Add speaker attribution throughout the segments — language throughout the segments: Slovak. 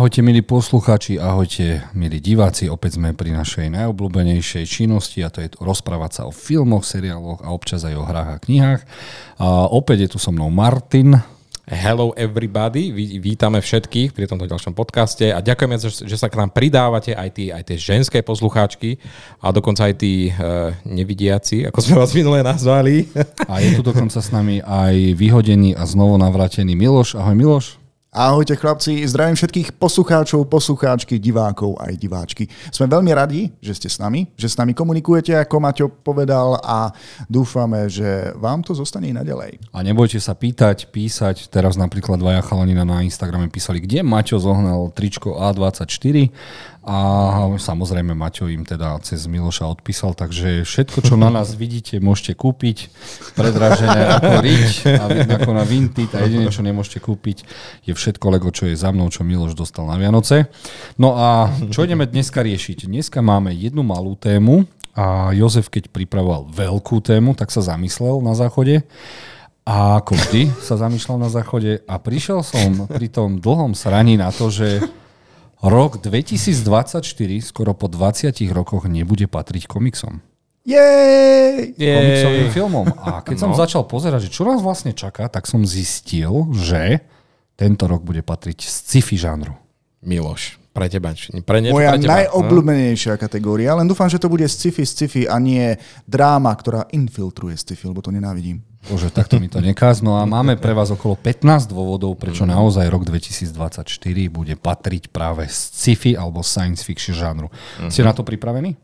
Speaker 1: Ahojte milí poslucháči, ahojte milí diváci, opäť sme pri našej najobľúbenejšej činnosti a to je rozprávať sa o filmoch, seriáloch a občas aj o hrách a knihách. A opäť je tu so mnou Martin.
Speaker 2: Hello everybody, vítame všetkých pri tomto ďalšom podcaste a ďakujeme, že sa k nám pridávate aj, tí, aj tie ženské poslucháčky a dokonca aj tí uh, nevidiaci, ako sme vás minulé nazvali.
Speaker 1: A je tu dokonca s nami aj vyhodený a znovu navrátený Miloš. Ahoj Miloš.
Speaker 3: Ahojte chlapci, zdravím všetkých poslucháčov, poslucháčky, divákov aj diváčky. Sme veľmi radi, že ste s nami, že s nami komunikujete, ako Maťo povedal a dúfame, že vám to zostane i naďalej.
Speaker 1: A nebojte sa pýtať, písať. Teraz napríklad dvaja chalanina na Instagrame písali, kde Maťo zohnal tričko A24 a samozrejme Maťo im teda cez Miloša odpísal, takže všetko, čo na nás vidíte, môžete kúpiť predražené ako rič a ako na Vinted a jediné, čo nemôžete kúpiť, je všetko Lego, čo je za mnou, čo Miloš dostal na Vianoce. No a čo ideme dneska riešiť? Dneska máme jednu malú tému a Jozef, keď pripravoval veľkú tému, tak sa zamyslel na záchode a ako vždy sa zamýšľal na záchode a prišiel som pri tom dlhom sraní na to, že rok 2024, skoro po 20 rokoch, nebude patriť komiksom.
Speaker 3: Jej!
Speaker 1: Komiksovým filmom. A keď no. som začal pozerať, že čo nás vlastne čaká, tak som zistil, že tento rok bude patriť sci-fi žánru.
Speaker 2: Miloš, pre teba. Pre
Speaker 3: niečo, Moja pre teba. najobľúbenejšia kategória, len dúfam, že to bude sci-fi, sci-fi a nie dráma, ktorá infiltruje sci-fi, lebo to nenávidím.
Speaker 1: Bože, takto mi to nekáz. No a máme pre vás okolo 15 dôvodov, prečo mm. naozaj rok 2024 bude patriť práve sci-fi alebo science fiction žánru. Mm-hmm. Ste na to pripravení?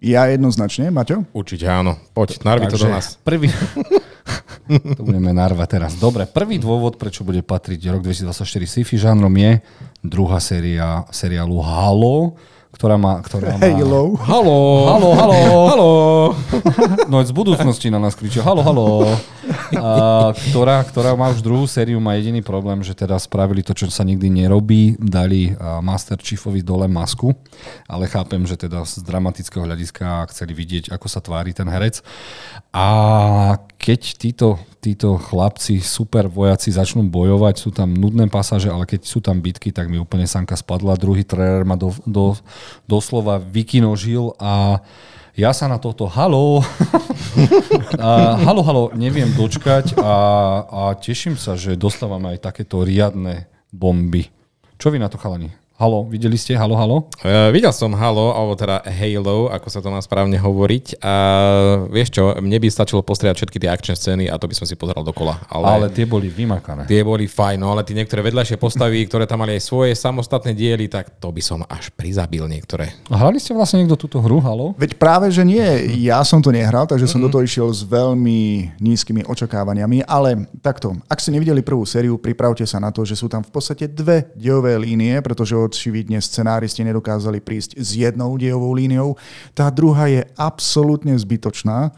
Speaker 3: Ja jednoznačne, Maťo?
Speaker 2: Určite áno. Poď, narvi to do nás.
Speaker 1: Prvý... to budeme narvať teraz. Dobre, prvý dôvod, prečo bude patriť rok 2024 sci-fi žánrom je druhá séria seriálu Halo, ktorá má... Ktorá má...
Speaker 3: Halo.
Speaker 1: Halo. Halo, halo. Halo. No z budúcnosti na nás kričia halo, halo. A, ktorá, ktorá má už druhú sériu, má jediný problém, že teda spravili to, čo sa nikdy nerobí, dali Master Chiefovi dole masku, ale chápem, že teda z dramatického hľadiska chceli vidieť, ako sa tvári ten herec. A keď títo, títo chlapci, super vojaci začnú bojovať, sú tam nudné pasáže, ale keď sú tam bitky, tak mi úplne sanka spadla. Druhý trailer ma do, do, doslova vykinožil a ja sa na toto halo, halo, halo, neviem dočkať a, a teším sa, že dostávame aj takéto riadne bomby. Čo vy na to chalani? Halo, videli ste? Halo, halo?
Speaker 2: Uh, videl som Halo, alebo teda Halo, ako sa to má správne hovoriť. A vieš čo, mne by stačilo postriať všetky tie akčné scény a to by som si pozeral dokola.
Speaker 1: Ale, ale tie boli vymakané.
Speaker 2: Tie boli fajn, no ale tie niektoré vedľajšie postavy, ktoré tam mali aj svoje samostatné diely, tak to by som až prizabil niektoré.
Speaker 1: A hrali ste vlastne niekto túto hru, Halo?
Speaker 3: Veď práve, že nie. Ja som to nehral, takže som mm-hmm. do toho išiel s veľmi nízkymi očakávaniami, ale takto, ak ste nevideli prvú sériu, pripravte sa na to, že sú tam v podstate dve dielové línie, pretože očividne scenáristi nedokázali prísť s jednou dievou líniou. Tá druhá je absolútne zbytočná.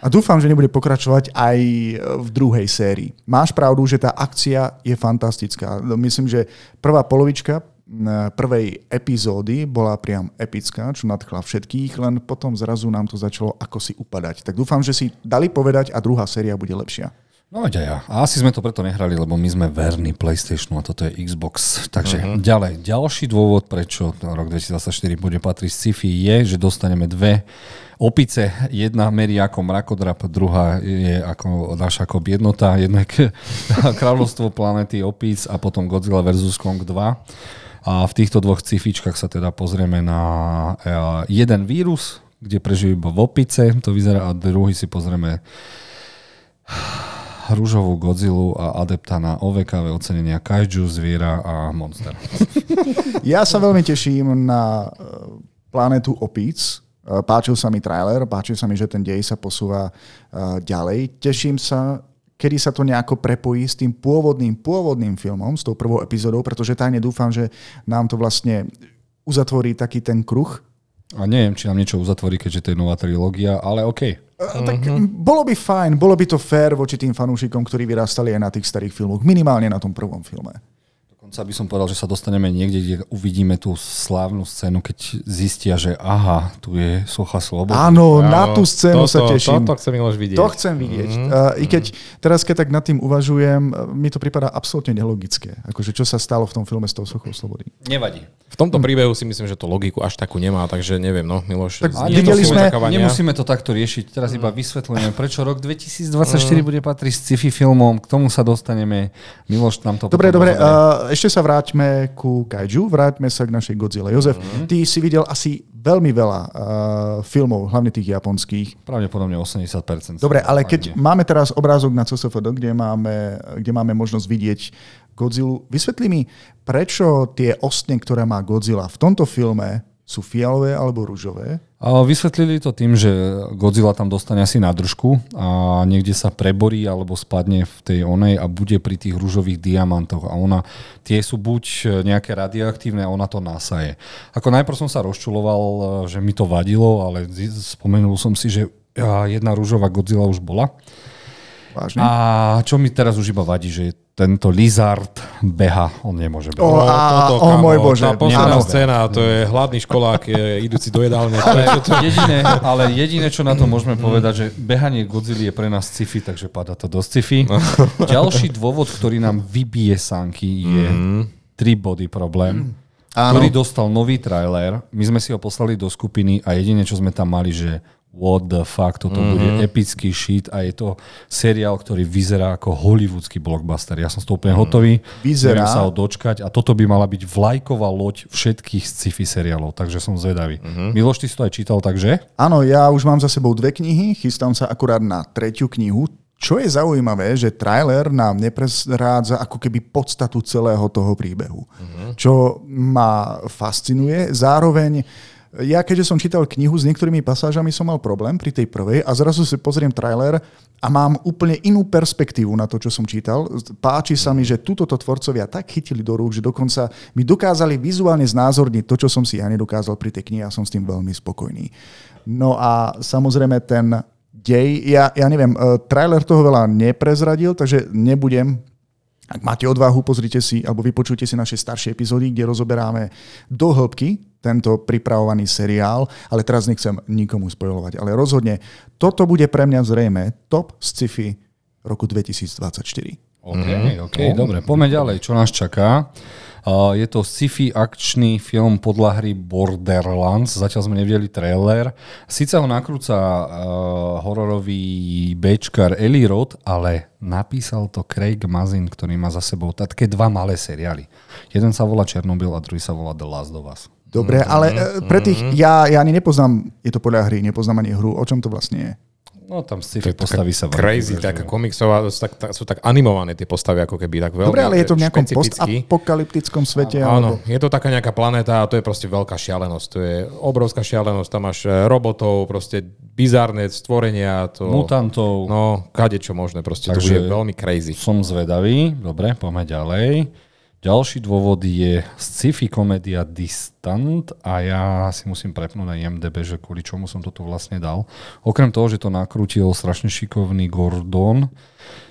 Speaker 3: A dúfam, že nebude pokračovať aj v druhej sérii. Máš pravdu, že tá akcia je fantastická. Myslím, že prvá polovička prvej epizódy bola priam epická, čo nadchla všetkých, len potom zrazu nám to začalo ako si upadať. Tak dúfam, že si dali povedať a druhá séria bude lepšia.
Speaker 1: No aj ja. A asi sme to preto nehrali, lebo my sme verní PlayStationu a toto je Xbox. Takže uh-huh. ďalej. Ďalší dôvod, prečo rok 2024 bude patriť sci-fi je, že dostaneme dve opice. Jedna merí ako mrakodrap, druhá je ako naša ako jednota. Jedna je kráľovstvo planety opíc a potom Godzilla vs. Kong 2. A v týchto dvoch cifičkách sa teda pozrieme na eh, jeden vírus, kde prežijú iba v opice, to vyzerá, a druhý si pozrieme rúžovú Godzillu a adepta na OVKV ocenenia Kaiju, Zviera a Monster.
Speaker 3: Ja sa veľmi teším na e, planetu opíc. E, páčil sa mi trailer, páčil sa mi, že ten dej sa posúva e, ďalej. Teším sa, kedy sa to nejako prepojí s tým pôvodným, pôvodným filmom, s tou prvou epizódou, pretože tajne dúfam, že nám to vlastne uzatvorí taký ten kruh.
Speaker 1: A neviem, či nám niečo uzatvorí, keďže to je nová trilógia, ale OK.
Speaker 3: Uh, tak uh-huh. bolo by fajn, bolo by to fér voči tým fanúšikom, ktorí vyrastali aj na tých starých filmoch, minimálne na tom prvom filme.
Speaker 1: Dokonca by som povedal, že sa dostaneme niekde, kde uvidíme tú slávnu scénu, keď zistia, že aha, tu je socha slobody.
Speaker 3: Áno, na tú scénu
Speaker 2: toto,
Speaker 3: sa teším.
Speaker 2: Toto chcem Miloš vidieť.
Speaker 3: To chcem vidieť. Mm-hmm. Uh, I keď teraz, keď tak nad tým uvažujem, mi to pripadá absolútne nelogické. Akože čo sa stalo v tom filme s tou sochou slobody.
Speaker 1: Nevadí.
Speaker 2: V tomto príbehu si myslím, že to logiku až takú nemá, takže neviem, no, Miloš.
Speaker 3: Tak videli sme-.
Speaker 1: Nemusíme to takto riešiť, teraz iba vysvetlujeme, prečo rok 2024 bude patriť sci-fi filmom, k tomu sa dostaneme. Miloš nám to
Speaker 3: Dobre, dobre, uh, ešte sa vráťme ku Kaiju, vráťme sa k našej Godzilla. Jozef, mm-hmm. ty si videl asi veľmi veľa uh, filmov, hlavne tých japonských.
Speaker 1: Pravdepodobne 80%.
Speaker 3: Dobre, ale keď
Speaker 1: nie.
Speaker 3: máme teraz obrázok na CSFD, kde máme, kde máme možnosť vidieť Godzilla, vysvetli mi, prečo tie ostne, ktoré má Godzilla v tomto filme, sú fialové alebo rúžové?
Speaker 1: Vysvetlili to tým, že Godzilla tam dostane asi nádržku a niekde sa preborí alebo spadne v tej onej a bude pri tých rúžových diamantoch. A ona, tie sú buď nejaké radioaktívne a ona to nasaje. Ako najprv som sa rozčuloval, že mi to vadilo, ale spomenul som si, že jedna rúžová Godzilla už bola.
Speaker 3: Vážne?
Speaker 1: A čo mi teraz už iba vadí, že tento Lizard beha, on nemôže behať.
Speaker 3: O, a- o môj Bože,
Speaker 2: Tá posledná
Speaker 3: áno.
Speaker 2: scéna, to je hladný školák je, idúci do jedálne.
Speaker 1: Ale jediné, ale jediné, čo na to môžeme povedať, že behanie Godzilla je pre nás sci-fi, takže padá to do sci-fi. Ďalší dôvod, ktorý nám vybije sanky, je tri body problém,
Speaker 3: Áno.
Speaker 1: ktorý dostal nový trailer. My sme si ho poslali do skupiny a jediné, čo sme tam mali, že what the fuck, toto mm-hmm. bude epický shit a je to seriál, ktorý vyzerá ako hollywoodsky blockbuster. Ja som z toho úplne hotový.
Speaker 3: Vyzerá.
Speaker 1: Neviem sa ho dočkať a toto by mala byť vlajková loď všetkých sci-fi seriálov, takže som zvedavý. Mm-hmm. Miloš, ty si to aj čítal, takže?
Speaker 3: Áno, ja už mám za sebou dve knihy, chystám sa akurát na tretiu knihu. Čo je zaujímavé, že trailer nám neprezrádza ako keby podstatu celého toho príbehu. Uh-huh. Čo ma fascinuje. Zároveň ja keďže som čítal knihu s niektorými pasážami som mal problém pri tej prvej a zrazu si pozriem trailer a mám úplne inú perspektívu na to, čo som čítal. Páči sa mi, že túto tvorcovia tak chytili do rúk, že dokonca mi dokázali vizuálne znázorniť to, čo som si ja nedokázal pri tej knihe a som s tým veľmi spokojný. No a samozrejme ten dej, ja, ja neviem, uh, trailer toho veľa neprezradil, takže nebudem ak máte odvahu, pozrite si alebo vypočujte si naše staršie epizódy, kde rozoberáme do hĺbky tento pripravovaný seriál, ale teraz nechcem nikomu spojovať. Ale rozhodne, toto bude pre mňa zrejme top sci-fi roku 2024.
Speaker 1: OK, mm-hmm. OK, dobre, poďme ďalej. Čo nás čaká? Je to sci-fi akčný film podľa hry Borderlands. Zatiaľ sme nevideli trailer. Sice ho nakrúca uh, hororový bečkar Eli Roth, ale napísal to Craig Mazin, ktorý má za sebou také dva malé seriály. Jeden sa volá Černobyl a druhý sa volá The Last of Us.
Speaker 3: Dobre, ale e, pre tých, ja, ja ani nepoznám, je to podľa hry, nepoznám ani hru, o čom to vlastne je.
Speaker 1: No tam sci-fi postavy sa
Speaker 2: Crazy, taká komiksová, sú tak, tak, sú tak animované tie postavy, ako keby tak veľmi
Speaker 3: Dobre, ale je to v nejakom postapokalyptickom svete?
Speaker 2: Áno,
Speaker 3: alebo-
Speaker 2: je to taká nejaká planéta a to je proste veľká šialenosť. To je obrovská šialenosť. Tam máš e, robotov, proste bizárne stvorenia. To,
Speaker 1: Mutantov.
Speaker 2: No, kade čo možné. Proste to
Speaker 1: Takže-
Speaker 2: bude veľmi crazy.
Speaker 1: Som zvedavý. Dobre, poďme ďalej. Ďalší dôvod je sci-fi komédia Distant a ja si musím prepnúť na IMDB, že kvôli čomu som toto vlastne dal. Okrem toho, že to nakrútil strašne šikovný Gordon,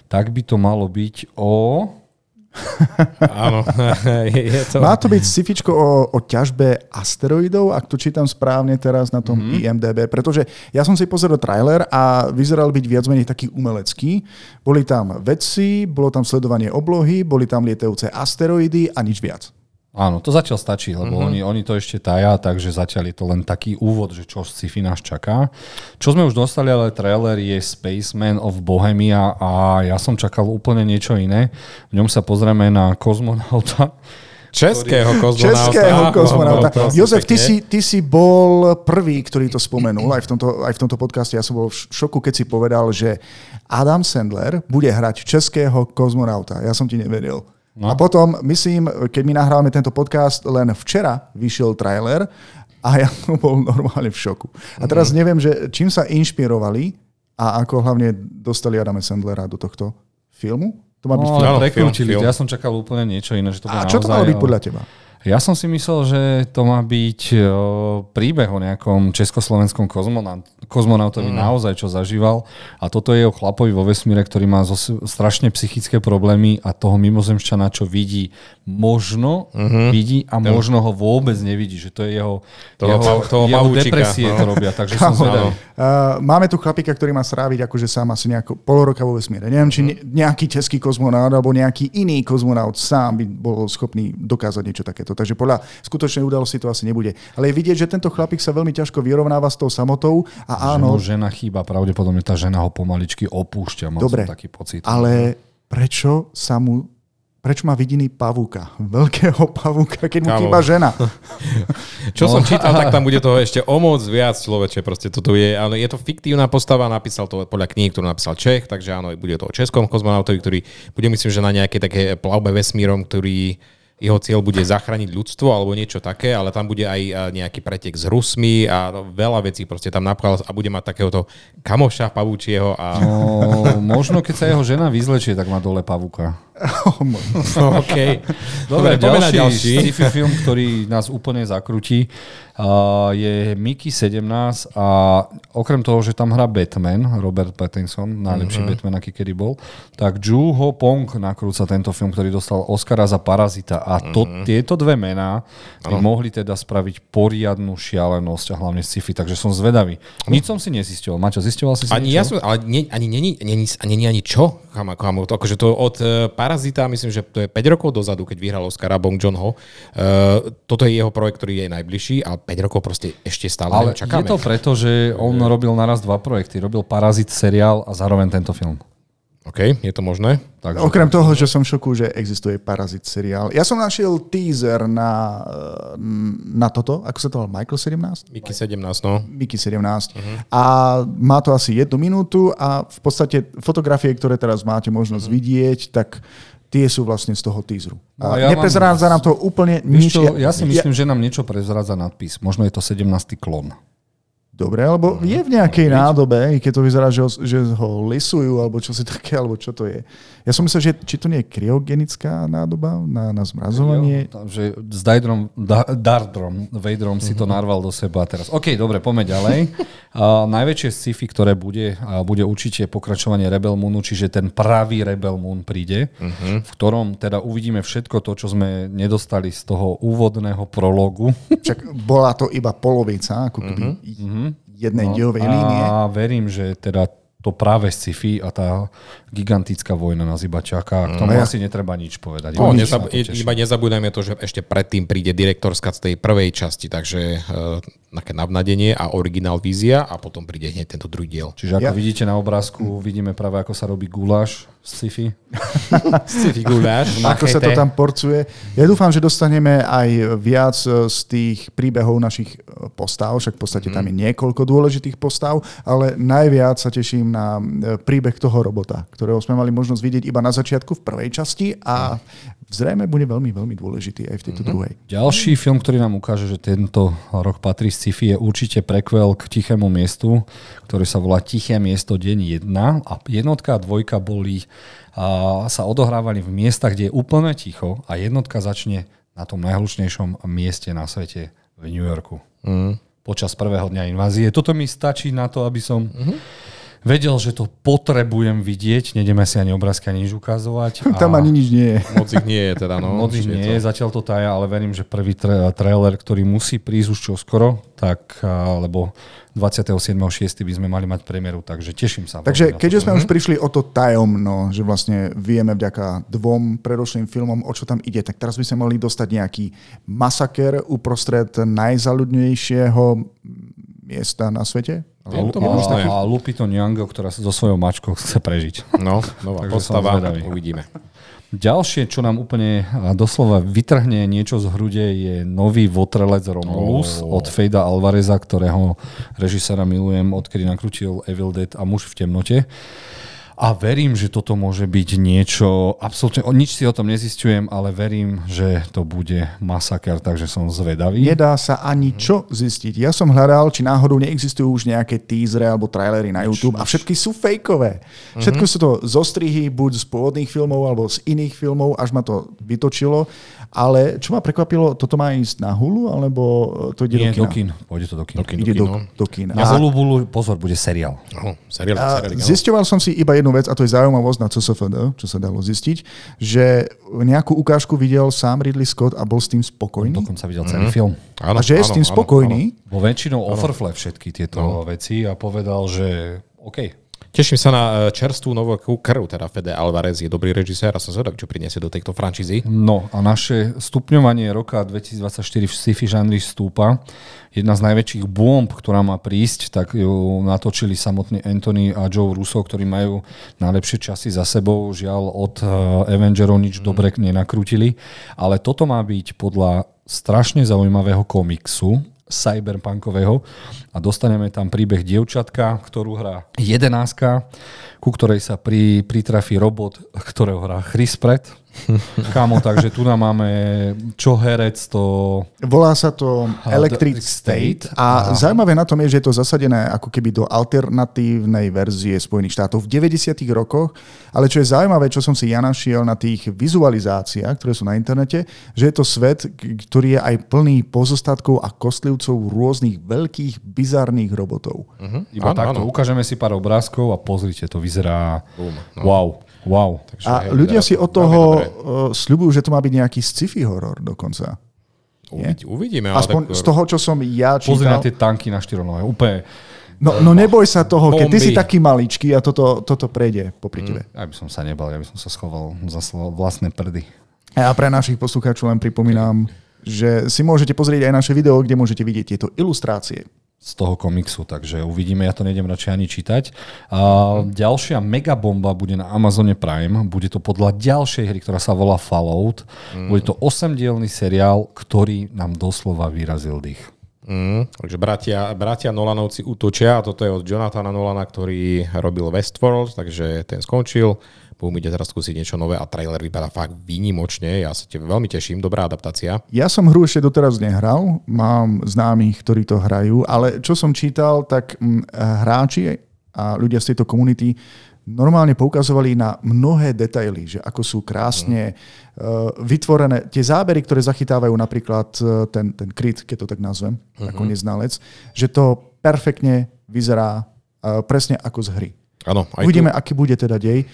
Speaker 1: tak by to malo byť o...
Speaker 2: Áno, je, to...
Speaker 3: Má to byť scifičko o, o ťažbe asteroidov, ak to čítam správne teraz na tom
Speaker 2: Mhm.
Speaker 3: mm-hmm. IMDB, pretože ja som si pozrel trailer a vyzeral byť viac menej taký umelecký. Boli tam vedci, bolo tam sledovanie oblohy, boli tam lietajúce asteroidy a nič viac.
Speaker 1: Áno, to zatiaľ stačí, lebo mm-hmm. oni, oni to ešte taja, takže zatiaľ je to len taký úvod, že čo sci-fi nás čaká. Čo sme už dostali, ale trailer je Spaceman of Bohemia a ja som čakal úplne niečo iné. V ňom sa pozrieme na kozmonauta,
Speaker 2: Českého kozmonauta.
Speaker 3: Českého kozmonauta.
Speaker 2: prosím
Speaker 3: Jozef, ty si, ty si bol prvý, ktorý to spomenul aj v, tomto, aj v tomto podcaste. Ja som bol v šoku, keď si povedal, že Adam Sandler bude hrať českého kozmonauta. Ja som ti neveril. No. A potom, myslím, keď my nahrávame tento podcast, len včera vyšiel trailer a ja bol normálne v šoku. A teraz neviem, že čím sa inšpirovali a ako hlavne dostali Adama Sandlera do tohto filmu. To má byť
Speaker 1: No,
Speaker 3: film.
Speaker 2: film.
Speaker 1: Ja som čakal úplne niečo iné. Že to
Speaker 3: A čo to malo byť podľa teba?
Speaker 1: Ja som si myslel, že to má byť príbeh o nejakom československom kozmonaut, kozmonautovi mm. naozaj, čo zažíval. A toto je o chlapovi vo vesmíre, ktorý má strašne psychické problémy a toho mimozemšťana, čo vidí, možno mm-hmm. vidí a možno ho vôbec nevidí. Že to je jeho,
Speaker 2: toho,
Speaker 1: jeho,
Speaker 2: toho
Speaker 1: jeho depresie
Speaker 2: no.
Speaker 1: to robia. Takže som zvedavý.
Speaker 3: Uh, máme tu chlapíka, ktorý má stráviť akože sám asi nejako pol roka vo vesmíre. Neviem, či ne, nejaký český kozmonaut alebo nejaký iný kozmonaut sám by bol schopný dokázať niečo takéto. Takže podľa skutočnej udalosti to asi nebude. Ale je vidieť, že tento chlapík sa veľmi ťažko vyrovnáva s tou samotou a áno.
Speaker 1: Že žena chýba, pravdepodobne tá žena ho pomaličky opúšťa. Mal
Speaker 3: Dobre,
Speaker 1: som taký pocit.
Speaker 3: ale prečo sa mu prečo má vidiny pavúka? Veľkého pavúka, keď mu
Speaker 2: Kámo.
Speaker 3: chýba žena.
Speaker 2: Čo
Speaker 1: No.
Speaker 2: som čítal, tak tam bude toho ešte o moc viac človeče. Proste toto je, ale je to fiktívna postava, napísal to podľa kníh, ktorú napísal Čech, takže áno, bude to o českom kozmonautovi, ktorý bude myslím, že na nejaké také plavbe vesmírom, ktorý jeho cieľ bude zachrániť ľudstvo alebo niečo také, ale tam bude aj nejaký pretek s Rusmi a no, veľa vecí proste tam napchal a bude mať takéhoto kamoša pavúčieho a
Speaker 1: No, možno keď sa jeho žena vyzlečie, tak má dole pavúka.
Speaker 3: Oh,
Speaker 2: OK.
Speaker 1: Dobre,
Speaker 2: na
Speaker 1: ďalší,
Speaker 2: ďalší.
Speaker 1: sci-fi film, ktorý nás úplne zakrutí, uh, je Mickey 17 a okrem toho, že tam hrá Batman, Robert Pattinson, najlepší mm-hmm. Batman, aký kedy bol, tak Ju Ho Pong nakrúca tento film, ktorý dostal Oscara za Parazita a to, mm-hmm. tieto dve mená by mohli teda spraviť poriadnu šialenosť a hlavne sci-fi, takže som zvedavý. Nič som si nezistil. Mačo, zisťoval si
Speaker 2: Ani ja
Speaker 1: niečo?
Speaker 2: som, ale nie, ani není ani, ani, ani, ani čo, kamo, kamo, to, akože to od uh, Parazita, myslím, že to je 5 rokov dozadu, keď vyhral Oscara Bong Joon-ho. Uh, toto je jeho projekt, ktorý je najbližší, ale 5 rokov proste ešte stále
Speaker 1: Ale
Speaker 2: čakáme.
Speaker 1: je to preto, že on robil naraz dva projekty. Robil Parazit seriál a zároveň tento film.
Speaker 2: OK, je to možné?
Speaker 1: Takže
Speaker 3: Okrem toho, že som v šoku, že existuje Parazit seriál. Ja som našiel teaser na, na toto, ako sa to volá, Michael 17?
Speaker 2: Mickey 17, no.
Speaker 3: Mickey 17. Uh-huh. A má to asi jednu minútu a v podstate fotografie, ktoré teraz máte možnosť uh-huh. vidieť, tak tie sú vlastne z toho teaseru.
Speaker 1: No ja
Speaker 3: ja Neprezrádza nám to úplne nič.
Speaker 1: Čo, ja si myslím, že nám niečo prezradza nadpis. Možno je to 17. klon.
Speaker 3: Dobre, lebo je v nejakej nádobe, i keď to vyzerá, že ho, že ho lisujú, alebo čo si také, alebo čo to je. Ja som myslel, že či to nie je kryogenická nádoba na, na zmrazovanie.
Speaker 1: Takže s Daedrom, da, Dardrom, Vaderom si to narval do seba teraz. OK, dobre, poďme ďalej. Uh, najväčšie sci-fi, ktoré bude, uh, bude určite pokračovanie Rebel Moonu, čiže ten pravý Rebel Moon príde, uh-huh. v ktorom teda uvidíme všetko to, čo sme nedostali z toho úvodného prologu.
Speaker 3: Však bola to iba polovica, ako keby uh-huh. Jednej no, diovej línie.
Speaker 1: A verím, že teda to práve sci-fi a tá gigantická vojna nás iba čaká. K tomu
Speaker 3: ja-
Speaker 1: asi netreba nič povedať.
Speaker 2: No,
Speaker 1: Iba
Speaker 2: nezab- iba nezabúdajme to, že ešte predtým príde direktorská z tej prvej časti, takže uh, také navnadenie a originál vízia a potom príde hneď tento druhý diel.
Speaker 1: Čiže ako
Speaker 3: Ja-
Speaker 1: vidíte na obrázku, vidíme práve ako sa robí guláš sci-fi.
Speaker 2: Sci-fi guláš.
Speaker 3: Ako sa to tam porcuje. Ja dúfam, že dostaneme aj viac e, z tých príbehov našich e, postav, však v podstate tam je niekoľko dôležitých postav, ale najviac sa teším na e, príbeh toho robota, ktorého sme mali možnosť vidieť iba na začiatku v prvej časti a zrejme bude veľmi, veľmi dôležitý aj v tejto druhej.
Speaker 1: Ďalší film, ktorý nám ukáže, že tento rok patrí sci-fi, je určite prequel k Tichému miestu, ktorý sa volá Tiché miesto deň 1 a jednotka a dvojka boli a sa odohrávali v miestach, kde je úplne ticho a jednotka začne na tom najhlučnejšom mieste na svete v New Yorku. Mm. Počas prvého dňa invázie. Toto mi stačí na to, aby som mm-hmm. Vedel, že to potrebujem vidieť. Nedeme si ani obrázky, ani nič ukazovať.
Speaker 3: Tam ani nič nie je.
Speaker 2: Moc ich nie je teda, no.
Speaker 1: Moc ich
Speaker 2: je
Speaker 1: nie je, zatiaľ to taja, ale verím, že prvý tra- trailer, ktorý musí prísť už čoskoro, tak, lebo 27.6. by sme mali mať premiéru, takže teším sa.
Speaker 3: Takže keďže
Speaker 1: to.
Speaker 3: sme už prišli o to tajomno, že vlastne vieme vďaka dvom predošlým filmom, o čo tam ide, tak teraz by sme mohli dostať nejaký masaker uprostred najzaľudnejšieho miesta na svete.
Speaker 1: A,
Speaker 2: Je to
Speaker 1: a,
Speaker 2: možné.
Speaker 1: a Lupito Nyong'o, ktorá sa so svojou mačkou chce prežiť.
Speaker 2: No, nová postava, uvidíme.
Speaker 1: Ďalšie, čo nám úplne doslova vytrhne niečo z hrude, je nový votrelec Romulus
Speaker 2: Oh.
Speaker 1: od Fejda Alvareza, ktorého režisera milujem, odkedy nakrútil Evil Dead a Muž v temnote. A verím, že toto môže byť niečo, absolútne, nič si o tom nezistujem, ale verím, že to bude masaker, takže som zvedavý.
Speaker 3: Nedá sa ani čo zistiť. Ja som hľadal, či náhodou neexistujú už nejaké teasery alebo trailery na YouTube a všetky sú fejkové. Všetko sú to zostrihy buď z pôvodných filmov alebo z iných filmov, až ma to vytočilo. Ale čo ma prekvapilo, toto má ísť na Hulu, alebo to ide
Speaker 1: Nie,
Speaker 3: do
Speaker 1: do
Speaker 3: kina?
Speaker 1: kin. Pôjde to do kin.
Speaker 2: Do kin,
Speaker 3: Ide
Speaker 2: do
Speaker 3: do,
Speaker 2: no.
Speaker 3: do kina.
Speaker 1: A Hulu, Hulu, pozor, bude seriál.
Speaker 2: Oh, seriál,
Speaker 3: A
Speaker 2: seriál,
Speaker 3: zisťoval som si iba jednu vec, a to je zaujímavosť na CSFD, čo sa dalo zistiť, že nejakú ukážku videl sám Ridley Scott a bol s tým spokojný.
Speaker 1: Dokonca videl celý film.
Speaker 2: áno,
Speaker 3: A že je s tým
Speaker 2: áno, áno,
Speaker 3: spokojný.
Speaker 1: Vo väčšinou offerfle všetky tieto veci a povedal, že OK.
Speaker 2: Teším sa na e, čerstvú novú krv, teda Fede Alvarez je dobrý režisér a som zvedavý, čo priniesie do tejto franšízy.
Speaker 1: No a naše stupňovanie roka 2024 v sci-fi žánri stúpa. Jedna z najväčších bomb, ktorá má prísť, tak ju natočili samotný Anthony a Joe Russo, ktorí majú najlepšie časy za sebou. Žiaľ, od eh, Avengerov nič dobre nenakrútili. Ale toto má byť podľa strašne zaujímavého komiksu, cyberpunkového. A dostaneme tam príbeh dievčatka, ktorú hrá jedenáska, ku ktorej sa pri, pritrafí robot, ktorého hrá Chris Pratt. Kámo, takže tu nám máme čo herec, to...
Speaker 3: Volá sa to Electric State a zaujímavé na tom je, že je to zasadené ako keby do alternatívnej verzie Spojených štátov v 90. rokoch, ale čo je zaujímavé, čo som si ja našiel na tých vizualizáciách, ktoré sú na internete, že je to svet, ktorý je aj plný pozostatkov a kostlivcov rôznych veľkých, bizarných robotov.
Speaker 2: Uh-huh.
Speaker 1: Iba
Speaker 2: áno,
Speaker 1: takto,
Speaker 2: áno.
Speaker 1: ukážeme si pár obrázkov a pozrite, to vyzerá...
Speaker 2: Boom, no.
Speaker 1: Wow, wow.
Speaker 2: Takže,
Speaker 3: A
Speaker 2: hej,
Speaker 3: ľudia
Speaker 2: vyzerá
Speaker 3: si od toho uh, sľubujú, že to má byť nejaký sci-fi horor dokonca.
Speaker 2: Uvidí, uvidíme. ale
Speaker 3: Aspoň
Speaker 2: tak,
Speaker 3: z toho, čo som ja
Speaker 1: Pozri na
Speaker 3: čítal.
Speaker 1: tie tanky na štyrolové. Úplne,
Speaker 3: No, no neboj sa toho, keď ty
Speaker 2: Bomby.
Speaker 3: si taký maličký a toto, toto prejde popri tebe.
Speaker 1: ja by som sa nebal, ja by som sa schoval za vlastné prdy.
Speaker 3: A pre našich poslucháčov len pripomínam, že si môžete pozrieť aj naše video, kde môžete vidieť tieto ilustrácie.
Speaker 1: Z toho komiksu, takže uvidíme, ja to nejdem radšej ani čítať. A ďalšia megabomba bude na Amazone Prime, bude to podľa ďalšej hry, ktorá sa volá Fallout. Bude to 8-dielný seriál, ktorý nám doslova vyrazil dých.
Speaker 2: Mm, takže bratia, bratia Nolanovci útočia a toto je od Jonathana Nolana, ktorý robil Westworld, takže ten skončil. Boom ide teraz skúsiť niečo nové a trailer vypadá fakt výnimočne. Ja sa te veľmi teším, dobrá adaptácia.
Speaker 3: Ja som hru ešte doteraz nehral, mám známych, ktorí to hrajú, ale čo som čítal, tak mm, hráči a ľudia z tejto komunity normálne poukazovali na mnohé detaily, že ako sú krásne uh, vytvorené, tie zábery, ktoré zachytávajú napríklad uh, ten, ten kryt, keď to tak nazvem, ako neznalec, že to perfektne vyzerá uh, presne ako z hry.
Speaker 2: Áno, aj
Speaker 3: Uvidíme,
Speaker 2: tu.
Speaker 3: aký bude teda dej.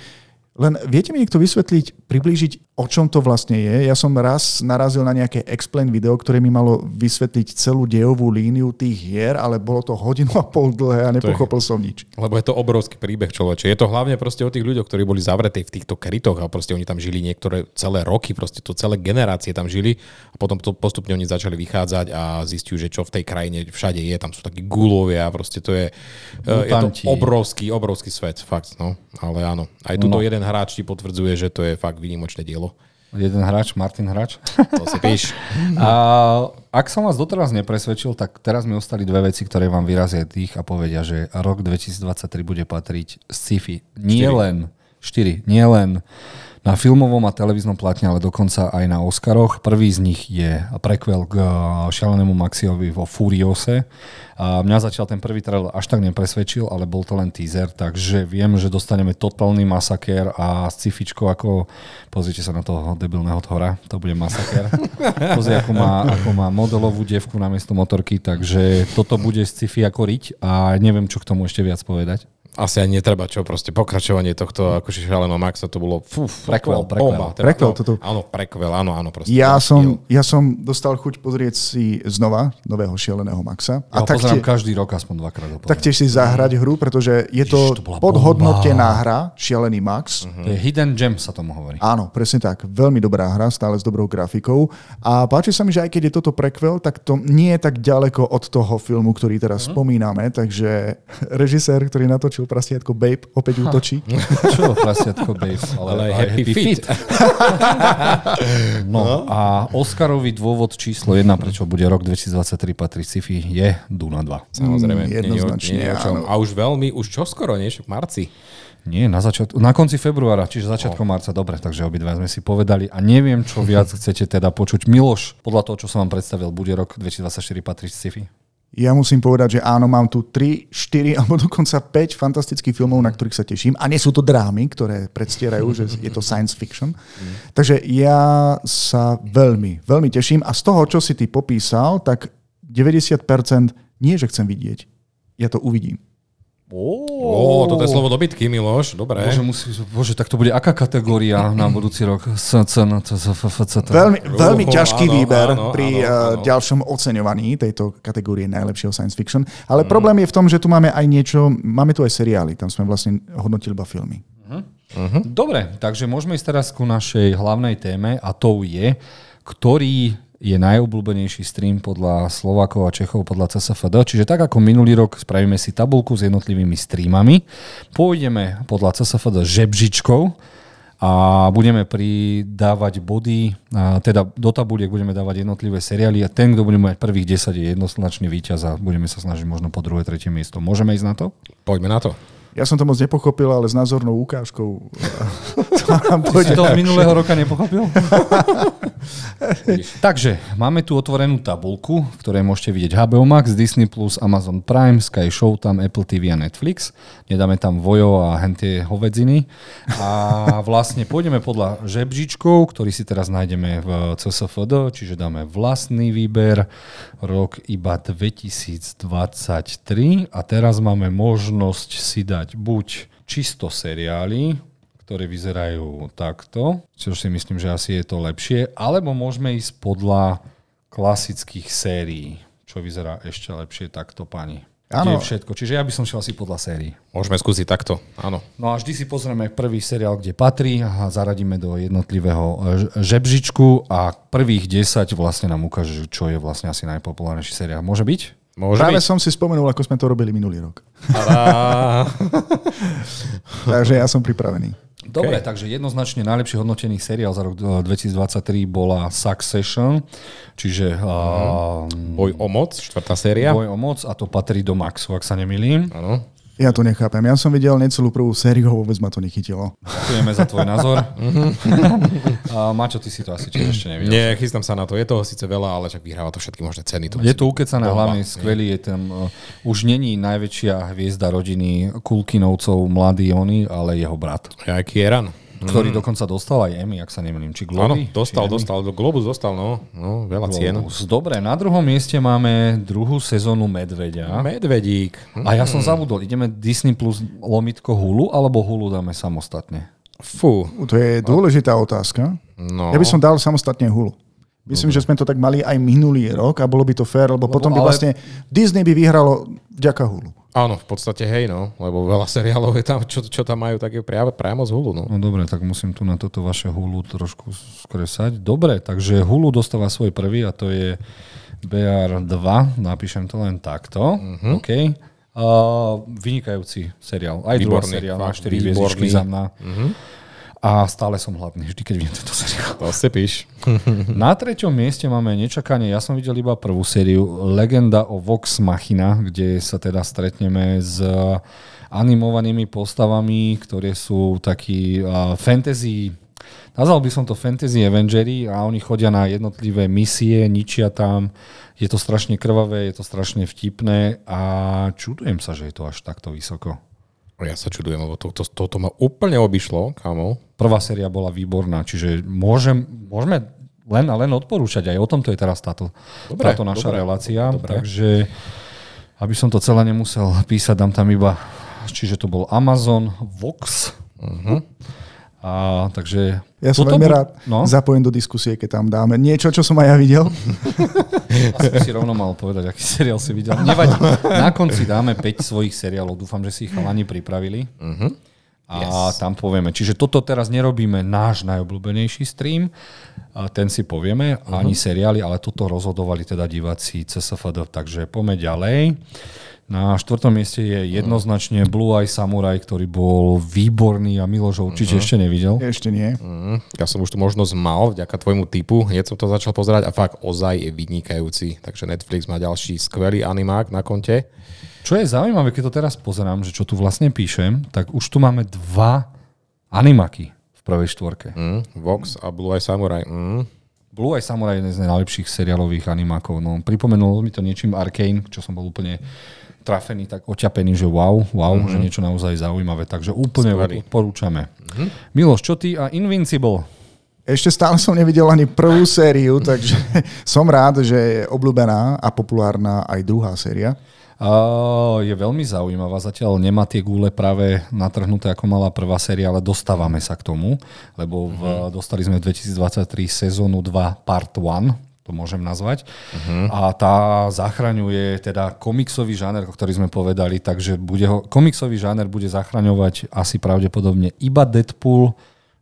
Speaker 3: Len viete mi niekto vysvetliť, priblížiť, o čom to vlastne je? Ja som raz narazil na nejaké explain video, ktoré mi malo vysvetliť celú dejovú líniu tých hier, ale bolo to hodinu a pol dlhé a nepochopil som nič.
Speaker 2: Lebo je to obrovský príbeh človeče. Je to hlavne proste o tých ľuďoch, ktorí boli zavretí v týchto krytoch a proste oni tam žili niektoré celé roky, proste to celé generácie tam žili a potom to postupne oni začali vychádzať a zistujú, že čo v tej krajine všade je, tam sú takí gulovia, proste to je, eh, je to obrovský, obrovský svet, fakt, no. Ale áno, aj tuto
Speaker 1: No.
Speaker 2: jeden hráč ti potvrdzuje, že to je fakt výnimočné dielo.
Speaker 1: Jeden hráč, Martin Hráč.
Speaker 2: To si píš.
Speaker 1: A ak som vás doteraz nepresvedčil, tak teraz mi ostali dve veci, ktoré vám vyrazia dých a povedia, že rok 2023 bude patriť sci-fi. Nie
Speaker 2: Štyri.
Speaker 1: len, štyri, nie len na filmovom a televíznom platne, ale dokonca aj na Oscaroch. Prvý z nich je prequel k uh, šialenému Maxiovi vo Furiose. A mňa zatiaľ ten prvý trailer až tak nepresvedčil, ale bol to len teaser, takže viem, že dostaneme totálny masaker a scifičko ako, pozrite sa na toho debilného thora, to bude masaker. Pozri, ako má, ako má modelovú devku namiesto motorky, takže toto bude sci-fi ako riť a neviem, čo k tomu ešte viac povedať.
Speaker 2: Asi aj netreba čo, proste pokračovanie tohto akože šaleného Maxa, to bolo fú,
Speaker 1: Prequel, prequel.
Speaker 2: bomba. Teda,
Speaker 3: Prequel,
Speaker 2: no,
Speaker 3: toto.
Speaker 2: Áno, prequel, áno, áno. Proste
Speaker 3: Ja som, ja som dostal chuť pozrieť si znova nového šialeného Maxa.
Speaker 1: Ja ho pozerám každý rok aspoň dvakrát. ho
Speaker 3: taktiež si zahrať hru, pretože je to,
Speaker 1: Ježiš, to
Speaker 3: podhodnotená hra, šialený Max.
Speaker 1: To je Hidden Gem sa tomu hovorí.
Speaker 3: Áno, presne tak. Veľmi dobrá hra, stále s dobrou grafikou. A páči sa mi, že aj keď je toto prequel, tak to nie je tak ďaleko od toho filmu, ktorý teraz spomíname. Takže režisér, ktorý natočil prasiatko Babe, opäť útočí.
Speaker 1: Čo prasiatko, babe?
Speaker 2: Ale aj Happy Feet.
Speaker 1: No a Oscarový dôvod číslo jedna, prečo bude rok 2023 patriť sci-fi, je Duna 2.
Speaker 2: Samozrejme,
Speaker 3: Mm,
Speaker 2: nie, nie,
Speaker 3: jednoznačne,
Speaker 2: nie, nie,
Speaker 3: áno.
Speaker 2: A už veľmi, už čoskoro, nie? Však v marci.
Speaker 1: Nie, na, začiatku, na konci februára, čiže začiatkom marca, dobre, takže obidva sme si povedali a neviem, čo viac chcete teda počuť. Miloš, podľa toho, čo som vám predstavil, bude rok 2024 patriť sci-fi?
Speaker 3: Ja musím povedať, že áno, mám tu 3, 4 alebo dokonca 5 fantastických filmov, na ktorých sa teším. A nie sú to drámy, ktoré predstierajú, že je to science fiction. Takže ja sa veľmi, veľmi teším. A z toho, čo si ty popísal, tak 90% nie, že chcem vidieť. Ja to uvidím.
Speaker 2: Ó, toto je slovo dobytky, Miloš. Dobre.
Speaker 1: Bože, musí, bože, tak to bude aká kategória na budúci rok?
Speaker 3: Veľmi, veľmi ťažký výber pri eh, ďalšom oceňovaní tejto kategórie najlepšieho science fiction. Ale
Speaker 2: Mhm.
Speaker 3: problém je v tom, že tu máme aj niečo, máme tu aj seriály, tam sme vlastne hodnotili iba filmy.
Speaker 1: Dobre, takže môžeme ísť teraz ku našej hlavnej téme a tou je, ktorý je najobľúbenejší stream podľa Slovákov a Čechov podľa CSFD. Čiže tak ako minulý rok spravíme si tabulku s jednotlivými streamami, pôjdeme podľa CSFD žebžičkou a budeme pridávať body, teda do tabuliek budeme dávať jednotlivé seriály a ten, kto bude mať prvých 10 je jednoznačný víťaz a budeme sa snažiť možno po druhé, tretie miesto. Môžeme ísť na to?
Speaker 2: Poďme na to.
Speaker 3: Ja som to moc nepochopil, ale s názornou ukážkou to nám
Speaker 1: si to z minulého roka nepochopil? Takže, máme tu otvorenú tabulku, v ktorej môžete vidieť HBO Max, Disney+, Amazon Prime, Sky Showtime, Apple TV a Netflix. Nedáme tam Vojo a hentie hovedziny. A vlastne pôjdeme podľa žebžičkov, ktorý si teraz nájdeme v CSFD, čiže dáme vlastný výber, rok iba 2023 a teraz máme možnosť si dať buď čisto seriály, ktoré vyzerajú takto, čo si myslím, že asi je to lepšie, alebo môžeme ísť podľa klasických sérií, čo vyzerá ešte lepšie takto, pani.
Speaker 3: Áno.
Speaker 1: je všetko. Čiže ja by som šiel asi podľa sérií.
Speaker 2: Môžeme skúsiť takto. Áno.
Speaker 1: No a vždy si pozrieme prvý seriál, kde patrí a zaradíme do jednotlivého e, žebžičku a prvých 10 vlastne nám ukáže, čo je vlastne asi najpopulárnejší seriál. Môže byť?
Speaker 2: Môže
Speaker 3: Práve
Speaker 2: byť.
Speaker 3: som si spomenul, ako sme to robili minulý rok. Takže ja som pripravený.
Speaker 1: Dobre, takže jednoznačne najlepší hodnotený seriál za rok e, 2023 bola Succession, čiže uh,
Speaker 2: Boj o moc, štvrtá séria.
Speaker 1: Boj o moc a to patrí do Maxu, ak sa nemýlim.
Speaker 2: Áno.
Speaker 3: Ja to nechápem. Ja som videl necelú prvú sériu, vôbec ma to nechytilo.
Speaker 1: Ďakujeme za tvoj názor. a Mačo, ty si to asi tiež ešte nevidel.
Speaker 2: Nie, chystám sa na to. Je toho síce veľa, ale však vyhráva to všetky možné ceny. To
Speaker 1: Je to ukecané, hlavne skvelý je ten, uh, už není najväčšia hviezda rodiny Kulkinovcov, mladý Oni, ale jeho brat,
Speaker 2: Ja aj Kieran.
Speaker 1: Ktorý dokonca dostal aj Emmy, ak sa nemýlim, či
Speaker 2: Áno,
Speaker 1: Globy?
Speaker 2: dostal,
Speaker 1: či Emmy?
Speaker 2: dostal. Globus dostal, no. no veľa cien.
Speaker 1: Globus. Dobre, na druhom mieste máme druhú sezónu Medveďa.
Speaker 2: Medvedík.
Speaker 1: A ja som zabudol, ideme Disney plus lomitko Hulu, alebo Hulu dáme samostatne?
Speaker 2: Fú.
Speaker 3: To je dôležitá otázka.
Speaker 2: No.
Speaker 3: Ja by som dal samostatne hulu. Myslím, že sme to tak mali aj minulý rok a bolo by to fér, lebo, potom by
Speaker 1: ale-
Speaker 3: vlastne Disney by vyhralo vďaka hulu.
Speaker 2: Áno, v podstate hej, no. Lebo veľa seriálov je tam, čo, čo tam majú, tak je priamo, priamo z hulu, no.
Speaker 1: No dobre, tak musím tu na toto vaše Hulu trošku skresať. Dobre, takže Hulu dostáva svoj prvý a to je BR2, napíšem to len takto. Uh-huh. OK. Uh, vynikajúci seriál. Aj druhá
Speaker 2: Výborný,
Speaker 1: seriál, má
Speaker 2: fakt,
Speaker 1: 4 hviezdičky za mňa. Uh-huh. A stále som hladný, vždy keď vidím tento seriál.
Speaker 2: To si píš.
Speaker 1: Na treťom mieste máme nečakanie, ja som videl iba prvú sériu Legenda o Vox Machina, kde sa teda stretneme s animovanými postavami, ktoré sú takí uh, fantasy Nazval by som to Fantasy Avengery a oni chodia na jednotlivé misie, ničia tam, je to strašne krvavé, je to strašne vtipné a čudujem sa, že je to až takto vysoko.
Speaker 2: Ja sa čudujem, lebo to, to, toto ma úplne obišlo, kamo.
Speaker 1: Prvá séria bola výborná, čiže môžem, môžeme len a len odporúčať. Aj o tomto je teraz táto,
Speaker 2: Dobre,
Speaker 1: táto naša
Speaker 2: dobre,
Speaker 1: relácia.
Speaker 2: dobre.
Speaker 1: Takže aby som to celé nemusel písať, dám tam iba, čiže to bol Amazon Vox. Uh-huh. A, takže
Speaker 3: Ja som veľmi rád
Speaker 1: No,
Speaker 3: zapojím do diskusie, keď tam dáme niečo, čo som aj ja videl.
Speaker 1: asi si rovno mal povedať, aký seriál si videl. Nevadí. Na konci dáme 5 svojich seriálov. Dúfam, že si ich chalani pripravili. Uh-huh. A yes. tam povieme. Čiže toto teraz nerobíme náš najobľúbenejší stream, a ten si povieme, uh-huh. ani seriály, ale toto rozhodovali teda diváci CSFD. Takže poďme ďalej. Na štvrtom mieste je jednoznačne Blue Eye Samurai, ktorý bol výborný a Miloš ho určite uh-huh. ešte nevidel.
Speaker 3: Ešte nie.
Speaker 2: Mm, ja som už tu možnosť mal vďaka tvojmu typu, hneď som to začal pozerať a fakt ozaj je vynikajúci. Takže Netflix má ďalší skvelý animák na konte.
Speaker 1: Čo je zaujímavé, keď to teraz pozerám, že čo tu vlastne píšem, tak už tu máme dva animaky v prvej štvorke.
Speaker 2: Mm, Vox a Blue Eye Samurai. Mm.
Speaker 1: Blue Eye Samurai je jeden z najlepších seriálových animákov. No, pripomenulo mi to niečím Arcane, čo som bol úplne trafený, tak oťapený, že wow, wow, mm-hmm. že niečo naozaj zaujímavé. Takže úplne
Speaker 2: Skvelý.
Speaker 1: odporúčame. Mm-hmm. Miloš, čo ty a Invincible?
Speaker 3: Ešte stále som nevidel ani prvú sériu, takže som rád, že je obľúbená a populárna aj druhá séria.
Speaker 1: Uh, je veľmi zaujímavá, zatiaľ nemá tie gúle práve natrhnuté ako mala prvá séria, ale dostávame sa k tomu, lebo v, dostali sme v 2023 sezónu 2 part 1, to môžem nazvať. Uh-huh. A tá zachraňuje teda komiksový žáner, o ktorý sme povedali, takže bude ho, komiksový žáner bude zachraňovať asi pravdepodobne iba Deadpool,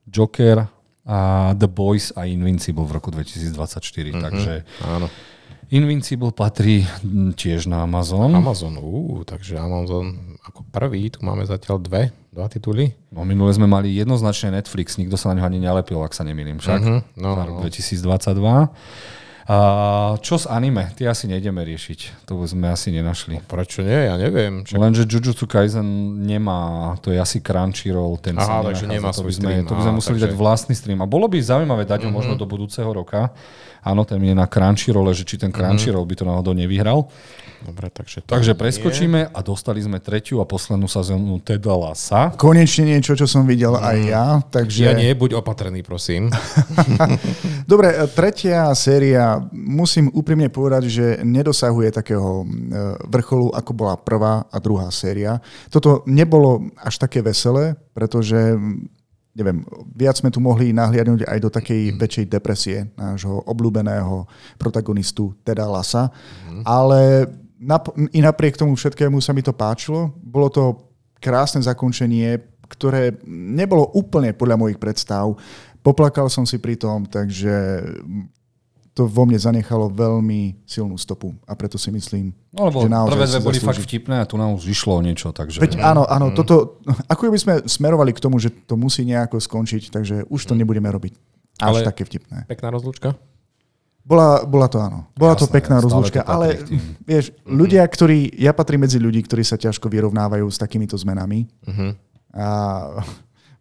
Speaker 1: Joker a The Boys a Invincible v roku 2024. Uh-huh. Takže
Speaker 2: Áno.
Speaker 1: Invincible patrí mm, tiež na Amazon.
Speaker 2: Amazon, ú, takže Amazon ako prvý, tu máme zatiaľ dve, dva tituly.
Speaker 1: No minule sme mali jednoznačne Netflix, nikto sa na ňo ani nelepil, ak sa nemýlim však.
Speaker 2: Mhm, no,
Speaker 1: za rok
Speaker 2: no.
Speaker 1: 2022. A čo s anime? Ty asi nejdeme riešiť. To sme asi nenašli.
Speaker 2: Prečo nie? Ja neviem. Čo...
Speaker 1: Lenže Jujutsu Kaisen nemá, to je asi Crunchyroll, ten
Speaker 2: Aha,
Speaker 1: sa
Speaker 2: takže nemá
Speaker 1: to by sme,
Speaker 2: stream.
Speaker 1: To by sme
Speaker 2: Á,
Speaker 1: museli
Speaker 2: takže-
Speaker 1: dať vlastný stream. A bolo by zaujímavé dať ho
Speaker 2: Mhm.
Speaker 1: možno do budúceho roka. Áno, ten je na Crunchyrolle, že či ten Crunchyroll by to náhodou nevyhral.
Speaker 2: Dobre, takže... to
Speaker 1: Takže
Speaker 2: nie.
Speaker 1: preskočíme a dostali sme tretiu a poslednú sezónu Teda Lasa.
Speaker 3: Konečne niečo, čo som videl aj ja. Takže...
Speaker 2: Ja nie, buď opatrný, prosím.
Speaker 3: Dobre, e, tretia séria, musím úprimne povedať, že nedosahuje takého e, vrcholu, ako bola prvá a druhá séria. Toto nebolo až také veselé, pretože neviem, viac sme tu mohli nahliadnúť aj do takej väčšej depresie nášho obľúbeného protagonistu Teda Lasa. Ale nap- i napriek tomu všetkému sa mi to páčilo. Bolo to krásne zakončenie, ktoré nebolo úplne podľa mojich predstav. Poplakal som si pri tom, takže to vo mne zanechalo veľmi silnú stopu a preto si myslím,
Speaker 1: No lebo
Speaker 3: že naozaj
Speaker 1: prvé dve boli fakt vtipné a tu nám už vyšlo niečo. Takže...
Speaker 3: Veď áno, áno, toto, ako by sme smerovali k tomu, že to musí nejako skončiť, takže už to nebudeme robiť až
Speaker 2: Ale-
Speaker 3: také vtipné.
Speaker 2: Pekná rozlúčka.
Speaker 3: Bola, bola to áno. Bola to
Speaker 1: Jasné,
Speaker 3: pekná
Speaker 1: stále
Speaker 3: rozlúčka,
Speaker 1: to
Speaker 3: ale vieš, ľudia, ktorí, ja patrím medzi ľudí, ktorí sa ťažko vyrovnávajú s takýmito zmenami.
Speaker 2: Uh-huh.
Speaker 3: A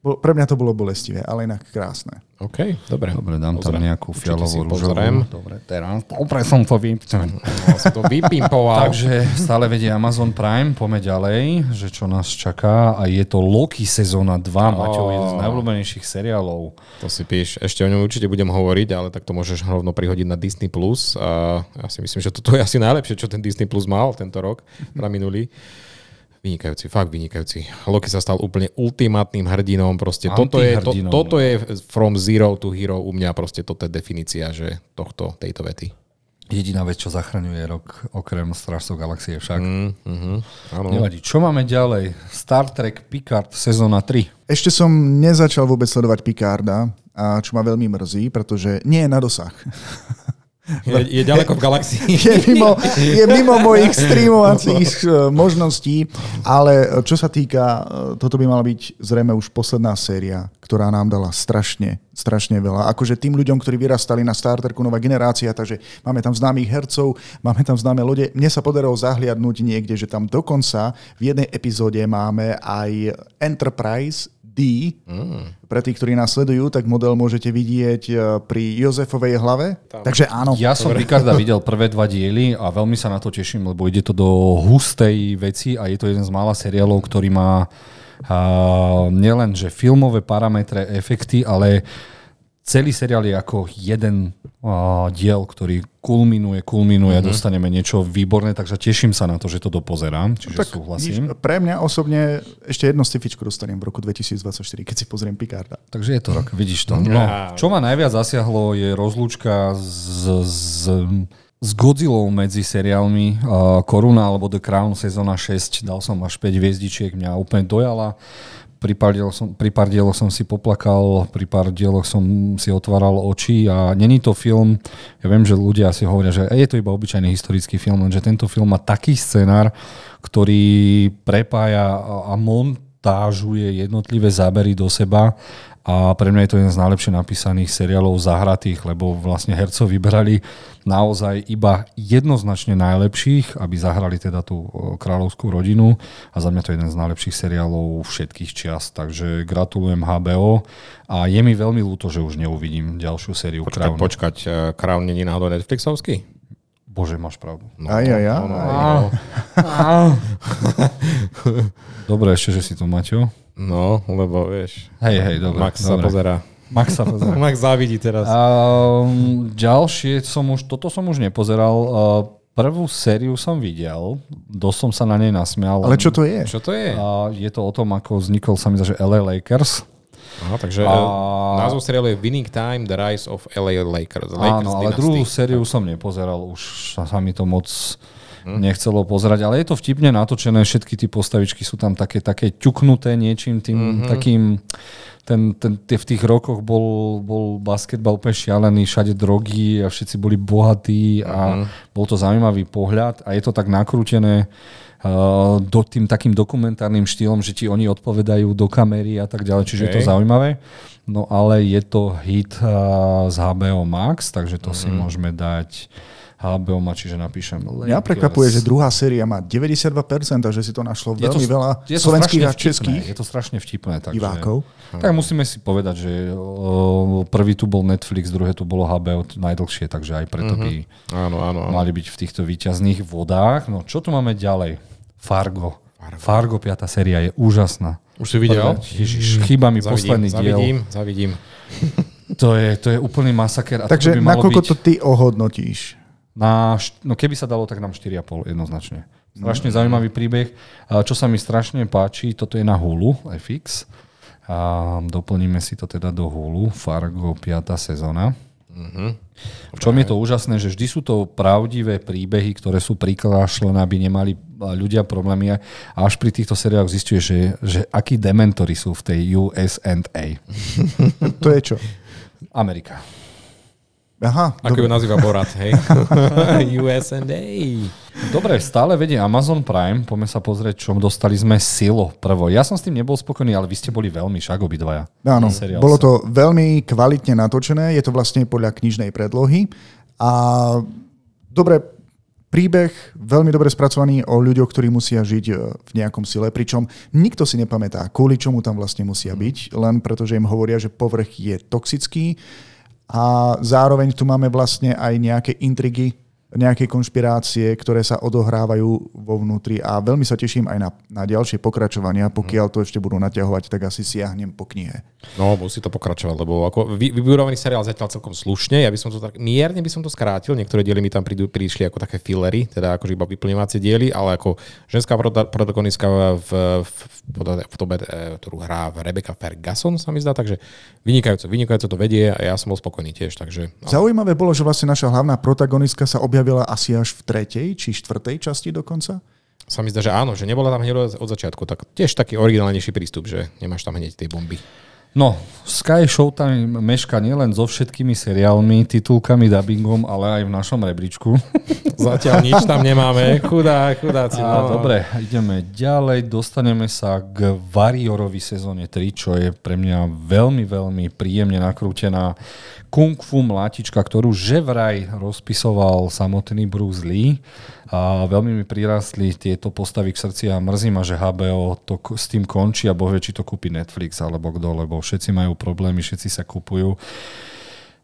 Speaker 3: pre mňa to bolo bolestivé, ale inak krásne.
Speaker 2: OK, dobre.
Speaker 1: Dobre, dám tam
Speaker 2: Pozriem.
Speaker 1: nejakú
Speaker 2: Určite si
Speaker 1: fialovú rúžovú. Dobre, teraz. Dobre som to vypčal.
Speaker 2: No, si to vypimpoval.
Speaker 1: Takže stále vedie Amazon Prime, poďme ďalej, že čo nás čaká a je to Loki sezóna 2, Maťo, jeden z najobľúbenejších seriálov.
Speaker 2: To si píš. Ešte o ňom určite budem hovoriť, ale tak to môžeš rovno prihodiť na Disney+. Plus. A ja si myslím, že toto je asi najlepšie, čo ten Disney Plus mal tento rok, na minulý. Vynikajúci, fakt vynikajúci. Loki sa stal úplne ultimátnym hrdinom. Proste toto je, to,
Speaker 1: Antihrdinom.
Speaker 2: toto je from zero to hero u mňa. Proste toto je definícia, že tohto, tejto vety.
Speaker 1: Jediná vec, čo zachraňuje rok, okrem Strážcov galaxie však.
Speaker 2: Mm, uh-huh. Áno.
Speaker 1: Nevadí. Čo máme ďalej? Star Trek Picard sezóna 3.
Speaker 3: Ešte som nezačal vôbec sledovať Picarda, a čo ma veľmi mrzí, pretože nie je na dosah.
Speaker 2: Je, je ďaleko v galaxii.
Speaker 3: je mimo, je mimo mojich streamovacích eh, možností, ale čo sa týka, eh, toto by mala byť zrejme už posledná séria, ktorá nám dala strašne, strašne veľa. Akože tým ľuďom, ktorí vyrastali na Star Treku nová generácia, takže máme tam známych hercov, máme tam známe lode. Mne sa podarilo zahliadnúť niekde, že tam dokonca v jednej epizóde máme aj Enterprise D. Mm. Pre tých, ktorí nás sledujú, tak model môžete vidieť eh, pri Jozefovej hlave. Tam. Takže áno.
Speaker 1: Ja som Picarda videl prvé dva diely a veľmi sa na to teším, lebo ide to do hustej veci a je to jeden z mála seriálov, ktorý má uh, nielen že filmové parametre, efekty, ale celý seriál je ako jeden uh, diel, ktorý kulminuje, kulminuje
Speaker 3: Mhm.
Speaker 1: a dostaneme niečo výborné, takže teším sa na to, že to dopozerám, čiže
Speaker 3: Tak
Speaker 1: súhlasím.
Speaker 3: nič, pre mňa osobne ešte jedno stifičko dostanem v roku 2024, keď si pozriem Picarda.
Speaker 1: Takže je to rok, vidíš to. No, čo ma najviac zasiahlo je rozlúčka s, s, s Godzillou medzi seriálmi uh, Koruna alebo The Crown sezóna 6. Dal som až 5 hviezdičiek, mňa úplne dojala. Pri pár, som, pri pár dieloch som si poplakal, pri pár dieloch som si otváral oči a není to film, ja viem, že ľudia si hovoria, že je to iba obyčajný historický film, lenže tento film má taký scenár, ktorý prepája a montážuje jednotlivé zábery do seba a pre mňa je to jeden z najlepšie napísaných seriálov zahratých, lebo vlastne hercov vybrali naozaj iba jednoznačne najlepších, aby zahrali teda tú kráľovskú rodinu a za mňa to je jeden z najlepších seriálov všetkých čias, takže gratulujem HBO a je mi veľmi ľúto, že už neuvidím ďalšiu sériu
Speaker 2: Počkať,
Speaker 1: Crown.
Speaker 2: počkať, Crown není náhodou Netflixovský?
Speaker 1: Bože, máš pravdu.
Speaker 2: No,
Speaker 3: Aj, aj, aj.
Speaker 2: no, no, no.
Speaker 1: Dobre, ešte, že si tu, Maťo.
Speaker 2: No, lebo vieš,
Speaker 1: Hej, hej, dobre.
Speaker 2: Max sa
Speaker 1: dobre.
Speaker 2: pozera.
Speaker 1: Max sa pozera.
Speaker 2: Max závidí teraz.
Speaker 1: Um, ďalšie som už, toto som už nepozeral. Uh, prvú sériu som videl, dosť som sa na nej nasmial.
Speaker 3: Ale čo to je?
Speaker 2: Čo to je?
Speaker 1: A je to o tom, ako vznikol sa mi zdá, že LA Lakers.
Speaker 2: Aha, takže
Speaker 1: A-
Speaker 2: a... názov seriálu je Winning Time, The Rise of LA Lakers. Lakers
Speaker 1: Áno, ale
Speaker 2: Dynasty.
Speaker 1: druhú sériu som nepozeral, už sa, sa mi to moc nechcelo pozerať, ale je to vtipne natočené, všetky tie postavičky sú tam také, také ťuknuté niečím tým mm-hmm. takým, ten, ten, tie v tých rokoch bol, bol basketbal úplne šialený, všade drogy a všetci boli bohatí a bol to zaujímavý pohľad a je to tak nakrútené uh, do, tým takým dokumentárnym štýlom, že ti oni odpovedajú do kamery a tak ďalej, čiže je to zaujímavé. No ale je to hit uh, z HBO Max, takže to si môžeme dať HBO Max, čiže napíšem.
Speaker 3: Mňa prekvapuje, že druhá séria má 92% a že si to našlo
Speaker 1: Je to-
Speaker 3: veľa
Speaker 1: je to
Speaker 3: slovenských a
Speaker 1: vtipné,
Speaker 3: českých
Speaker 1: Je to strašne vtipné. Takže,
Speaker 3: divákov.
Speaker 1: Tak musíme si povedať, že prvý tu bol Netflix, druhé tu bolo HBO najdlhšie, takže aj preto by
Speaker 2: Áno, áno, áno.
Speaker 1: mali byť v týchto výťazných vodách. No čo tu máme ďalej? Fargo. Fargo, piata séria je úžasná.
Speaker 2: Už si videl?
Speaker 1: Ježiš, chýba mi posledný diel.
Speaker 2: zavidím, zavidím.
Speaker 1: To je, to je úplný masaker. A
Speaker 3: Takže
Speaker 1: toto by malo
Speaker 3: nakoľko
Speaker 1: byť
Speaker 3: to ty ohodnotíš?
Speaker 1: Na, no keby sa dalo, tak nám 4,5 jednoznačne. Strašne zaujímavý príbeh. Čo sa mi strašne páči, toto je na Hulu, FX. A doplníme si to teda do Hulu, Fargo 5. sezóna. V čom je to úžasné, že vždy sú to pravdivé príbehy, ktoré sú priklášlené, aby nemali ľudia problémy. A až pri týchto seriáloch zistuje, že, že akí dementory sú v tej USA.
Speaker 3: To je čo?
Speaker 1: Amerika.
Speaker 3: Aha,
Speaker 2: Ako ju
Speaker 3: dobre.
Speaker 2: nazýva Borat, hej? USA.
Speaker 1: Dobre, stále vedie Amazon Prime. Poďme sa pozrieť, čo dostali sme Silo prvo. Ja som s tým nebol spokojný, ale vy ste boli veľmi však obidvaja.
Speaker 3: Áno, bolo
Speaker 1: sa-
Speaker 3: to veľmi kvalitne natočené, je to vlastne podľa knižnej predlohy a dobre, príbeh veľmi dobre spracovaný o ľuďoch, ktorí musia žiť e, v nejakom sile, pričom nikto si nepamätá, kvôli čomu tam vlastne musia byť, len preto, že im hovoria, že povrch je toxický a zároveň tu máme vlastne aj nejaké intrigy, nejaké konšpirácie, ktoré sa odohrávajú vo vnútri a veľmi sa teším aj na, na ďalšie pokračovania. Pokiaľ to ešte budú naťahovať, tak asi siahnem po knihe.
Speaker 2: No, musí to pokračovať, lebo ako vy, vybudovaný seriál zatiaľ celkom slušne. Ja by som to tak, mierne by som to skrátil. Niektoré diely mi tam prídu, prišli ako také fillery, teda akože iba vyplňovacie diely, ale ako ženská prota- protagonistka v, v, v, v, tobe, e, ktorú hrá Rebecca Ferguson, sa mi zdá, takže vynikajúco, vynikajúco to vedie a ja som bol spokojný tiež, takže no.
Speaker 3: Zaujímavé bolo, že vlastne naša hlavná protagonistka sa objavila asi až v tretej či štvrtej časti dokonca.
Speaker 2: sa mi zdá, že áno, že nebola tam hneď od- začiatku, tak tiež taký originálnejší prístup, že nemáš tam hneď tie bomby.
Speaker 1: No, Sky Showtime meška nielen so všetkými seriálmi, titulkami, dubbingom, ale aj v našom rebríčku.
Speaker 2: Zatiaľ nič tam nemáme, chudá, chudáci.
Speaker 1: A,
Speaker 2: no.
Speaker 1: dobre, ideme ďalej. Dostaneme sa k Warriorovi sezóne 3, čo je pre mňa veľmi, veľmi príjemne nakrútená kung fu mlátička, ktorú že vraj rozpisoval samotný Bruce Lee. A veľmi mi prirastli tieto postavy k srdci a mrzí ma, že HBO to s tým končí a boh vie, či to kúpi Netflix alebo kto, lebo všetci majú problémy, všetci sa kupujú.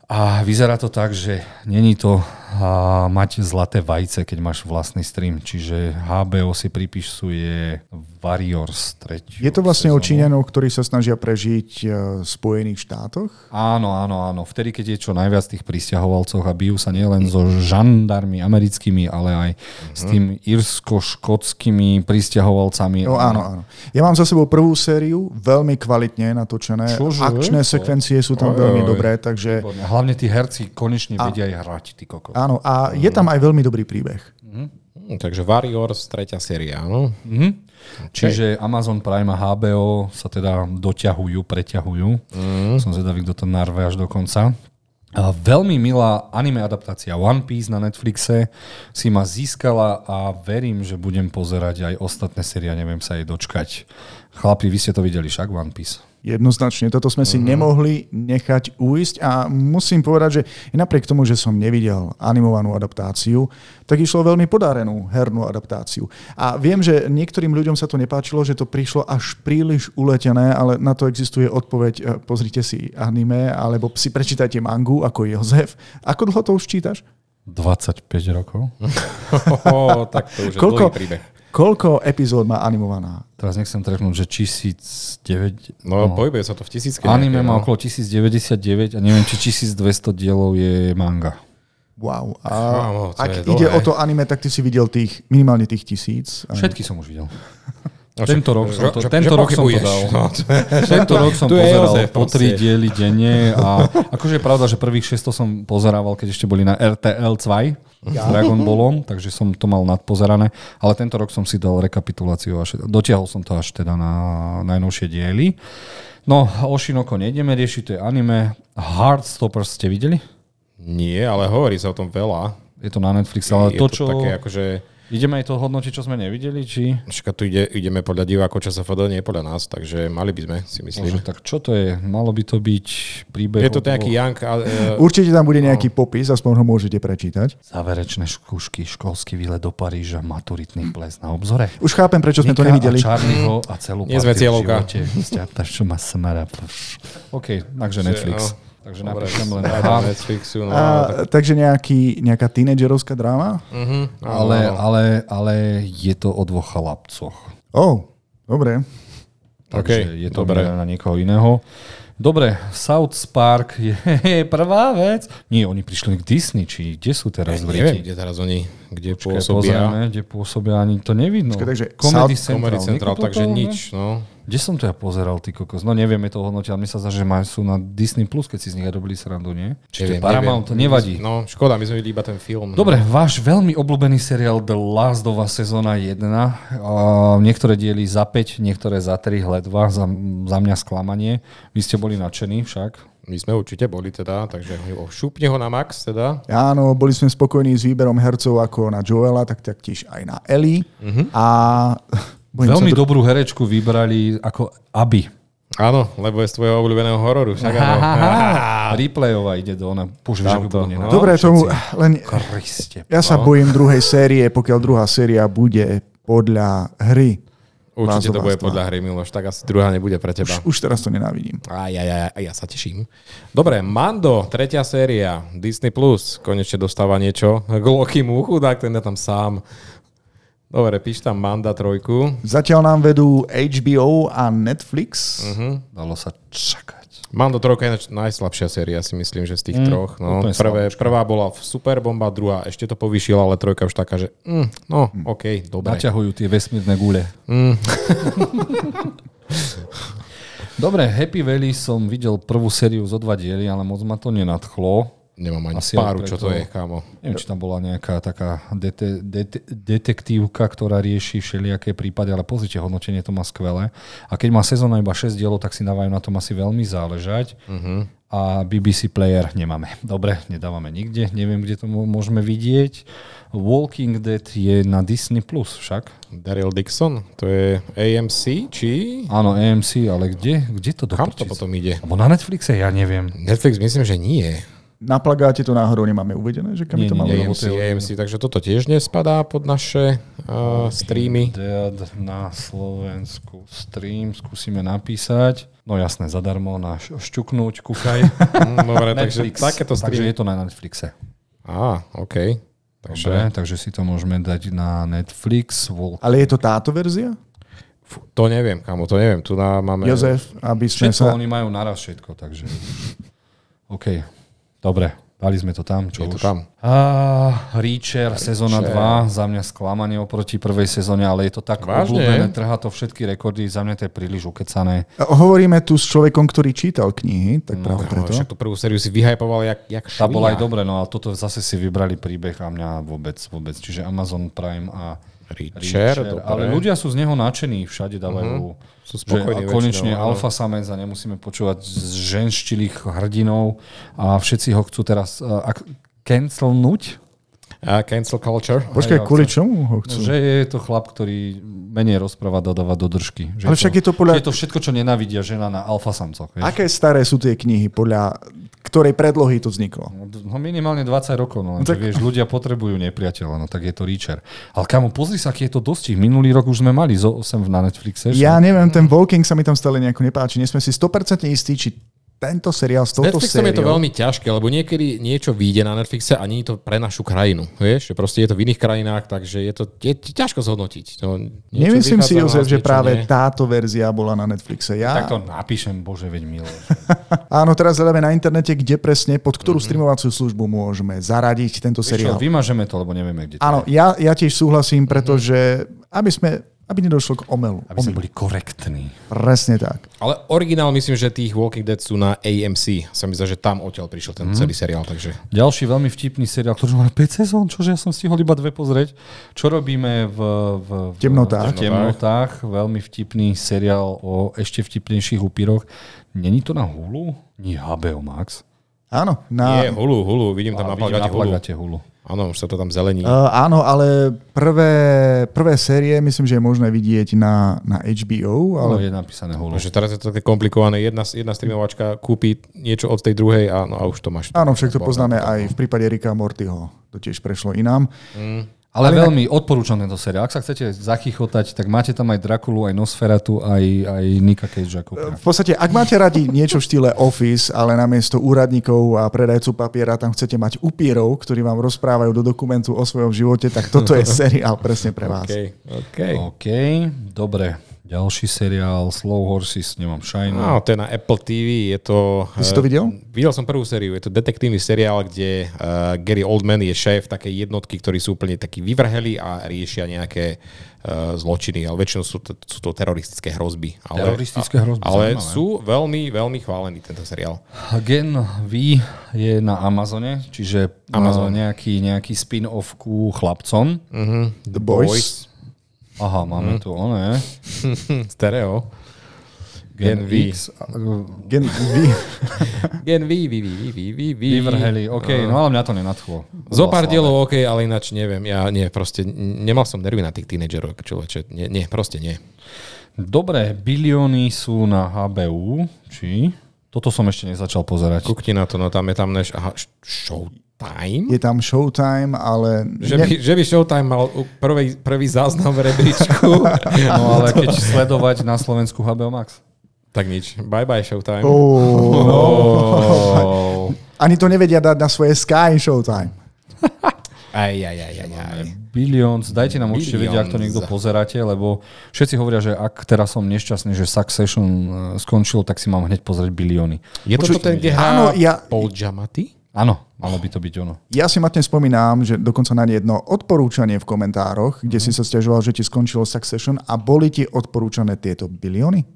Speaker 1: A vyzerá to tak, že není to a, mať zlaté vajce, keď máš vlastný stream. Čiže HBO si pripisuje Warriors 3.
Speaker 3: Je to vlastne o Číňanov, ktorí sa snažia prežiť e, v Spojených štátoch.
Speaker 1: Áno, áno, áno. Vtedy, keď je čo najviac tých pristahovalcov a bijú sa nielen so žandarmi americkými, ale aj s tým írsko-škótskymi pristahovalcami.
Speaker 3: No áno, áno. Ja mám za sebou prvú sériu, veľmi kvalitne natočené.
Speaker 1: Čože?
Speaker 3: Akčné sekvencie sú tam
Speaker 2: Oj,
Speaker 3: veľmi
Speaker 2: oj.
Speaker 3: dobré, takže
Speaker 1: Výborne. Hlavne tí herci konečne vedia aj hrať, ty koko.
Speaker 3: áno. A je tam aj veľmi dobrý príbeh.
Speaker 2: Hm, takže Warriors, tretia séria, áno.
Speaker 1: Mhm. Čiže Amazon Prime a HBO sa teda doťahujú, preťahujú. Mm. Som zvedavý, kto to narve až do konca. A veľmi milá anime adaptácia One Piece na Netflixe si ma získala a verím, že budem pozerať aj ostatné série, a neviem sa jej dočkať. Chlapi, vy ste to videli však One Piece?
Speaker 3: Jednoznačne, toto sme si
Speaker 2: Mhm.
Speaker 3: nemohli nechať uísť a musím povedať, že i napriek tomu, že som nevidel animovanú adaptáciu, tak išlo veľmi podarenú hernú adaptáciu. A viem, že niektorým ľuďom sa to nepáčilo, že to prišlo až príliš uletené, ale na to existuje odpoveď, e, pozrite si anime, alebo si prečítajte mangu ako Jozef. Ako dlho to už čítaš?
Speaker 1: 25 rokov.
Speaker 2: Oh, tak to už je
Speaker 3: Koľko,
Speaker 2: dlhý príbeh.
Speaker 3: Koľko epizód má animovaná?
Speaker 1: Teraz nechcem trefnúť, že 1009...
Speaker 2: No, pohybuje sa to v tisícke.
Speaker 1: Anime
Speaker 2: nejaké,
Speaker 1: má
Speaker 2: no.
Speaker 1: okolo 1099 a neviem, či 1200 dielov je manga.
Speaker 3: Wow. A
Speaker 2: Kámo, to
Speaker 3: ak
Speaker 2: je
Speaker 3: ide
Speaker 2: dlhé.
Speaker 3: o to anime, tak ty si videl tých, minimálne tých tisíc.
Speaker 1: Všetky som už videl.
Speaker 2: No,
Speaker 1: Tento rok som to- tento rok som to dal.
Speaker 2: No, to je-
Speaker 1: Tento rok som pozeral
Speaker 2: Jozef,
Speaker 1: po tri diely denne a akože je pravda, že prvých 600 som pozerával, keď ešte boli na RTL 2 s Dragon Ballom, takže som to mal nadpozerané, ale tento rok som si dal rekapituláciu, až, dotiahol som to až teda na najnovšie diely. No, Oshinoko nejdeme riešiť, to je anime. Heartstoppers ste videli?
Speaker 2: Nie, ale hovorí sa o tom veľa.
Speaker 1: Je to na Netflixe, ale
Speaker 2: je
Speaker 1: to,
Speaker 2: to
Speaker 1: čo...
Speaker 2: také akože...
Speaker 1: Ideme aj to hodnotiť, čo sme nevideli, či...
Speaker 2: Však tu ide, ideme podľa divákov ČSFD, nie podľa nás, takže mali by sme, si myslím.
Speaker 1: Bože, tak čo to je? Malo by to byť príbeh...
Speaker 2: Je to nejaký Young... Uh,
Speaker 3: Určite tam bude
Speaker 2: No.
Speaker 3: nejaký popis, aspoň ho môžete prečítať.
Speaker 1: Záverečné skúšky, školský výlet do Paríža, maturitný ples na obzore.
Speaker 3: Už chápem, prečo sme to
Speaker 1: Nika
Speaker 3: nevideli.
Speaker 1: A a celú
Speaker 2: Nie sme cieľovka.
Speaker 1: čo má smara. OK, takže Netflix. Takže
Speaker 2: Dobre,
Speaker 1: napíšem len
Speaker 2: na Netflixu, no,
Speaker 3: A,
Speaker 2: tak,
Speaker 3: takže nejaký, nejaká tínedžerovská dráma?
Speaker 2: uh-huh,
Speaker 1: ale, ale, ale je to o dvoch chlapcoch.
Speaker 3: Oh, dobre.
Speaker 1: Takže
Speaker 2: OK,
Speaker 1: je to
Speaker 2: dobre.
Speaker 1: na niekoho iného. Dobre, South Park je prvá vec. Nie, oni prišli k Disney, či kde sú teraz v
Speaker 2: neviem, kde teraz oni, kde
Speaker 1: Počkaj,
Speaker 2: pôsobia.
Speaker 1: pozrieme, kde pôsobia, ani to nevidno.
Speaker 3: Počkaj, takže
Speaker 1: Comedy
Speaker 3: South-
Speaker 1: Central.
Speaker 2: Comedy Central,
Speaker 1: Niekto
Speaker 2: takže
Speaker 1: toto,
Speaker 2: nič. No.
Speaker 1: Kde som to ja pozeral, ty kokos? No nevieme to hodnotiť, ale mne sa zdá, že majú, sú na Disney+, Plus, keď si z nich aj robili srandu, nie? Či to je
Speaker 2: Neviem,
Speaker 1: Paramount,
Speaker 2: neviem.
Speaker 1: nevadí.
Speaker 2: No, škoda, my sme videli iba ten film.
Speaker 1: Dobre, váš veľmi obľúbený seriál The Last of Us sezóna 1. A niektoré diely za 5, niektoré za 3, hledva, za, za mňa sklamanie. Vy ste boli nadšení však.
Speaker 2: My sme určite boli teda, takže ho- šupne ho na max teda.
Speaker 3: Áno, boli sme spokojní s výberom hercov ako na Joela, tak taktiež aj na Ellie.
Speaker 2: Mhm.
Speaker 3: A
Speaker 1: Veľmi
Speaker 3: dru-
Speaker 1: dobrú herečku vybrali ako Abby.
Speaker 2: Áno, lebo je z tvojho obľúbeného hororu. Však áno.
Speaker 1: Replayová ide do ona.
Speaker 2: Tamto,
Speaker 1: ako
Speaker 2: no.
Speaker 3: Dobre, tomu len...
Speaker 1: Kriste.
Speaker 3: Ja sa
Speaker 2: No.
Speaker 3: bojím druhej série, pokiaľ druhá séria bude podľa hry.
Speaker 2: Určite to bude
Speaker 3: 2.
Speaker 2: podľa hry, Miloš, tak asi druhá nebude pre teba.
Speaker 3: Už, už teraz to nenávidím.
Speaker 2: Aj, aj, aj, aj, ja sa teším. Dobre, Mando, tretia séria, Disney+, Plus, konečne dostáva niečo k Lokimu, chudák, ten je tam sám. Dobre, píš tam Manda trojku.
Speaker 3: Zatiaľ nám vedú HBO a Netflix.
Speaker 2: Mhm.
Speaker 1: Dalo sa čakať.
Speaker 2: Mando trojka je najslabšia séria, si myslím, že z tých mm, troch. No, prvé, prvá bola v super bomba, druhá ešte to povýšila, ale trojka už taká, že mm, no, OK, dobre.
Speaker 1: Naťahujú tie vesmírne gule.
Speaker 2: Mm.
Speaker 1: Dobre, Happy Valley som videl prvú sériu zo dva diely, ale moc ma to nenadchlo.
Speaker 2: Nemám ani
Speaker 1: Asi
Speaker 2: páru, čo
Speaker 1: preto.
Speaker 2: to je, kámo.
Speaker 1: Neviem, či tam bola nejaká taká dete, dete, detektívka, ktorá rieši všelijaké prípady, ale pozrite, hodnotenie to má skvelé. A keď má sezóna iba 6 dielov, tak si dávajú na tom asi veľmi záležať.
Speaker 2: Uh-huh.
Speaker 1: A BBC Player nemáme. Dobre, nedávame nikde, neviem, kde to mô- môžeme vidieť. Walking Dead je na Disney Plus však.
Speaker 2: Daryl Dixon, to je AMC, či...
Speaker 1: Áno, AMC, ale kde? Kde to do
Speaker 2: Kam to potom ide?
Speaker 1: Alebo na Netflixe, ja neviem.
Speaker 2: Netflix myslím, že nie.
Speaker 3: Na plagáte to náhodou nemáme uvedené, že kam
Speaker 1: Nie,
Speaker 3: to
Speaker 1: lebo
Speaker 2: AMC, AMC, takže toto tiež nespadá pod naše uh, streamy.
Speaker 1: Dead na Slovensku stream, skúsime napísať. No jasné, zadarmo na šťuknúť, kúkaj.
Speaker 2: Mm, Dobre, takže takéto
Speaker 1: takže
Speaker 2: streamy.
Speaker 1: je to na Netflixe.
Speaker 2: Á, OK. Takže
Speaker 1: Dobre, takže si to môžeme dať na Netflix. Vol-
Speaker 3: Ale je to táto verzia?
Speaker 2: To neviem, kamo, to neviem. Tu máme...
Speaker 3: Jozef, aby sme
Speaker 1: Všetko
Speaker 3: sa...
Speaker 1: oni majú naraz všetko, takže... OK, dobre, dali sme to tam, čo
Speaker 2: Je to
Speaker 1: už.
Speaker 2: tam.
Speaker 1: Á, Reacher, sezóna
Speaker 2: Reacher.
Speaker 1: 2, za mňa sklamanie oproti prvej sezóne, ale je to tak
Speaker 2: Vážne?
Speaker 1: obľúbené, trhá to všetky rekordy, za mňa to je príliš ukecané.
Speaker 3: Hovoríme tu s človekom, ktorý čítal knihy, tak práve
Speaker 2: No,
Speaker 3: preto.
Speaker 2: však tú prvú sériu si vyhypoval jak, jak
Speaker 1: Tá bola aj dobre, no ale toto zase si vybrali príbeh a mňa vôbec, vôbec. Čiže Amazon Prime a
Speaker 2: Reacher, dobre.
Speaker 1: Ale ľudia sú z neho nadšení, všade dávajú,
Speaker 2: Sú
Speaker 1: že
Speaker 2: spokojní
Speaker 1: a konečne
Speaker 2: väčšinou,
Speaker 1: alfa samec a nemusíme počúvať z ženštilých hrdinov a všetci ho chcú teraz uh, cancelnúť.
Speaker 2: A cancel culture.
Speaker 3: Počkaj, kvôli čomu ho chcú?
Speaker 1: Že je to chlap, ktorý menej rozpráva, dodáva do držky. Že
Speaker 3: Ale však je to podľa-
Speaker 1: Je to všetko, čo nenávidia žena na alfa samcoch. Vieš?
Speaker 3: Aké staré sú tie knihy, podľa ktorej predlohy to vzniklo?
Speaker 1: No minimálne 20 rokov, no,
Speaker 3: tak-
Speaker 1: tak... vieš, ľudia potrebujú nepriateľa, no tak je to Reacher. Ale kamo, pozri sa, aký je to dostih. Minulý rok už sme mali zo 8 na Netflixe.
Speaker 3: Ja neviem, ten Walking sa mi tam stále nejako nepáči. Nie sme si 100% istí, či tento seriál s touto
Speaker 2: Netflixom je to
Speaker 3: sériou...
Speaker 2: veľmi ťažké, lebo niekedy niečo vyjde na Netflixe a nie je to pre našu krajinu. Vieš, že proste je to v iných krajinách, takže je to je ťažko zhodnotiť. To
Speaker 3: Nemyslím si, Jozef,
Speaker 2: nás,
Speaker 3: že práve
Speaker 2: nie.
Speaker 3: táto verzia bola na Netflixe. Ja...
Speaker 1: Tak to napíšem, bože, veď milé.
Speaker 3: Áno, teraz hľadáme na internete, kde presne, pod
Speaker 2: Mhm.
Speaker 3: ktorú streamovaciu službu môžeme zaradiť tento
Speaker 1: Vieš čo,
Speaker 3: seriál.
Speaker 1: vymažeme to, lebo nevieme, kde to
Speaker 3: Áno,
Speaker 1: je.
Speaker 3: ja, ja tiež súhlasím, pretože aby sme aby nedošlo k omelu.
Speaker 1: Aby sme boli korektní.
Speaker 3: Presne tak.
Speaker 2: Ale originál myslím, že tých Walking Dead sú na AMC. Sa mi zdá, že tam odtiaľ prišiel ten celý seriál, takže...
Speaker 1: Ďalší veľmi vtipný seriál, ktorý má 5 sezón, čože ja som stihol iba dve pozrieť. Čo robíme v, v, v
Speaker 3: Temnotách.
Speaker 1: V temnotách. Veľmi vtipný seriál o ešte vtipnejších upíroch. Není to na Hulu? Nie, HBO Max.
Speaker 3: Áno,
Speaker 2: Nie,
Speaker 3: na,
Speaker 2: Hulu, Hulu, vidím tam
Speaker 1: A
Speaker 2: na plagáte
Speaker 1: na
Speaker 2: Hulu.
Speaker 1: plagáte Hulu.
Speaker 2: Áno, už sa to tam zelení.
Speaker 3: Uh, áno, ale prvé, prvé série myslím, že je možné vidieť na, na HBO,
Speaker 1: Ale
Speaker 3: ale
Speaker 1: je napísané Hulu.
Speaker 2: Takže teraz je to také komplikované. Jedna, jedna streamovačka kúpi niečo od tej druhej a, no, a už to máš.
Speaker 3: áno, však to poznáme aj v prípade Ricka Mortyho. To tiež prešlo inám.
Speaker 1: Ale,
Speaker 3: Ale
Speaker 1: veľmi odporúčam tento seriál. Ak sa chcete zachychotať, tak máte tam aj Drakulu, aj Nosferatu, aj, aj Nika Cage. Ako
Speaker 3: V podstate, ak máte radi niečo v štýle Office, ale namiesto úradníkov a predajcu papiera tam chcete mať upírov, ktorí vám rozprávajú do dokumentu o svojom živote, tak toto je seriál presne pre vás.
Speaker 2: OK, OK.
Speaker 1: OK, dobre. Ďalší seriál Slow Horses, nemám šajnu.
Speaker 2: No, to je na Apple TV, je to...
Speaker 3: Ty si to videl?
Speaker 2: Videl som prvú sériu, je to detektívny seriál, kde uh, Gary Oldman je šéf takej jednotky, ktorí sú úplne takí vyvrheli a riešia nejaké uh, zločiny, ale väčšinou sú to, sú to teroristické hrozby. Ale,
Speaker 1: Teroristické hrozby,
Speaker 2: Ale
Speaker 1: zaujímavé.
Speaker 2: sú veľmi, veľmi chválený tento seriál.
Speaker 1: Gen V je na Amazone, čiže
Speaker 2: Amazon.
Speaker 1: Nejaký, nejaký spin-off ku chlapcom.
Speaker 3: The Boys.
Speaker 1: Aha, máme tu oné.
Speaker 2: Stereo.
Speaker 1: Gen,
Speaker 2: Gen V.
Speaker 3: Gen V.
Speaker 2: Gen V, V, V, V, V, V.
Speaker 1: Vyvrheli, OK, no ale mňa to nenadchlo.
Speaker 2: Zo pár dielov OK, ale ináč neviem. Ja nie, proste nemal som nervy na tých tínedžerov, človeče. Nie, nie, proste nie.
Speaker 1: Dobre, bilióny sú na HBU, či? Toto som ešte nezačal pozerať.
Speaker 2: Kukni na to, no tam je tam než... Aha, š- Showtime?
Speaker 3: Je tam Showtime, ale...
Speaker 2: Že by, že by Showtime mal prvý, prvý záznam v rebríčku.
Speaker 1: No ale keď sledovať na Slovensku HBO Max.
Speaker 2: tak nič. Bye bye Showtime.
Speaker 3: Oh.
Speaker 1: Oh.
Speaker 3: Ani to nevedia dať na svoje Sky Showtime.
Speaker 2: Aj, aj, aj, aj, aj.
Speaker 1: Billions, dajte nám určite vedieť, ak to niekto pozeráte, lebo všetci hovoria, že ak teraz som nešťastný, že Succession eh, skončil, tak si mám hneď pozrieť bilióny.
Speaker 2: Je to to ten, kde hrá
Speaker 3: ja-
Speaker 2: Paul Giamatti?
Speaker 1: Áno, malo by to byť ono.
Speaker 3: Ja si matne spomínam, že dokonca na jedno odporúčanie v komentároch, kde si sa stiažoval, že ti skončilo Succession a boli ti odporúčané tieto bilióny.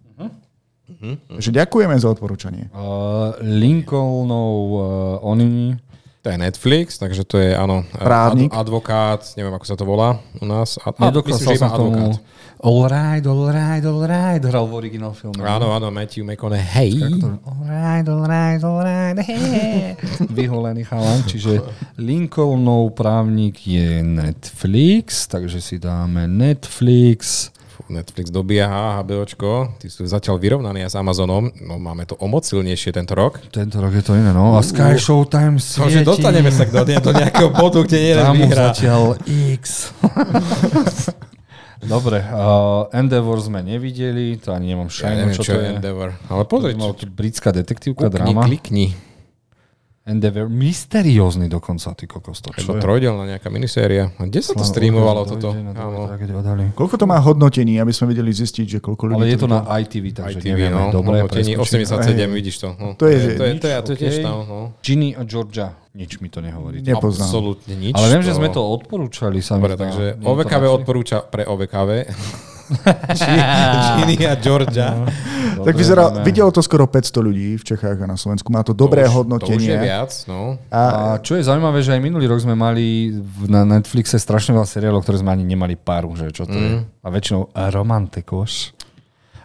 Speaker 3: Takže ďakujeme za odporúčanie.
Speaker 1: Uh, Lincolnov uh, oni...
Speaker 2: To je Netflix, takže to je, áno,
Speaker 3: Právnik.
Speaker 2: ad- advokát, neviem, ako sa to volá u nás. A, a myslím,
Speaker 1: Nedokázal
Speaker 2: že
Speaker 1: som tomu...
Speaker 2: advokát.
Speaker 1: All right, all right, all right, hral v originál filme.
Speaker 2: Áno, áno, Matthew McConaughey.
Speaker 1: All right, all right, all right, hey. Vyholený chalan, čiže Lincolnov právnik je Netflix, takže si dáme Netflix.
Speaker 2: Netflix dobieha, HBOčko, tí sú zatiaľ vyrovnaní s Amazonom, no máme to o moc silnejšie tento rok.
Speaker 1: Tento rok je to iné, no. A Sky Showtime svieti.
Speaker 2: že dostaneme sa do, do nejakého bodu, kde nie jeden
Speaker 1: Tam zatiaľ X. Dobre, uh, Endeavor sme nevideli, to ani nemám
Speaker 2: Ja
Speaker 1: šajnu,
Speaker 2: neviem,
Speaker 1: čo,
Speaker 2: čo
Speaker 1: to
Speaker 2: je. Endeavor. Ale pozri, čo,
Speaker 1: to britská detektívka,
Speaker 2: klikni,
Speaker 1: dráma.
Speaker 2: klikni.
Speaker 1: Endeavor, mysteriózny dokonca, ty kokos, to čo
Speaker 2: to trojdelná nejaká miniséria. A kde sa to streamovalo toto? Áno.
Speaker 3: Koľko to má hodnotení, aby sme vedeli zistiť, že koľko ľudí
Speaker 1: Ale je to na ITV, takže
Speaker 2: ITV,
Speaker 1: nevieme.
Speaker 2: no.
Speaker 1: Dobre,
Speaker 2: Hodnotení
Speaker 1: preskočíme.
Speaker 2: 87,
Speaker 3: Hej.
Speaker 2: vidíš to. No.
Speaker 3: To je-
Speaker 2: to je, to je, to je tiež tam. No.
Speaker 1: Ginny a Georgia, nič mi to nehovorí.
Speaker 3: Nepoznám.
Speaker 2: Absolútne nič.
Speaker 1: Ale viem, že sme to odporúčali sa mi
Speaker 2: Dobre, takže OVKV odporúča pre OVKV. Ginny a Georgia.
Speaker 1: Dobre,
Speaker 3: Tak vyzerá,
Speaker 1: dáme.
Speaker 3: videlo to skoro 500 ľudí v Čechách a na Slovensku. Má to dobré
Speaker 2: to už, To už je
Speaker 3: hodnotenie.
Speaker 2: viac, no.
Speaker 3: A
Speaker 1: A čo je zaujímavé, že aj minulý rok sme mali na Netflixe strašne veľa seriálov, ktoré sme ani nemali paru, že čo to
Speaker 2: Mm.
Speaker 1: je. A väčšinou romantikos.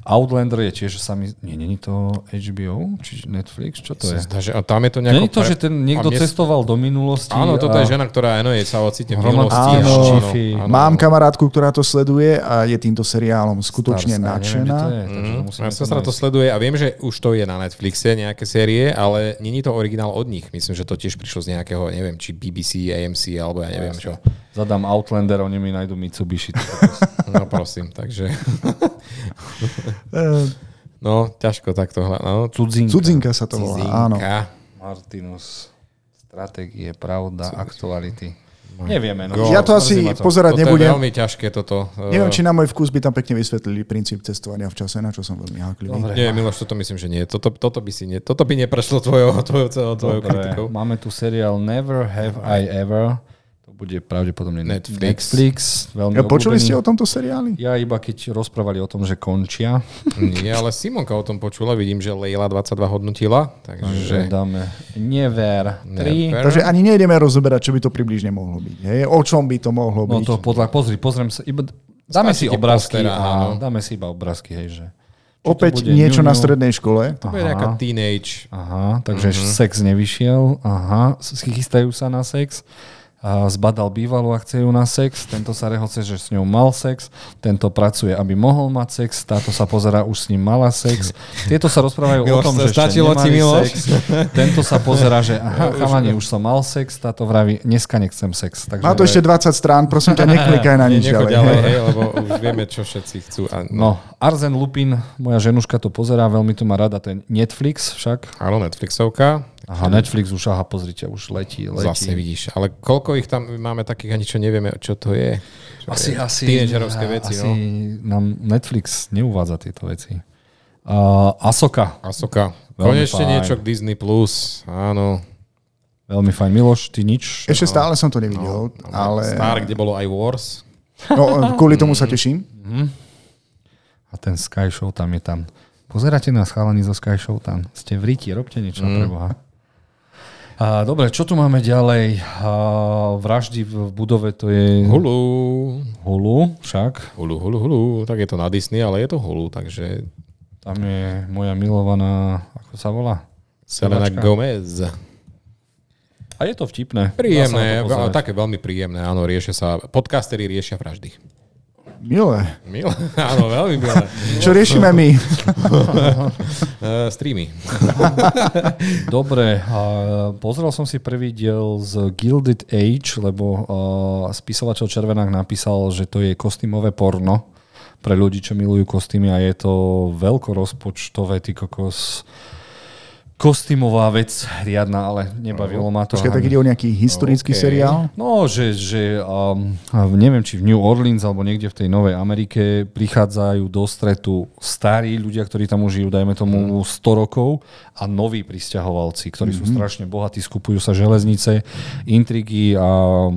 Speaker 1: Outlander je tiež sami... Nie, není to HBO? Či Netflix? Čo to je?
Speaker 2: Zdá, že, a tam je to nejako...
Speaker 1: Není to, že ten niekto
Speaker 2: mne-
Speaker 1: cestoval do minulosti?
Speaker 2: Áno, toto
Speaker 1: a...
Speaker 2: je žena, ktorá áno, je sa ocitne v minulosti.
Speaker 3: Áno.
Speaker 1: sci-fi.
Speaker 3: Mám kamarátku, ktorá to sleduje a je týmto seriálom skutočne
Speaker 1: Stars, a neviem,
Speaker 3: nadšená.
Speaker 1: to je, to to
Speaker 2: sestra to
Speaker 1: nájsť.
Speaker 2: sleduje a viem, že už to je na Netflixe, nejaké série, ale není to originál od nich. Myslím, že to tiež prišlo z nejakého, neviem, či BBC, AMC, alebo ja neviem čo.
Speaker 1: Zadám Outlander, oni mi nájdu Mitsubishi.
Speaker 2: No prosím, takže... No, ťažko takto hľadať. No,
Speaker 1: Cudzinka.
Speaker 3: Cudzinka sa to volá, áno.
Speaker 1: Martinus. Stratégie, pravda, aktuality. Nevieme. No.
Speaker 2: Go.
Speaker 3: Ja to asi
Speaker 1: to.
Speaker 3: pozerať
Speaker 2: Toto
Speaker 3: nebudem.
Speaker 2: je veľmi ťažké toto.
Speaker 3: Neviem, či na môj vkus by tam pekne vysvetlili princíp cestovania v čase, na čo som veľmi háklivý.
Speaker 1: Dobre.
Speaker 2: Nie, Miloš, toto myslím, že nie. Toto, toto, by, si ne, toto by neprešlo tvojou, tvojou, tvojou, tvojou kritikou.
Speaker 1: máme tu seriál Never Have I Ever. Bude pravdepodobne
Speaker 2: Netflix.
Speaker 1: Netflix veľmi
Speaker 3: Ja, počuli
Speaker 1: obľúbený.
Speaker 3: ste o tomto seriáli?
Speaker 1: Ja iba keď rozprávali o tom, že končia,
Speaker 2: Nie, ale Simonka o tom počula. Vidím, že Leila 22 hodnotila.
Speaker 1: že
Speaker 2: Takže...
Speaker 1: dáme Never 3.
Speaker 2: Never.
Speaker 3: Takže ani nejdeme rozoberať, čo by to približne mohlo byť. Hej? O čom by to mohlo
Speaker 1: No
Speaker 3: byť.
Speaker 1: to podľa, pozri, pozriem sa, iba, dáme si
Speaker 2: Stačí ti
Speaker 1: obrázky
Speaker 2: postera,
Speaker 1: a
Speaker 2: áno.
Speaker 1: dáme si iba obrázky, hej, že... či
Speaker 3: Opäť niečo
Speaker 1: ňuňu.
Speaker 3: na strednej škole.
Speaker 2: To bude
Speaker 1: Aha.
Speaker 2: nejaká teenage.
Speaker 1: Aha, takže
Speaker 2: Mhm.
Speaker 1: mm-hmm. sex nevyšiel. Aha, s- chystajú sa na sex. Zbadal bývalú a chce ju na sex. Tento sa rehoce, že s ňou mal sex. Tento pracuje, aby mohol mať sex. Táto sa pozera, už s ním mala sex. Tieto sa rozprávajú o
Speaker 2: Miloš,
Speaker 1: tom, že ešte nemali
Speaker 2: Miloš?
Speaker 1: sex. Tento sa pozera, že aha, chalani, už som mal sex. Táto vraví, dneska nechcem sex. Takže
Speaker 3: Má to ešte 20 strán, prosím ťa, neklikaj na nič ďalej.
Speaker 2: ďalej,
Speaker 3: hej.
Speaker 2: lebo už vieme, čo všetci chcú. A,
Speaker 1: No,
Speaker 2: no.
Speaker 1: Arzen Lupin, moja ženuška to pozerá, veľmi to má rada, je Netflix však.
Speaker 2: Áno, Netflixovka.
Speaker 1: Aha, Netflix už, aha, pozrite, už letí, letí.
Speaker 2: Zase vidíš. Ale koľko ich tam máme takých, ani čo nevieme, čo to je. Čo
Speaker 1: Asi,
Speaker 2: je.
Speaker 1: asi,
Speaker 2: Tínedžerovské veci,
Speaker 1: asi
Speaker 2: no.
Speaker 1: nám Netflix neuvádza tieto veci. Uh, Asoka,
Speaker 2: Asoka.
Speaker 1: Veľmi
Speaker 2: Konečne
Speaker 1: fajn.
Speaker 2: niečo k Disney+. Plus. Áno.
Speaker 1: veľmi fajn. Miloš, ty nič?
Speaker 3: Ešte stále som to nevidel, ale
Speaker 2: Star, kde bolo aj Wars.
Speaker 3: no, kvôli tomu sa teším.
Speaker 1: A ten Sky Show tam je tam. Pozeráte nás, chalani zo Sky Show tam. Ste v ríti, robte niečo mm. pre Boha. Dobre, čo tu máme ďalej? Vraždy v budove, to je
Speaker 2: Hulu.
Speaker 1: Hulu, však.
Speaker 2: Hulu, hulu, hulu. Tak je to na Disney, ale je to Hulu, takže
Speaker 1: Tam je moja milovaná, ako sa volá?
Speaker 2: Selena. Gomez.
Speaker 1: A je to vtipné.
Speaker 2: Príjemné,
Speaker 1: to
Speaker 2: také veľmi príjemné, áno, riešia sa, podcastery riešia vraždy.
Speaker 3: Milé.
Speaker 2: Milé, áno, veľmi milé.
Speaker 3: Čo riešime my?
Speaker 2: Uh, streamy.
Speaker 1: Dobre, a pozrel som si prvý diel z Gilded Age, lebo uh, spisovateľ Červenák napísal, že to je kostýmové porno pre ľudí, čo milujú kostýmy a je to veľkorozpočtové, ty kokos, kostýmová vec riadna, ale nebavilo ma to.
Speaker 3: Počkaj, tak ide o nejaký historický
Speaker 2: OK.
Speaker 3: seriál?
Speaker 1: No, že, že um, neviem, či v New Orleans alebo niekde v tej Novej Amerike prichádzajú do stretu starí ľudia, ktorí tam už žijú, dajme tomu 100 rokov a noví pristahovalci, ktorí sú strašne bohatí, skupujú sa železnice, intrigy a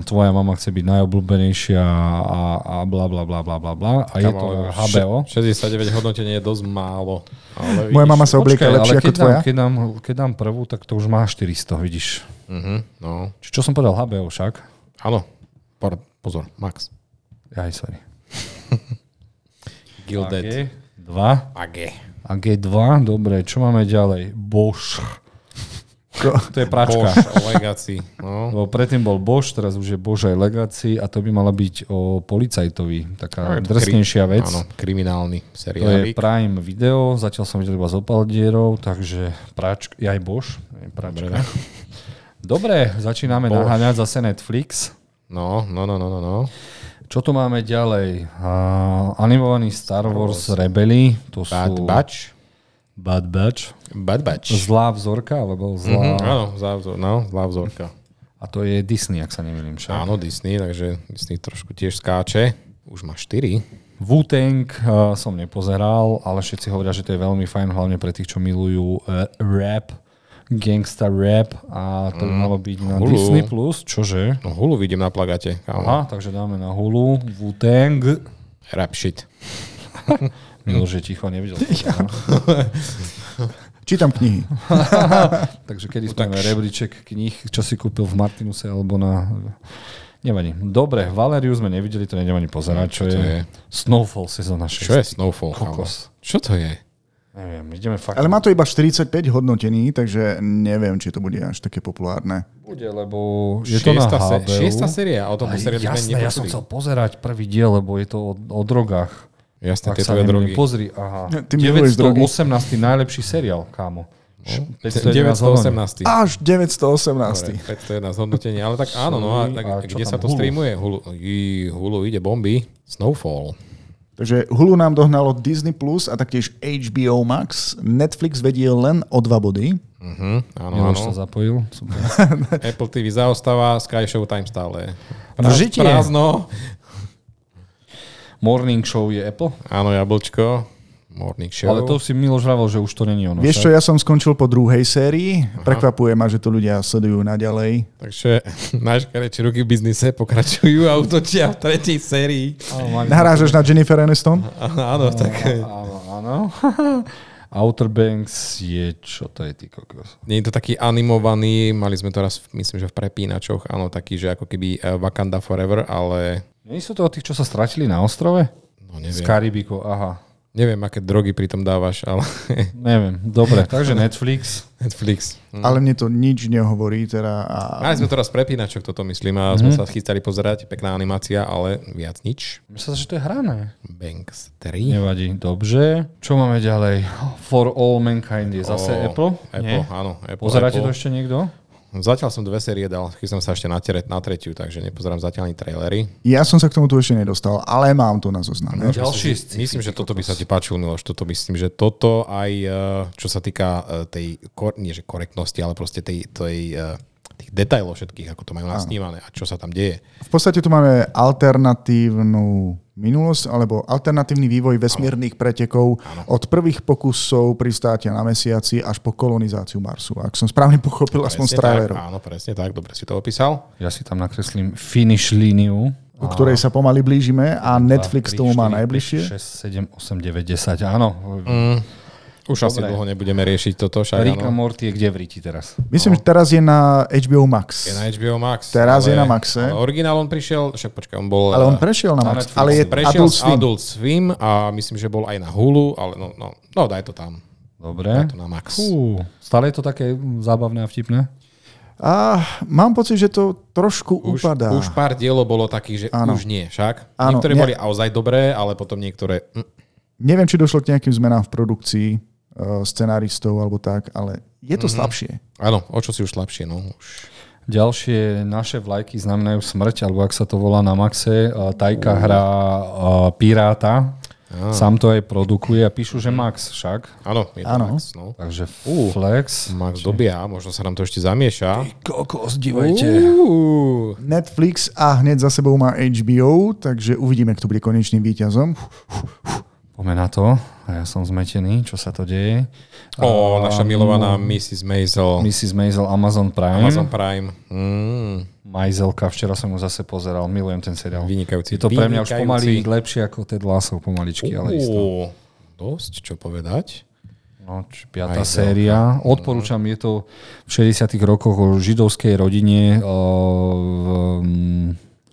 Speaker 1: tvoja mama chce byť najobľúbenejšia a, a bla bla bla bla bla bla. A je to HBO.
Speaker 2: 69 hodnotenie je dosť málo. Ale
Speaker 3: Moja mama sa oblieka lepšie
Speaker 1: ale
Speaker 3: ako
Speaker 1: keď
Speaker 3: tvoja?
Speaker 1: dám, keď, dám, keď dám prvú, tak to už má 400, vidíš.
Speaker 2: Uh-huh, no,
Speaker 1: Či čo som povedal, HBO však?
Speaker 2: áno. Pozor, Max.
Speaker 1: Aj, sorry.
Speaker 2: Gilded.
Speaker 1: AG2.
Speaker 2: AG.
Speaker 1: AG2, dobre, čo máme ďalej? Bosch. To je pračka.
Speaker 2: Bosch, Legacy. No.
Speaker 1: Lebo predtým bol Bosch, teraz už je Bosch aj Legacy a to by mala byť o policajtovi. Taká
Speaker 2: to
Speaker 1: drsnejšia
Speaker 2: kri-
Speaker 1: vec.
Speaker 2: Áno, kriminálny
Speaker 1: To je. Prime Video, zatiaľ som videl iba zo dierov, takže pračka, je aj Bosch, je pračka.
Speaker 2: Dobre.
Speaker 1: Dobre, začíname
Speaker 2: Bosch.
Speaker 1: naháňať zase Netflix.
Speaker 2: No, no, no, no, no, no.
Speaker 1: Čo tu máme ďalej? Uh, animovaný Star Wars Rebeli, to
Speaker 2: Bad
Speaker 1: sú
Speaker 2: Batch.
Speaker 1: Bad Batch.
Speaker 2: Bad Batch.
Speaker 1: Zlá vzorka, alebo zlá...
Speaker 2: Mhm, áno, zlá vzor, no, zlá vzorka.
Speaker 1: A to je Disney, ak sa nemýlim však.
Speaker 2: Áno, Disney, takže Disney trošku tiež skáče. Už má 4.
Speaker 1: Wu-Tang uh, som nepozeral, ale všetci hovoria, že to je veľmi fajn, hlavne pre tých, čo milujú uh, rap, gangsta rap a to by malo byť na
Speaker 2: Hulu.
Speaker 1: Disney+, Plus, čože?
Speaker 2: No Hulu vidím na plagate. Kámo.
Speaker 1: Aha, takže dáme na Hulu Wu-Tang.
Speaker 2: Rap shit.
Speaker 1: Milo, že ticho nevidel. som to, no.
Speaker 3: Čítam knihy.
Speaker 1: takže kedy spravíme rebríček kníh, čo si kúpil v Martinuse alebo na Nevadí. Dobre, Valeriu sme nevideli, to nejdem ani pozerať, čo,
Speaker 2: to
Speaker 1: je,
Speaker 2: je?
Speaker 1: Snowfall sezóna 6.
Speaker 2: Čo je Snowfall?
Speaker 1: Kokos.
Speaker 2: Čo to je?
Speaker 1: Neviem, ideme fakt.
Speaker 3: Ale má to iba 45 hodnotení, takže neviem, či to bude až také populárne.
Speaker 1: Bude, lebo je to na
Speaker 2: Šiesta se-
Speaker 1: HBO.
Speaker 2: šiesta séria, o tom sme
Speaker 1: jasné, ja som chcel pozerať prvý diel, lebo je to o, o drogách.
Speaker 2: Jasné,
Speaker 1: Tak
Speaker 2: tieto drogy.
Speaker 1: Pozri, aha.
Speaker 3: Ty miluješ drogy.
Speaker 1: 918. najlepší seriál, kámo. Š- 511 hodnotení.
Speaker 2: 918.
Speaker 3: Až 918.
Speaker 2: Dobre, 511 hodnotenie, ale tak áno, no a, tak,
Speaker 1: a
Speaker 2: kde sa to
Speaker 1: Hulu?
Speaker 2: streamuje? Hulu, i, Hulu ide bomby. Snowfall.
Speaker 3: Takže Hulu nám dohnalo Disney Plus a taktiež HBO Max. Netflix vedie len o dva body.
Speaker 2: Uh-huh, áno,
Speaker 1: Miloš
Speaker 2: áno.
Speaker 1: sa zapojil.
Speaker 2: Apple TV zaostáva, Sky Showtime stále.
Speaker 1: Žitie.
Speaker 2: Prázdno.
Speaker 1: Morning Show je Apple,
Speaker 2: Áno, jablčko. Morning show.
Speaker 1: ale to si Miloš vravel, že už to není ono.
Speaker 3: Vieš čo, ja som skončil po druhej sérii. Prekvapuje ma, že to ľudia sledujú naďalej.
Speaker 2: Takže najškarejšie ruky v biznise pokračujú a útočia v tretej sérii.
Speaker 3: Nahrážaš na Jennifer Aniston?
Speaker 2: Áno, tak
Speaker 1: Áno, áno. Outer Banks je, čo to je, ty kokos?
Speaker 2: nie je to taký animovaný, mali sme to raz, myslím, že v prepínačoch, áno, taký, že ako keby eh, Wakanda Forever, ale
Speaker 1: Nie sú to o tých, čo sa stratili na ostrove?
Speaker 2: no
Speaker 1: Z
Speaker 2: neviem,
Speaker 1: Karibiku, aha.
Speaker 2: neviem, aké drogy pri tom dávaš, ale
Speaker 1: Neviem, dobre, takže Netflix.
Speaker 2: Netflix. Hm.
Speaker 3: Ale mne to nič nehovorí. Teda a...
Speaker 2: Mali sme to raz v prepínačoch, toto myslím, a sme sa chystali pozerať, pekná animácia, ale viac nič.
Speaker 1: Myslím, že to je hrané.
Speaker 2: Banks 3.
Speaker 1: Nevadí, dobře. Čo máme ďalej? For All Mankind je zase
Speaker 2: O,
Speaker 1: Apple?
Speaker 2: Apple,
Speaker 1: Nie?
Speaker 2: áno. Apple,
Speaker 1: Pozeráte
Speaker 2: Apple.
Speaker 1: to ešte niekto?
Speaker 2: Zatiaľ som dve série dal, chystám sa ešte na, tere, na tretiu, takže nepozerám zatiaľ ani trailery.
Speaker 3: Ja som sa k tomu tu ešte nedostal, ale mám to na zozname.
Speaker 1: Ďalší
Speaker 2: Myslím, že toto by sa ti páčilo, Miloš. Toto myslím, že toto aj, eh, čo sa týka eh, tej, nie že korektnosti, ale proste tej, tej, eh, tých detailov všetkých, ako to majú nasnímané a čo sa tam deje.
Speaker 3: V podstate tu máme alternatívnu minulosť alebo alternatívny vývoj vesmírnych pretekov od prvých pokusov pristátia na mesiaci až po kolonizáciu Marsu. Ak som správne pochopil, aspoň z
Speaker 2: Presne
Speaker 3: trailerov,
Speaker 2: áno, presne tak, dobre si to opísal.
Speaker 1: Ja si tam nakreslím finish líniu.
Speaker 3: ku ktorej sa pomaly blížime a Netflix tomu má najbližšie.
Speaker 1: 6, 7, 8, 9, 10, áno.
Speaker 2: Už asi
Speaker 1: Dobre.
Speaker 2: dlho nebudeme riešiť toto, však
Speaker 1: Rick a. Morty je kde v Riti teraz?
Speaker 3: Myslím, že teraz je na HBO Max.
Speaker 2: Je na HBO Max.
Speaker 3: Teraz je
Speaker 2: ale-
Speaker 3: na Maxe.
Speaker 2: Ale originál on prišiel, však počkaj, on bol...
Speaker 3: Ale on
Speaker 2: eh,
Speaker 3: prešiel na Max, ale je
Speaker 2: prešiel
Speaker 3: Adult Swim.
Speaker 2: Adult Swim a myslím, že bol aj na Hulu, ale no, no, no daj to tam.
Speaker 1: Dobre.
Speaker 2: Daj to na Max.
Speaker 1: Fú, stále je to také zábavné a vtipné?
Speaker 3: A mám pocit, že to trošku
Speaker 2: Už,
Speaker 3: upadá.
Speaker 2: už pár dielov bolo takých, že
Speaker 3: Áno.
Speaker 2: už nie, však?
Speaker 3: Áno,
Speaker 2: Niektoré
Speaker 3: nie.
Speaker 2: boli ozaj dobré, ale potom niektoré... Mm,
Speaker 3: Neviem, či došlo k nejakým zmenám v produkcii scenáristov alebo tak, ale je to mm-hmm. slabšie.
Speaker 2: áno, o čo si už slabšie, no. Už.
Speaker 1: Ďalšie naše vlajky znamenajú smrť, alebo ak sa to volá na Maxe, uh, Tajka hrá uh, Piráta, sám to aj produkuje a píšu, že Max však.
Speaker 2: Áno, je to
Speaker 3: Áno.
Speaker 2: Max, no.
Speaker 1: Takže Flex.
Speaker 2: Max dobia, možno sa nám to ešte zamieša.
Speaker 1: Kokos, dívajte.
Speaker 2: Uú.
Speaker 3: Netflix a hneď za sebou má HBO, takže uvidíme, kto bude konečným víťazom.
Speaker 1: Poďme na to. A ja som zmetený, čo sa to deje.
Speaker 2: Ó,
Speaker 1: A,
Speaker 2: naša milovaná Mrs. Maisel.
Speaker 1: Mrs. Maisel Amazon Prime.
Speaker 2: Amazon Prime. Mm,
Speaker 1: Majzelka, včera som ju zase pozeral, milujem ten seriál.
Speaker 2: vynikajúci.
Speaker 1: Je to pre mňa už pomaly lepšie ako Ted Lasso, pomaličky, ale isto.
Speaker 2: Dosť, čo povedať.
Speaker 1: No, či piatá
Speaker 2: Majzelka.
Speaker 1: séria. Odporúčam, je to v 60 rokoch o židovskej rodine. O, v,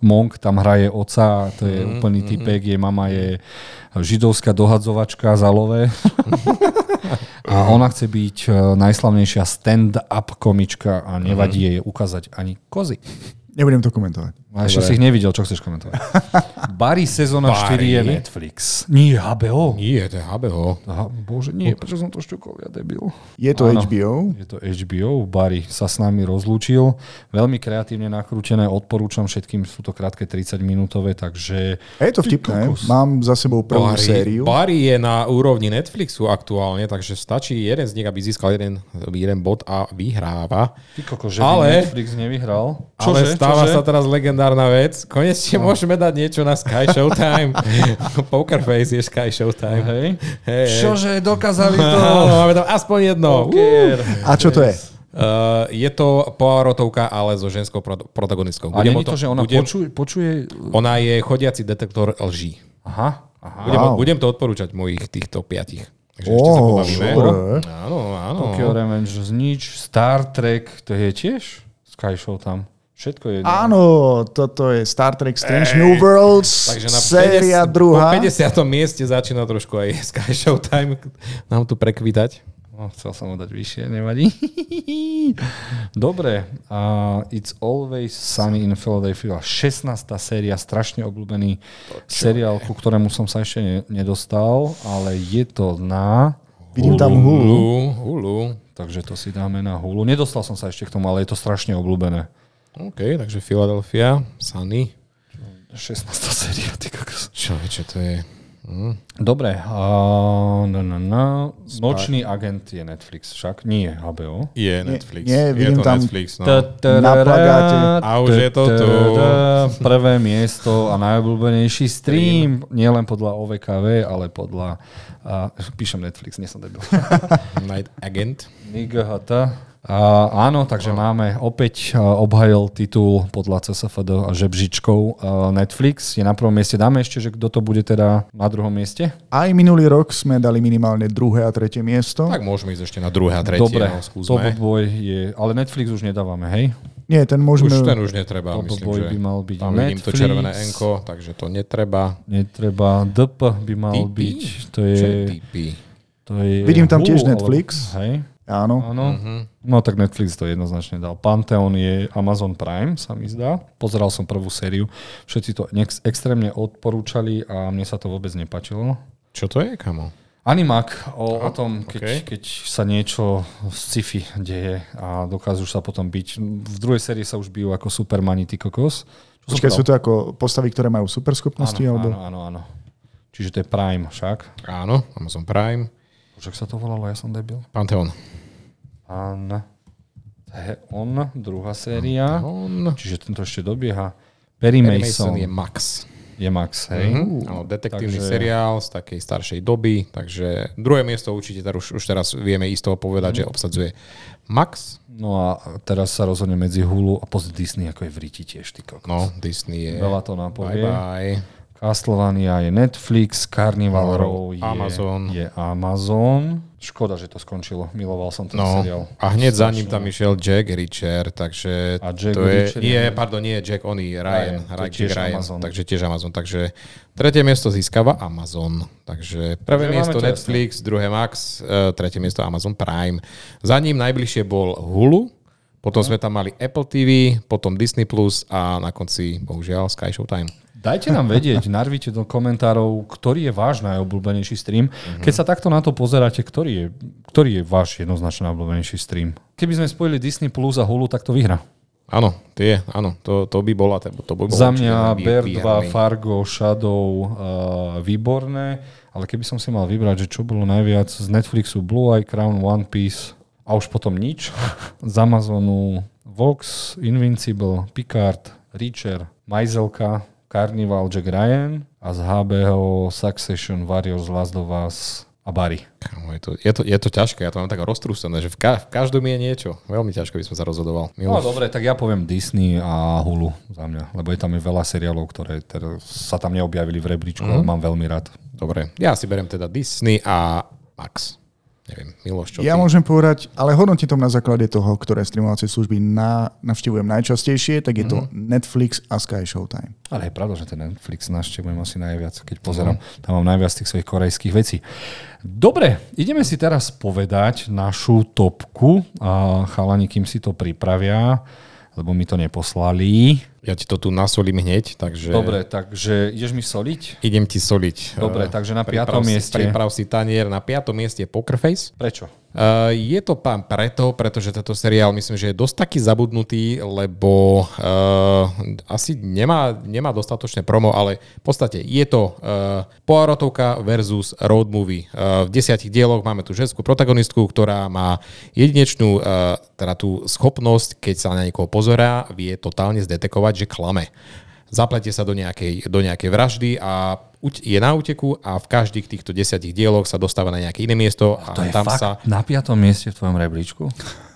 Speaker 1: Monk tam hraje oca, to je úplný typek, jej mama je židovská dohadzovačka za lové. A ona chce byť e, najslavnejšia stand-up komička a nevadí jej ukázať ani kozy.
Speaker 3: Nebudem to komentovať.
Speaker 1: A ešte si ich nevidel, čo chceš komentovať. Barry sezóna
Speaker 2: Barry.
Speaker 1: 4 je Netflix. Nie, HBO.
Speaker 2: Nie, to je HBO.
Speaker 1: Aha, bože, nie, prečo som to šťukol, ja debil.
Speaker 3: Je to
Speaker 1: Áno.
Speaker 3: HBO.
Speaker 1: Je to HBO, Barry sa s nami rozlúčil. Veľmi kreatívne nakrútené, odporúčam všetkým, sú to krátke 30 minútové, takže...
Speaker 3: A je to vtipné. Mám za sebou prvú
Speaker 2: Barry,
Speaker 3: sériu.
Speaker 2: Barry je na úrovni Netflixu aktuálne, takže stačí jeden z nich, aby získal jeden, jeden bod a vyhráva.
Speaker 1: Ty koko, že
Speaker 2: Ale-
Speaker 1: Netflix nevyhral.
Speaker 2: Ale
Speaker 1: Čože?
Speaker 2: stáva
Speaker 1: Čože?
Speaker 2: sa teraz legendárna vec. Konečne
Speaker 1: No.
Speaker 2: môžeme dať niečo na Sky Showtime. Poker Face je Sky Showtime.
Speaker 1: Hej.
Speaker 2: Hej.
Speaker 1: Čože, dokázali to.
Speaker 2: Áno, máme tam aspoň jedno.
Speaker 1: Poker.
Speaker 3: A čo to je?
Speaker 2: Uh, je to Poirotovka, ale so ženskou pro- protagonistkou.
Speaker 1: A nie
Speaker 2: o
Speaker 1: je to, že ona
Speaker 2: budem,
Speaker 1: počuje, počuje...
Speaker 2: Ona je chodiaci detektor lží.
Speaker 1: Aha, aha.
Speaker 2: Budem,
Speaker 3: Wow.
Speaker 2: budem to odporúčať mojich týchto piatich. Takže ešte sa pobavíme. Áno, áno.
Speaker 1: Tokyo Revenge nič. Star Trek, to je tiež Sky Show tam. Všetko je...
Speaker 3: Áno, toto je Star Trek Strange New Worlds,
Speaker 2: Takže na
Speaker 3: séria
Speaker 2: 50,
Speaker 3: druhá.
Speaker 2: Po 50. mieste začína trošku aj Sky Showtime nám tu prekvitať.
Speaker 1: No, chcel som ho dať vyššie, nevadí. Dobre, uh, It's Always Sunny in Philadelphia. 16. séria, strašne obľúbený seriál, ku ktorému som sa ešte ne- nedostal, ale je to na...
Speaker 3: Vidím tam Hulu.
Speaker 2: Hulu. Hulu.
Speaker 1: Takže to si dáme na Hulu. Nedostal som sa ešte k tomu, ale je to strašne obľúbené.
Speaker 2: OK, takže Philadelphia, Sunny.
Speaker 1: 16. séria, ty kokos.
Speaker 2: Čo, čo to je? Hm.
Speaker 1: Dobre, uh, no, no, no. Nočný agent je Netflix, však nie HBO.
Speaker 2: Je Netflix.
Speaker 3: nie,
Speaker 2: je
Speaker 3: vidím
Speaker 2: to
Speaker 3: tam-
Speaker 2: Netflix, no.
Speaker 3: Na plagáte.
Speaker 2: A už je to tu.
Speaker 1: Prvé miesto a najobľúbenejší stream, nielen podľa OVKV, ale podľa... Uh, píšem Netflix, nie som debil.
Speaker 2: Night Agent.
Speaker 1: NIGHT. A áno, takže máme opäť a, obhajil titul podľa CSFD a žebžičkou a, Netflix. Je na prvom mieste. Dáme ešte, že kto to bude teda na druhom mieste?
Speaker 3: Aj minulý rok sme dali minimálne druhé a tretie miesto.
Speaker 2: Tak môžeme ísť ešte na druhé a tretie.
Speaker 1: Dobre,
Speaker 2: no,
Speaker 1: Top
Speaker 2: skúsme.
Speaker 1: Boy je... Ale Netflix už nedávame, hej?
Speaker 3: Nie, ten môžeme...
Speaker 2: Už ten už netreba,
Speaker 1: Top
Speaker 2: myslím,
Speaker 1: Boy
Speaker 2: že
Speaker 1: by mal byť
Speaker 2: tam vidím to
Speaker 1: Netflix.
Speaker 2: červené enko, takže to netreba.
Speaker 1: Netreba. DP by mal
Speaker 2: DP?
Speaker 1: byť. To
Speaker 2: Čo je
Speaker 1: je...
Speaker 2: DP?
Speaker 1: To je
Speaker 3: Vidím tam tiež Netflix.
Speaker 1: Hej?
Speaker 3: Áno.
Speaker 1: Áno. No tak Netflix to jednoznačne dal. Pantheon je Amazon Prime, sa mi zdá. Pozeral som prvú sériu. Všetci to nex- extrémne odporúčali a mne sa to vôbec nepačilo.
Speaker 2: Čo to je, kamo?
Speaker 1: Animak o, o tom, keď,
Speaker 2: okej.
Speaker 1: keď sa niečo z sci-fi deje a dokážu sa potom byť. V druhej sérii sa už bijú ako supermani, ty kokos. Čo
Speaker 3: Počkaj, sú to ako postavy, ktoré majú superschopnosti?
Speaker 1: áno,
Speaker 3: alebo...
Speaker 1: áno, áno, áno. Čiže to je Prime však.
Speaker 2: Áno, Amazon Prime.
Speaker 1: Však sa to volalo, ja som debil.
Speaker 2: Pantheon.
Speaker 1: An. On, druhá séria.
Speaker 2: On.
Speaker 1: Čiže tento ešte dobieha. Perry,
Speaker 2: Perry
Speaker 1: Mason,
Speaker 2: Mason je
Speaker 1: je,
Speaker 2: Max.
Speaker 1: Max, hej.
Speaker 2: Mhm. Áno, detektívny
Speaker 1: takže-
Speaker 2: seriál z takej staršej doby, takže druhé miesto určite teraz už, už teraz vieme isto povedať, že obsadzuje Max.
Speaker 1: No a teraz sa rozhodne medzi Hulu a post Disney, ako je v Riti tiež, ty kokos.
Speaker 2: No, Disney je...
Speaker 1: Veľa to
Speaker 2: Bye
Speaker 1: napovie.
Speaker 2: bye.
Speaker 1: Castlevania je Netflix, Carnival Row je
Speaker 2: Amazon.
Speaker 1: je Amazon. Škoda, že to skončilo. Miloval som ten
Speaker 2: No,
Speaker 1: seriál.
Speaker 2: a hneď za ním
Speaker 1: Strašne.
Speaker 2: tam išiel Jack Reacher, takže
Speaker 1: A Jack
Speaker 2: to je,
Speaker 1: Reacher
Speaker 2: nie, pardon, nie Jack, oný,
Speaker 1: Ryan,
Speaker 2: Ryan, Ryan,
Speaker 1: tiež
Speaker 2: Ryan,
Speaker 1: Amazon.
Speaker 2: takže tiež Amazon, takže tretie miesto získava Amazon, takže prvé
Speaker 1: Takže
Speaker 2: miesto Netflix, druhé Max, uh, tretie miesto Amazon Prime. Za ním najbližšie bol Hulu, potom sme tam mali Apple TV, potom Disney Plus a na konci, bohužiaľ, Sky Showtime.
Speaker 1: Dajte nám vedieť, narvite do komentárov, ktorý je váš najobľúbenejší stream.
Speaker 2: Mhm.
Speaker 1: Keď sa takto na to pozeráte, ktorý je, ktorý je váš jednoznačne najobľúbenejší stream? Keby sme spojili Disney Plus a Hulu, tak to vyhra.
Speaker 2: Áno, tie, áno, to, to by bola, to by bolo
Speaker 1: Za mňa Bear 2,
Speaker 2: výherný.
Speaker 1: Fargo, Shadow, uh, výborné, ale keby som si mal vybrať, že čo bolo najviac z Netflixu, Blue Eye, Crown, One Piece a už potom nič. z Amazonu Vox, Invincible, Picard, Reacher, Majzelka, Carnival, Jack Ryan a z HBO Succession, Warriors, Last of Us a Barry.
Speaker 2: Je to, je, to, je to ťažké, ja to mám tak roztrúsené, že v, ka- v každom je niečo. Veľmi ťažko by som sa rozhodoval.
Speaker 1: No
Speaker 2: Miloš,
Speaker 1: dobre, tak ja poviem Disney a Hulu za mňa, lebo je tam aj veľa seriálov, ktoré teraz sa tam neobjavili v rebríčku, mm. ale mám veľmi rád.
Speaker 2: dobre, ja si berem teda Disney a Max. Neviem, Miloš, čo
Speaker 3: Ja
Speaker 2: ty?
Speaker 3: môžem povedať, ale hodnotím to na základe toho, ktoré streamovacie služby na, navštevujem najčastejšie, tak je to
Speaker 2: Mhm.
Speaker 3: Netflix a Sky Showtime.
Speaker 1: Ale je pravda, že ten Netflix naštevujem asi najviac, keď pozerám. Tam mám najviac tých svojich korejských vecí. Dobre, ideme si teraz povedať našu topku. A chalani, kým si to pripravia, lebo mi to neposlali.
Speaker 2: Ja ti to tu nasolím hneď, takže
Speaker 1: Dobre, takže ideš mi soliť?
Speaker 2: idem ti soliť.
Speaker 1: Dobre,
Speaker 2: Eh,
Speaker 1: takže na
Speaker 2: priprav
Speaker 1: piatom
Speaker 2: si-
Speaker 1: mieste.
Speaker 2: Priprav si tanier, na piatom mieste je Poker Face.
Speaker 1: Prečo?
Speaker 2: Uh, je to pán preto, pretože tento seriál myslím, že je dosť taký zabudnutý, lebo uh, asi nemá, nemá dostatočné promo, ale v podstate je to uh, Poirotovka versus road movie. Uh, v desiatich dieloch máme tu ženskú protagonistku, ktorá má jedinečnú uh, teda tú schopnosť, keď sa na niekoho pozorá, vie totálne zdetekovať, že klame zapletie sa do nejakej, do nejakej vraždy a je na úteku a v každých týchto desiatich dieloch sa dostáva na nejaké iné miesto a
Speaker 1: To je
Speaker 2: tam
Speaker 1: fakt
Speaker 2: sa...
Speaker 1: na piatom mieste v tvojom rebríčku?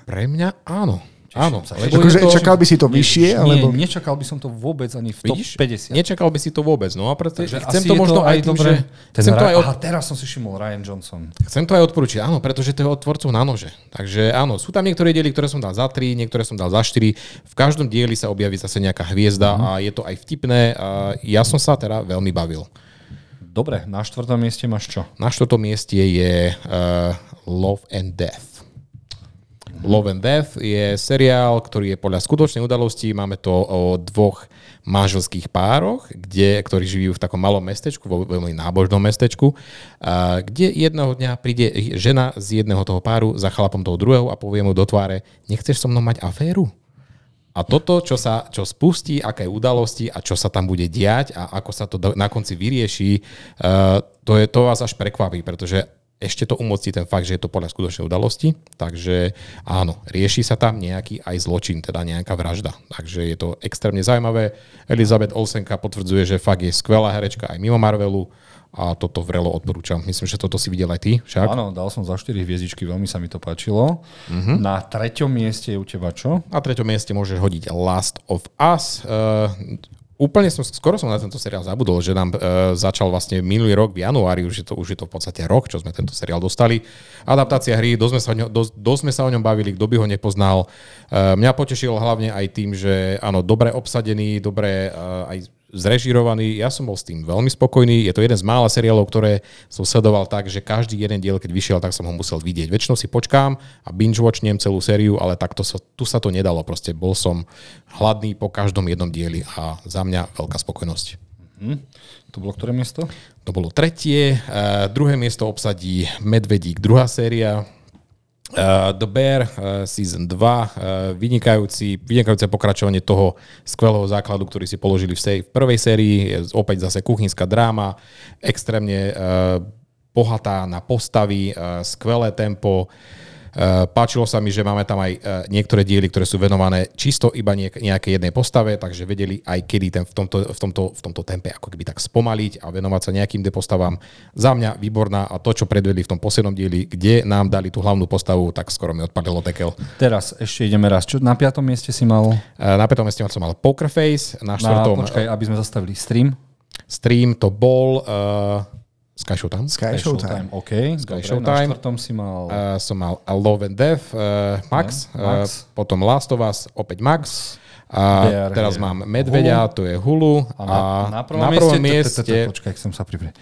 Speaker 2: Pre mňa áno. Áno,
Speaker 1: sa.
Speaker 2: lebo
Speaker 3: Akože
Speaker 2: to-
Speaker 3: čakal by si to vyššie,
Speaker 1: Nie,
Speaker 3: alebo...
Speaker 1: nečakal by som to vôbec ani v top
Speaker 2: Vidíš?
Speaker 1: 50.
Speaker 2: Nečakal by si to vôbec. No a preto
Speaker 1: Takže
Speaker 2: chcem to možno aj tým,
Speaker 1: dobre.
Speaker 2: že... Chcem to, aj od,
Speaker 1: Aha, teraz som si všimol Ryan Johnson.
Speaker 2: chcem to aj odporúčiť, áno, pretože to je od tvorcov na nože. Takže áno, sú tam niektoré diely, ktoré som dal za 3, niektoré som dal za 4. V každom dieli sa objaví zase nejaká hviezda a je to aj vtipné. A ja som sa teda veľmi bavil.
Speaker 1: Dobre, na štvrtom mieste máš čo?
Speaker 2: Na štvrtom mieste je uh, Love and Death. Love and Death je seriál, ktorý je podľa skutočnej udalosti. Máme to o dvoch manželských pároch, kde, ktorí žijú v takom malom mestečku, vo veľmi nábožnom mestečku, kde jedného dňa príde žena z jedného toho páru za chlapom toho druhého a povie mu do tváre, nechceš so mnou mať aféru? A toto, čo sa čo spustí, aké udalosti a čo sa tam bude diať a ako sa to na konci vyrieši, uh, to, je, to vás až prekvapí, pretože ešte to umocní ten fakt, že je to podľa skutočnej udalosti. Takže áno, rieši sa tam nejaký aj zločin, teda nejaká vražda. Takže je to extrémne zaujímavé. Elizabeth Olsenka potvrdzuje, že fakt je skvelá herečka aj mimo Marvelu a toto vrelo odporúčam. Myslím, že toto si videl aj ty, však?
Speaker 1: Áno, dal som za 4 hviezdičky, veľmi sa mi to páčilo. Na treťom mieste je u teba čo?
Speaker 2: Na treťom mieste môžeš hodiť Last of Us. Uh, úplne som, skoro som na tento seriál zabudol, že nám uh, začal vlastne minulý rok v januári, už je, to, už je to v podstate rok, čo sme tento seriál dostali. Adaptácia hry, dosť sme sa o ňom, dosť, dosť sme sa o ňom bavili, kto by ho nepoznal. Uh, mňa potešilo hlavne aj tým, že áno, dobre obsadený, dobre uh, aj zrežirovaný. Ja som bol s tým veľmi spokojný. Je to jeden z mála seriálov, ktoré som sledoval tak, že každý jeden diel, keď vyšiel, tak som ho musel vidieť. Väčšinou si počkám a binge-watchnem celú sériu, ale takto sa, tu sa to nedalo. Proste bol som hladný po každom jednom dieli a za mňa veľká spokojnosť.
Speaker 1: To bolo ktoré miesto?
Speaker 2: To bolo tretie. Uh, druhé miesto obsadí Medvedík, druhá séria. Uh, The Bear, uh, Season 2, uh, vynikajúci, vynikajúce pokračovanie toho skvelého základu, ktorý si položili v, sé- v prvej sérii. Je opäť zase kuchynská dráma, extrémne uh, bohatá na postavy, uh, skvelé tempo. Uh, páčilo sa mi, že máme tam aj uh, niektoré diely, ktoré sú venované čisto iba nejakej jednej postave, takže vedeli aj kedy ten v tomto, v, tomto, v tomto tempe ako keby tak spomaliť a venovať sa nejakým postavám. Za mňa výborná a to, čo predvedli v tom poslednom dieli, kde nám dali tú hlavnú postavu, tak skoro mi odpadlo tekel.
Speaker 1: Teraz ešte ideme raz. Čo na piatom mieste si mal?
Speaker 2: Uh, na 5. mieste som mal Poker Face, na
Speaker 1: Na,
Speaker 2: štvrtom
Speaker 1: počkaj, aby sme zastavili stream.
Speaker 2: stream to bol uh, Sky Showtime.
Speaker 3: Sky Showtime.
Speaker 1: OK.
Speaker 2: Sky
Speaker 1: dobre,
Speaker 2: Showtime.
Speaker 1: Na štvrtom si mal...
Speaker 2: Uh, som mal A Love and Death, uh, Max,
Speaker 1: No, Max.
Speaker 2: Uh, potom Last of Us, opäť Max. A teraz
Speaker 1: je
Speaker 2: mám Medveďa, to je Hulu.
Speaker 1: a na, na prvom
Speaker 2: na prvom
Speaker 1: mieste...
Speaker 2: mieste
Speaker 1: Počkaj, chcem sa priprieť.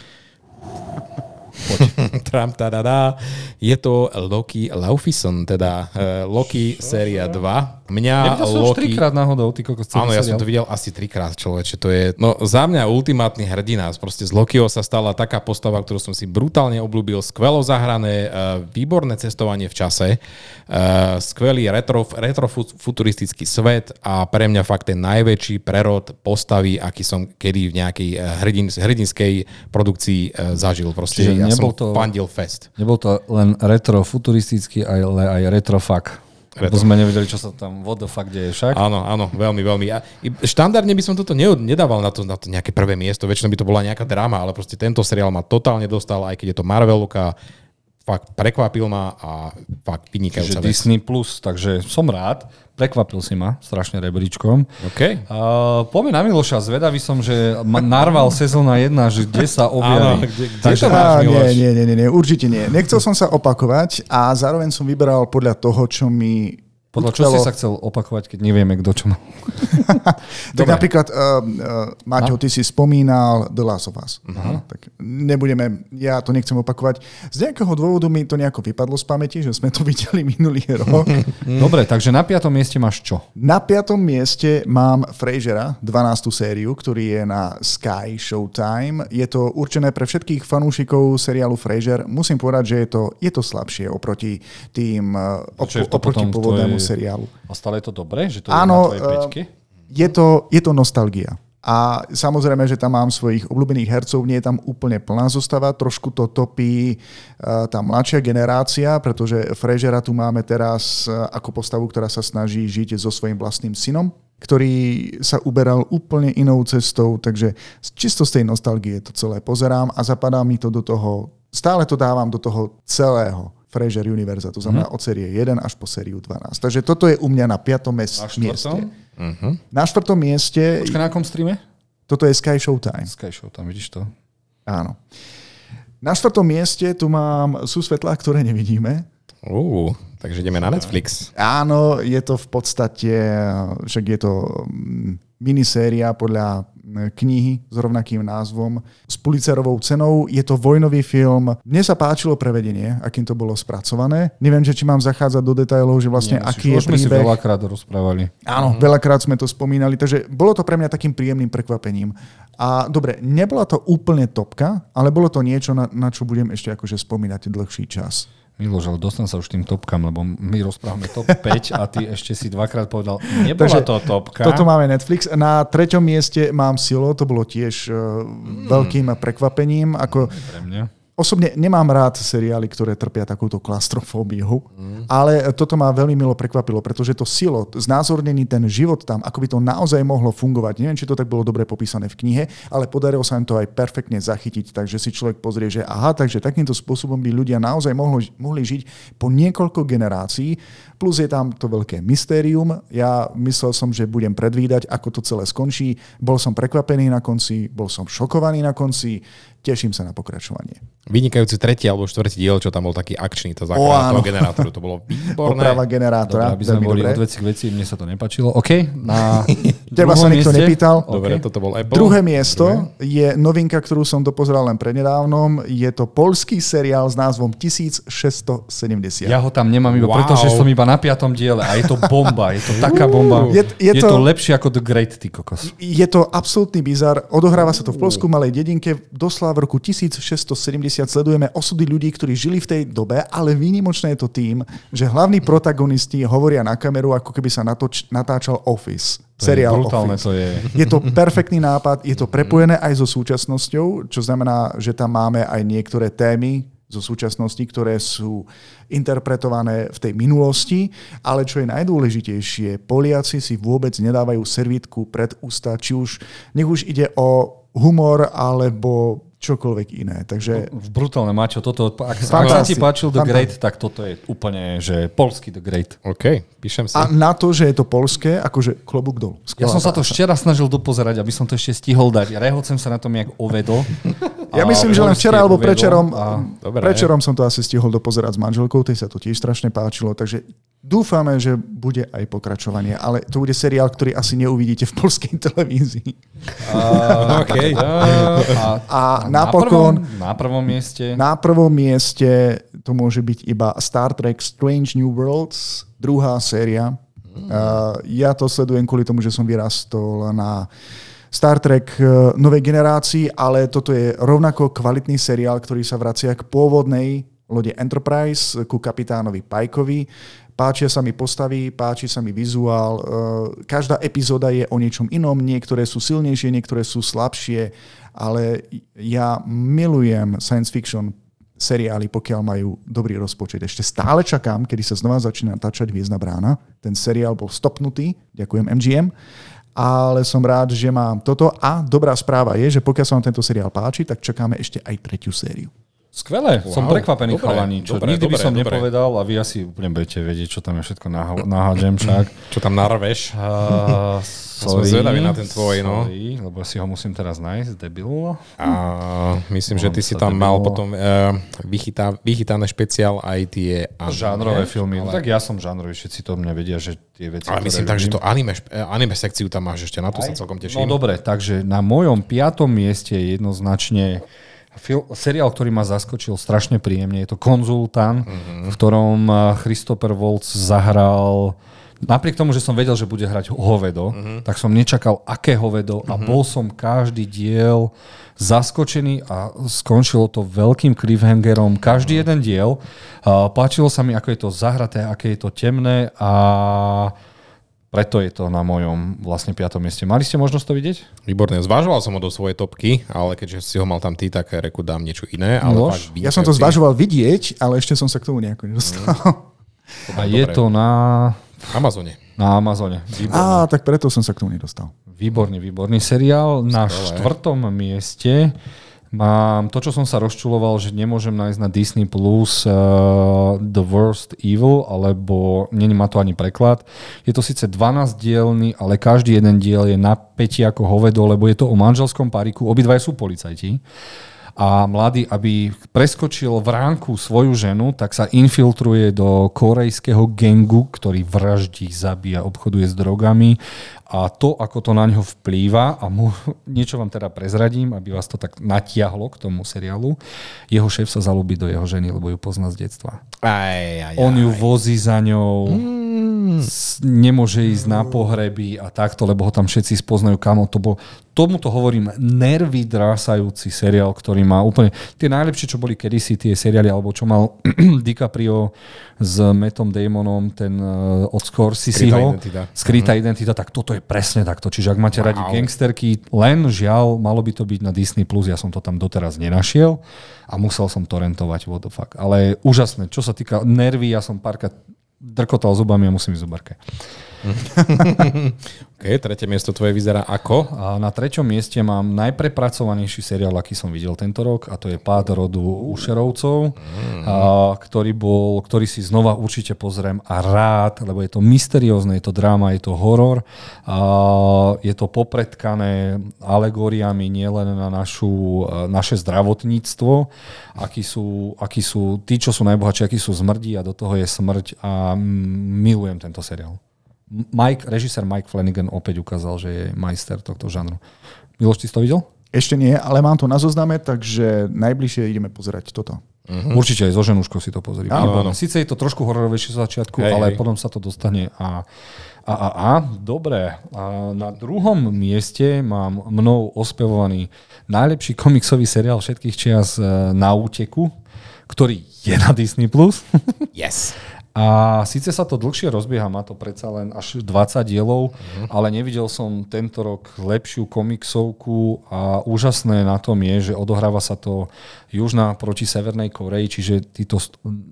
Speaker 2: Tram, tadadá, je to Loki Laufison, teda uh, Loki séria 2. Mňa
Speaker 1: Nevidel som už
Speaker 2: Loki...
Speaker 1: trikrát náhodou, ty kokos
Speaker 2: Áno, ja som to videl asi trikrát, človeče. To je, no za mňa ultimátny hrdina. Proste z Lokio sa stala taká postava, ktorú som si brutálne obľúbil. Skvelo zahrané, uh, výborné cestovanie v čase, uh, skvelý retro, retrofuturistický svet a pre mňa fakt ten najväčší prerod postavy, aký som kedy v nejakej hrdin, hrdinskej produkcii zažil. Proste
Speaker 1: Čiže
Speaker 2: ja
Speaker 1: nebol
Speaker 2: som
Speaker 1: to-
Speaker 2: fandil fest.
Speaker 1: Nebol to len retro futuristický, ale aj retro fuck. Lebo sme nevedeli, čo sa tam what the fuck deje však.
Speaker 2: Áno, áno, veľmi, veľmi. A štandardne by som toto ne, nedával na to, na to nejaké prvé miesto, väčšinou by to bola nejaká dráma, ale proste tento seriál ma totálne dostal, aj keď je to Marvelovka, fakt prekvapil ma a fakt
Speaker 1: Čiže
Speaker 2: vynikajúca vec.
Speaker 1: Disney+, Plus, takže som rád. Prekvapil si ma strašne rebríčkom.
Speaker 2: OK.
Speaker 1: Uh, poďme na Miloša, zvedavý som, že ma narval sezóna 1, že kde sa
Speaker 2: Áno,
Speaker 1: objaví.
Speaker 2: kde, kde
Speaker 1: Takže-
Speaker 2: to máš, Miloš?
Speaker 3: nie, nie, nie, nie, nie, určite nie. Nechcel som sa opakovať a zároveň som vyberal podľa toho, čo mi
Speaker 1: Podľa čo si sa chcel opakovať, keď nevieme, kto čo má?
Speaker 3: Tak napríklad, uh, uh, Maťo, ty si spomínal The Last of Us. Uh-huh. Tak nebudeme, ja to nechcem opakovať. Z nejakého dôvodu mi to nejako vypadlo z pamäti, že sme to videli minulý rok.
Speaker 1: Dobre, takže na piatom mieste máš čo?
Speaker 3: Na piatom mieste mám Frasera, 12. sériu, ktorý je na Sky Showtime. Je to určené pre všetkých fanúšikov seriálu Frasier. Musím povedať, že je to, je to slabšie oproti tým uh, op- oproti pôvodnému seriálu.
Speaker 1: A stále je to dobré, že to je
Speaker 3: Áno,
Speaker 1: na tvojej peťke?
Speaker 3: je to, je to nostalgia. A samozrejme, že tam mám svojich obľúbených hercov, nie je tam úplne plná zostava, trošku to topí uh, tá mladšia generácia, pretože Frasera tu máme teraz uh, ako postavu, ktorá sa snaží žiť so svojím vlastným synom, ktorý sa uberal úplne inou cestou, takže čisto z tej nostalgie to celé pozerám a zapadá mi to do toho, stále to dávam do toho celého Fraser Univerza, to znamená od série 1 až po sériu 12. Takže toto je u mňa na piatom mes-
Speaker 1: Na
Speaker 3: mieste.
Speaker 1: štvrtom?
Speaker 2: Uh-huh.
Speaker 3: Na štvrtom mieste,
Speaker 1: Počkaj, na akom streame?
Speaker 3: toto je Sky Showtime.
Speaker 1: Sky Show, tam vidíš to.
Speaker 3: Áno. Na štvrtom mieste tu mám Sú svetlá, ktoré nevidíme.
Speaker 2: Uh, takže ideme na Netflix.
Speaker 3: Áno, je to v podstate, však je to mm, miniséria podľa knihy s rovnakým názvom s Pulitzerovou cenou. Je to vojnový film. Mne sa páčilo prevedenie, akým to bolo spracované. Neviem, že či mám zachádzať do detailov, že vlastne
Speaker 1: Nie,
Speaker 3: aký je
Speaker 1: už sme si
Speaker 3: príbeh.
Speaker 1: veľakrát rozprávali.
Speaker 3: Áno, veľakrát sme to spomínali, takže bolo to pre mňa takým príjemným prekvapením. A dobre, nebola to úplne topka, ale bolo to niečo, na, na čo budem ešte akože spomínať dlhší čas.
Speaker 1: Miloš, ale dostan sa už tým topkám, lebo my rozprávame top 5 a ty ešte si dvakrát povedal, nebola
Speaker 3: Takže
Speaker 1: to topka.
Speaker 3: Toto máme Netflix. Na treťom mieste mám Silo, to bolo tiež uh, veľkým prekvapením. Ako,
Speaker 1: Pre mňa.
Speaker 3: Osobne nemám rád seriály, ktoré trpia takúto klaustrofóbiou, ale toto ma veľmi milo prekvapilo, pretože to Silo, znázornený ten život tam, ako by to naozaj mohlo fungovať. Neviem, či to tak bolo dobre popísané v knihe, ale podarilo sa im to aj perfektne zachytiť, takže si človek pozrie, že aha, takže takýmto spôsobom by ľudia naozaj mohli, mohli žiť po niekoľko generácií, plus je tam to veľké mystérium. Ja myslel som, že budem predvídať, ako to celé skončí. Bol som prekvapený na konci, bol som šokovaný na konci, teším sa na pokračovanie.
Speaker 2: Vynikajúci tretí alebo štvrtý diel, čo tam bol taký akčný, to
Speaker 3: áno.
Speaker 2: toho generátoru, to bolo výborné.
Speaker 3: Oprava
Speaker 1: Dobre,
Speaker 3: generátora.
Speaker 1: aby sme boli od veci k veci, mne sa to nepačilo. OK, na
Speaker 3: Teba sa nikto
Speaker 1: mieste.
Speaker 3: nepýtal.
Speaker 2: Dobre,
Speaker 1: OK.
Speaker 2: toto bol Apple.
Speaker 3: Druhé miesto je novinka, ktorú som dopozeral len prednedávnom. Je to polský seriál s názvom 1670.
Speaker 1: Ja ho tam nemám iba
Speaker 2: Wow.
Speaker 1: preto, že som iba na piatom diele a je to bomba, je to taká bomba.
Speaker 3: Je- je
Speaker 1: je
Speaker 3: to-
Speaker 1: to lepšie ako The Great, ty kokos.
Speaker 3: Je to absolútny bizar. Odohráva sa to v Polsku, malej dedinke. Doslova v roku 1670 sledujeme osudy ľudí, ktorí žili v tej dobe, ale výnimočné je to tým, že hlavní protagonisti hovoria na kameru, ako keby sa natoč, natáčal Office.
Speaker 1: To
Speaker 3: seriál
Speaker 1: je brutálne to je.
Speaker 3: Je to perfektný nápad, je to prepojené aj so súčasnosťou, čo znamená, že tam máme aj niektoré témy zo súčasnosti, ktoré sú interpretované v tej minulosti, ale čo je najdôležitejšie, Poliaci si vôbec nedávajú servítku pred ústa, či už, nech už ide o humor alebo čokoľvek iné. Takže
Speaker 1: V brutálne, Mačo, toto, ak, ak sa ti páčil The. Great, tak toto je úplne, že polský The Great.
Speaker 2: OK, píšem si.
Speaker 3: a na to, že je to polské, akože klobúk dolu.
Speaker 1: Ja som sa to včera snažil dopozerať, aby som to ešte stihol dať. Rehocem sa na tom jak ovedol.
Speaker 3: Ja myslím, že len včera alebo prečerom,
Speaker 1: A...
Speaker 2: Dobre.
Speaker 3: prečerom som to asi stihol dopozerať s manželkou, tej sa to tiež strašne páčilo, takže dúfame, že bude aj pokračovanie, ale to bude seriál, ktorý asi neuvidíte v polskej televízii.
Speaker 1: A,
Speaker 2: OK.
Speaker 1: a,
Speaker 3: A
Speaker 1: na,
Speaker 3: napokon
Speaker 1: prvom, na prvom mieste
Speaker 3: na prvom mieste to môže byť iba Star Trek Strange New Worlds, druhá séria. Uh, ja to sledujem kvôli tomu, že som vyrastol na Star Trek uh, novej generácii, ale toto je rovnako kvalitný seriál, ktorý sa vracia k pôvodnej lode Enterprise, ku kapitánovi Pajkovi. Páčia sa mi postavy, páči sa mi vizuál. Uh, Každá epizóda je o niečom inom, niektoré sú silnejšie, niektoré sú slabšie, ale ja milujem science fiction seriály, pokiaľ majú dobrý rozpočet. Ešte stále čakám, kedy sa znova začína natáčať Hviezdna brána. Ten seriál bol stopnutý, ďakujem MGM, ale som rád, že mám toto. A dobrá správa je, že pokiaľ sa vám tento seriál páči, tak čakáme ešte aj tretiu sériu.
Speaker 1: Skvelé, wow. som prekvapený
Speaker 2: Dobre,
Speaker 1: chalani, čo
Speaker 2: dobre,
Speaker 1: nikdy by
Speaker 2: dobre,
Speaker 1: som
Speaker 2: dobre.
Speaker 1: nepovedal a vy asi úplne budete vedieť, čo tam je všetko nahádžem však.
Speaker 2: Čo tam narveš?
Speaker 1: Uh,
Speaker 2: som zvedavý na ten tvoj, no.
Speaker 1: sorry, lebo si ho musím teraz nájsť, debil.
Speaker 2: A myslím, že ty si tam
Speaker 1: to
Speaker 2: mal potom uh, vychytá, vychytané špeciál aj tie anime,
Speaker 1: Žánrové filmy.
Speaker 2: Ale.
Speaker 1: Tak ja som žánrový, všetci to mňa vedia, že tie veci,
Speaker 2: ale myslím tak, že to anime, eh, anime sekciu tam máš ešte, na to sa celkom
Speaker 1: No
Speaker 2: teším.
Speaker 1: dobre, takže na mojom piatom mieste je jednoznačne fil- seriál, ktorý ma zaskočil strašne príjemne. Je to Konzultant, mm-hmm. v ktorom eh, Christopher Waltz zahral Napriek tomu, že som vedel, že bude hrať hovedo, mm-hmm. tak som nečakal, aké hovedo a bol som každý diel zaskočený a skončilo to veľkým cliffhangerom. Každý jeden diel. Uh, páčilo sa mi, ako je to zahraté, aké je to temné a preto je to na mojom vlastne piatom mieste. Mali ste možnosť to vidieť?
Speaker 2: Výborné, zvažoval som ho do svojej topky, ale keďže si ho mal tam ty, tak reku dám niečo iné. Ale fakt
Speaker 3: Ja som to zvažoval vidieť, ale ešte som sa k tomu nejako nedostal.
Speaker 1: A je
Speaker 2: dobre.
Speaker 1: to na,
Speaker 2: Amazone.
Speaker 1: na Amazone. Výborný,
Speaker 3: Á, tak preto som sa k tomu nedostal.
Speaker 1: výborný, výborný seriál. Na
Speaker 2: Skvelé.
Speaker 1: štvrtom mieste Mám to, čo som sa rozčuloval, že nemôžem nájsť na Disney Plus uh, The Worst Evil, alebo není ma to ani preklad. Je to síce 12 dielny, ale každý jeden diel je na päti ako hovedo, lebo je to o manželskom pariku. Obidva sú policajti a mladý, aby preskočil v ránku svoju ženu, tak sa infiltruje do korejského gengu, ktorý vraždí, zabíja, obchoduje s drogami a to, ako to na ňo vplýva, a mu, niečo vám teda prezradím, aby vás to tak natiahlo k tomu seriálu, jeho šéf sa zalúbi do jeho ženy, lebo ju pozná z detstva.
Speaker 2: Aj, aj, aj.
Speaker 1: On ju vozí za ňou, mm. Nemôže ísť na pohreby a takto, lebo ho tam všetci spoznajú, kamo to bol. Tomuto hovorím nervy drásajúci seriál, ktorý má úplne... Tie najlepšie, čo boli kedysi tie seriály, alebo čo mal DiCaprio s Metom Damonom, ten uh, od Scorseseho,
Speaker 2: identita.
Speaker 1: Skrytá mm. identita, tak toto je presne takto. Čiže ak máte wow. radi gangsterky, len žiaľ, malo by to byť na Disney+, Plus, ja som to tam doteraz nenašiel a musel som rentovať, what the fuck. Ale úžasné, čo sa týka nervy, ja som párkrát drkotal zubami a musím ísť zubarke.
Speaker 2: OK, tretie miesto tvoje vyzerá ako?
Speaker 1: A na treťom mieste mám najprepracovanejší seriál, aký som videl tento rok a to je Pád rodu Ušerovcov, mm. a, ktorý, bol, ktorý si znova určite pozriem a rád, lebo je to mysteriózne, je to dráma, je to horor, a je to popredkané alegóriami nielen na našu, naše zdravotníctvo, akí sú, akí sú tí, čo sú najbohatší, akí sú zmrdí a do toho je smrť a milujem tento seriál. Mike, režisér Mike Flanagan opäť ukázal, že je majster tohto žánru. Miloš, ty si to videl?
Speaker 3: Ešte nie, ale mám to na zozname, takže najbližšie ideme pozerať toto.
Speaker 1: Uh-huh. Určite aj so ženuškou si to pozri. Sice je to trošku hororovejšie z začiatku, hej, ale hej. potom sa to dostane a a, a, a, dobre. A na druhom mieste mám mnou ospevovaný najlepší komiksový seriál všetkých čias e, na úteku, ktorý je na Disney+. Plus.
Speaker 2: Yes.
Speaker 1: A síce sa to dlhšie rozbieha, má to predsa len až 20 dielov, uh-huh. ale nevidel som tento rok lepšiu komiksovku a úžasné na tom je, že odohráva sa to južná proti Severnej Koreji, čiže títo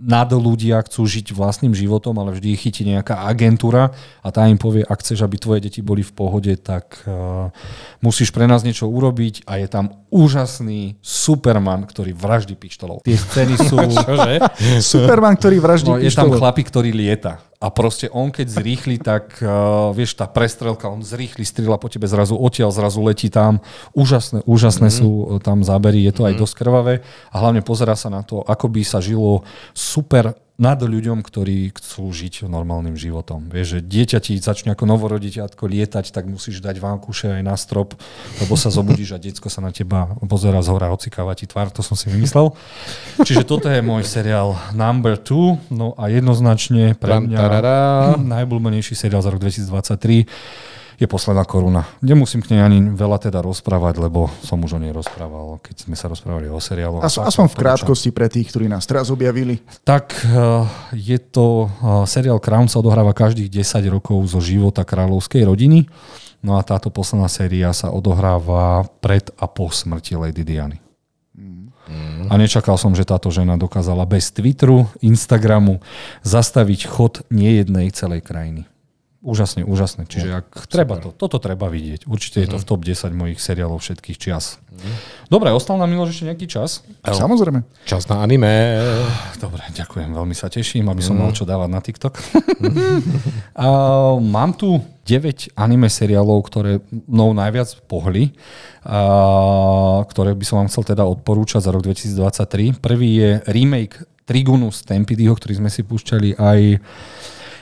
Speaker 1: nad ľudia chcú žiť vlastným životom, ale vždy ich chytí nejaká agentúra a tá im povie, ak chceš, aby tvoje deti boli v pohode, tak uh, musíš pre nás niečo urobiť a je tam úžasný Superman, ktorý vraždí pištolov. Tie scény sú...
Speaker 3: Superman, ktorý vraždí no,
Speaker 1: pištolov chlapík, ktorý lieta. A proste on, keď zrýchli, tak uh, vieš, tá prestrelka, on zrýchli, strieľa po tebe zrazu odtiaľ, zrazu letí tam. Úžasné, úžasné mm-hmm. sú uh, tam zábery, je to mm-hmm. aj dosť krvavé. A hlavne pozera sa na to, ako by sa žilo super nad ľuďom, ktorí chcú žiť normálnym životom. Vieš, že dieťa ti začne ako novoroditeľko lietať, tak musíš dať vankuše aj na strop, lebo sa zobudíš a detsko sa na teba pozera z hora, ocikáva ti tvár, to som si vymyslel. Čiže toto je môj seriál number two, no a jednoznačne pre mňa najblúbenejší seriál za rok 2023 je posledná koruna. Nemusím k nej ani veľa teda rozprávať, lebo som už o nej rozprával, keď sme sa rozprávali o seriálu.
Speaker 3: As, aspoň v krátkosti pre tých, ktorí nás teraz objavili.
Speaker 1: Tak eh, je to, eh, seriál Crown sa odohráva každých 10 rokov zo života kráľovskej rodiny. No a táto posledná séria sa odohráva pred a po smrti Lady Diany. A nečakal som, že táto žena dokázala bez Twitteru, Instagramu zastaviť chod niejednej celej krajiny. Úžasne, úžasné. Čiže ak Super. treba to, toto treba vidieť. Určite je to v mhm. top 10 mojich seriálov všetkých čias. Mm. Dobre, ostal nám Miloš ešte nejaký čas?
Speaker 3: Samozrejme.
Speaker 2: Čas na anime.
Speaker 1: Dobre, ďakujem, veľmi sa teším, aby som mm. mal čo dávať na TikTok. a, mám tu 9 anime seriálov, ktoré mnou najviac pohli, a, ktoré by som vám chcel teda odporúčať za rok 2023. Prvý je remake Trigunu Stampedeho, ktorý sme si púšťali aj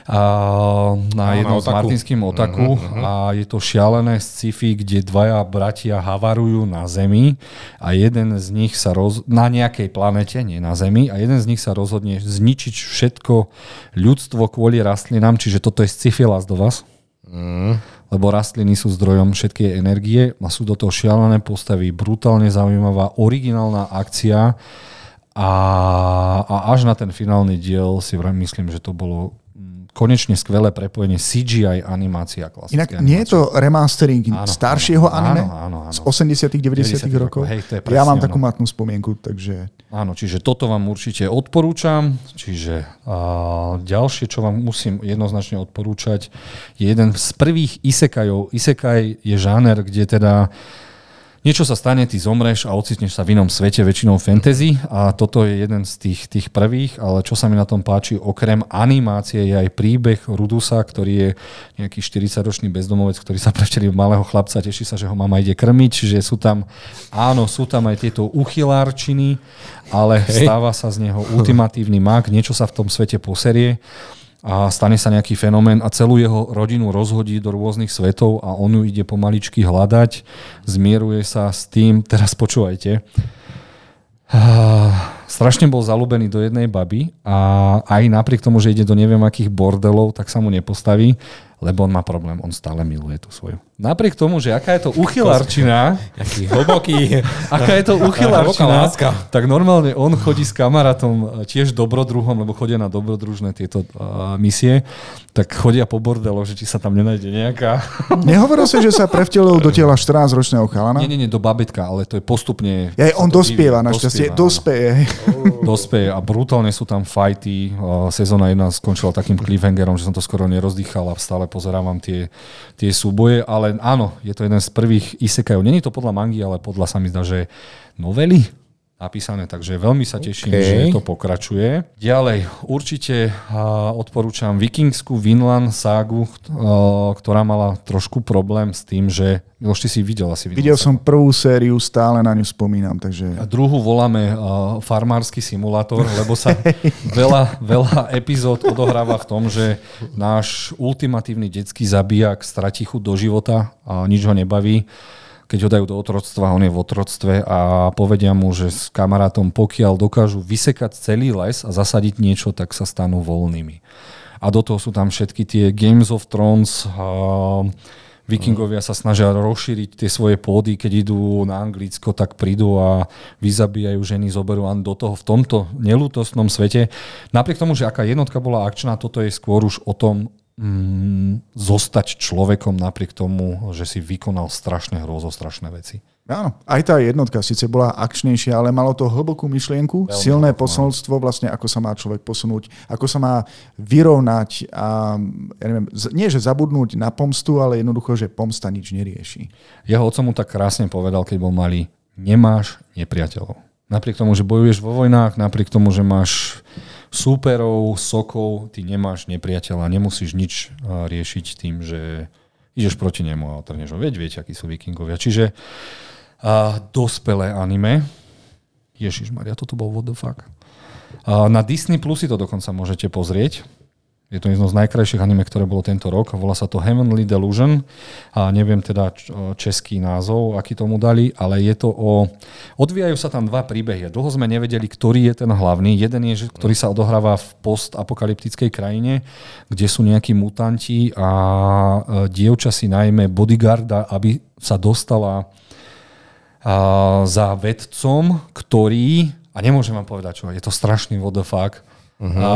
Speaker 1: na jednom s Martinským otaku. uh-huh, uh-huh. a je to šialené sci-fi, kde dvaja bratia havarujú na Zemi a jeden z nich sa roz... na nejakej planete, nie na Zemi, a jeden z nich sa rozhodne zničiť všetko ľudstvo kvôli rastlinám, čiže toto je sci-fi Last of Us. Uh-huh lebo rastliny sú zdrojom všetkej energie a sú do toho šialené postavy, brutálne zaujímavá, originálna akcia. A, a až na ten finálny diel si myslím, že to bolo konečne skvelé prepojenie CGI animácia klasické.
Speaker 3: Inak nie je to remastering áno, staršieho áno, anime áno, áno, áno. z 80 90 rokov? Hej, to je presne, ja mám takú matnú spomienku, takže...
Speaker 1: Áno, čiže toto vám určite odporúčam. Čiže a ďalšie, čo vám musím jednoznačne odporúčať, je jeden z prvých isekajov. Isekaj je žáner, kde teda niečo sa stane, ty zomreš a ocitneš sa v inom svete, väčšinou fantasy a toto je jeden z tých, tých prvých, ale čo sa mi na tom páči, okrem animácie je aj príbeh Rudusa, ktorý je nejaký 40-ročný bezdomovec, ktorý sa prevčerí malého chlapca, teší sa, že ho mama ide krmiť, čiže sú tam, áno, sú tam aj tieto uchylárčiny, ale Hej. stáva sa z neho ultimatívny mag, niečo sa v tom svete poserie a stane sa nejaký fenomén a celú jeho rodinu rozhodí do rôznych svetov a on ju ide pomaličky hľadať, zmieruje sa s tým, teraz počúvajte, strašne bol zalúbený do jednej baby a aj napriek tomu, že ide do neviem akých bordelov, tak sa mu nepostaví lebo on má problém, on stále miluje tú svoju. Napriek tomu, že aká je to uchylarčina,
Speaker 2: Aký hlboký,
Speaker 1: aká je to uchylarčina, tak normálne on chodí s kamarátom e, tiež dobrodruhom, lebo chodia na dobrodružné tieto uh, misie, tak chodia po bordeloch, že či sa tam nenájde nejaká.
Speaker 3: Nehovoril si, že sa prevtelil do tela 14-ročného chalana?
Speaker 1: Nie, nie, nie, do babetka, ale to je postupne...
Speaker 3: Ja, on dospieva, našťastie, dospeje.
Speaker 1: Dospeje a brutálne sú tam fighty. Uh, sezóna 1 skončila takým cliffhangerom, že som to skoro nerozdýchal a stále pozerávam tie, tie súboje, ale áno, je to jeden z prvých isekajov. Není to podľa mangy, ale podľa sa mi zdá, že novely napísané, takže veľmi sa teším, okay. že to pokračuje. Ďalej, určite odporúčam vikingskú Vinland ságu, uh, ktorá mala trošku problém s tým, že Miloš, ty si videl asi
Speaker 3: Vinland Videl som prvú sériu, stále na ňu spomínam. Takže...
Speaker 1: A druhú voláme uh, farmársky simulátor, lebo sa veľa, veľa epizód odohráva v tom, že náš ultimatívny detský zabijak stratí chuť do života a nič ho nebaví keď ho dajú do otroctva, on je v otroctve a povedia mu, že s kamarátom, pokiaľ dokážu vysekať celý les a zasadiť niečo, tak sa stanú voľnými. A do toho sú tam všetky tie Games of Thrones, a Vikingovia sa snažia rozšíriť tie svoje pôdy, keď idú na Anglicko, tak prídu a vyzabíjajú ženy, zoberú a do toho v tomto nelútostnom svete. Napriek tomu, že aká jednotka bola akčná, toto je skôr už o tom, mm, zostať človekom napriek tomu, že si vykonal strašné hrozo, strašné veci.
Speaker 3: Áno, aj tá jednotka síce bola akčnejšia, ale malo to hlbokú myšlienku, Veľmi silné hlboko, posolstvo, vlastne ako sa má človek posunúť, ako sa má vyrovnať a ja neviem, nie že zabudnúť na pomstu, ale jednoducho, že pomsta nič nerieši.
Speaker 1: Jeho otco mu tak krásne povedal, keď bol malý, nemáš nepriateľov. Napriek tomu, že bojuješ vo vojnách, napriek tomu, že máš súperov, sokov, ty nemáš nepriateľa, nemusíš nič riešiť tým, že ideš proti nemu a otrneš ho. Veď viete, akí sú vikingovia. Čiže a, dospelé anime. Ježiš Maria, toto bol what the fuck. A, na Disney Plus si to dokonca môžete pozrieť. Je to jedno z najkrajších anime, ktoré bolo tento rok. Volá sa to Heavenly Delusion. A neviem teda český názov, aký tomu dali, ale je to o... Odvíjajú sa tam dva príbehy. Dlho sme nevedeli, ktorý je ten hlavný. Jeden je, ktorý sa odohráva v postapokalyptickej krajine, kde sú nejakí mutanti a e, dievča si najmä bodyguarda, aby sa dostala za vedcom, ktorý... A nemôžem vám povedať, čo je to strašný what the fuck. Uh-huh. A,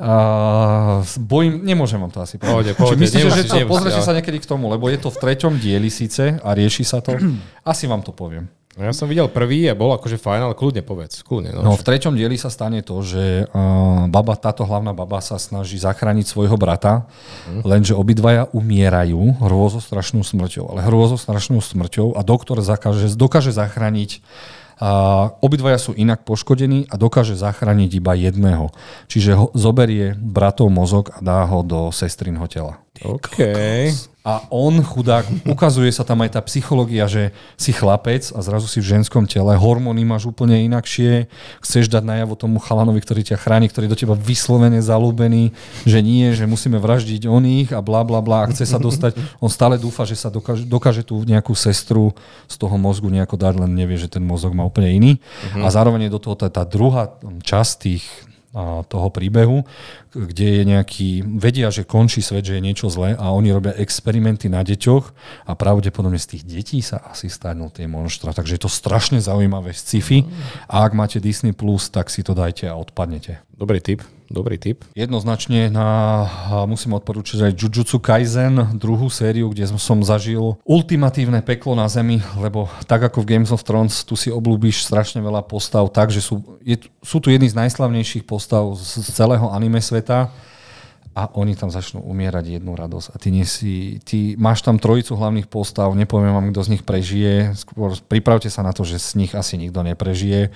Speaker 1: Uh, bojím, nemôžem vám to asi povedať.
Speaker 2: Pohode,
Speaker 1: že to, pozrite sa niekedy k tomu, lebo je to v treťom dieli síce a rieši sa to. Asi vám to poviem.
Speaker 2: No ja som videl prvý a bol akože fajn, ale kľudne povedz. Kľudne,
Speaker 1: no, no v treťom dieli sa stane to, že uh, baba, táto hlavná baba sa snaží zachrániť svojho brata, mm. lenže obidvaja umierajú hrôzostrašnú smrťou. Ale hrôzostrašnú smrťou a doktor zakáže, dokáže zachrániť a obidvaja sú inak poškodení a dokáže zachrániť iba jedného. Čiže ho zoberie bratov mozog a dá ho do sestrinho tela.
Speaker 2: OK.
Speaker 1: A on, chudák, ukazuje sa tam aj tá psychológia, že si chlapec a zrazu si v ženskom tele, hormóny máš úplne inakšie, chceš dať najavo tomu chalanovi, ktorý ťa chráni, ktorý je do teba vyslovene zalúbený, že nie, že musíme vraždiť o nich a bla bla bla a chce sa dostať. On stále dúfa, že sa dokáže, dokáže tú nejakú sestru z toho mozgu nejako dať, len nevie, že ten mozog má úplne iný. Uh-huh. A zároveň je do toho tá, tá druhá časť tých toho príbehu, kde je nejaký, vedia, že končí svet, že je niečo zlé a oni robia experimenty na deťoch a pravdepodobne z tých detí sa asi stanú tie monštra. Takže je to strašne zaujímavé sci-fi a ak máte Disney+, Plus, tak si to dajte a odpadnete.
Speaker 2: Dobrý tip. Dobrý tip.
Speaker 1: Jednoznačne na, musím odporúčať aj Jujutsu Kaisen, druhú sériu, kde som zažil ultimatívne peklo na zemi, lebo tak ako v Games of Thrones, tu si oblúbíš strašne veľa postav tak, že sú, je, sú tu jedni z najslavnejších postav z celého anime sveta a oni tam začnú umierať jednu radosť. A ty, nie si, ty máš tam trojicu hlavných postav, nepoviem vám, kto z nich prežije, skôr pripravte sa na to, že z nich asi nikto neprežije.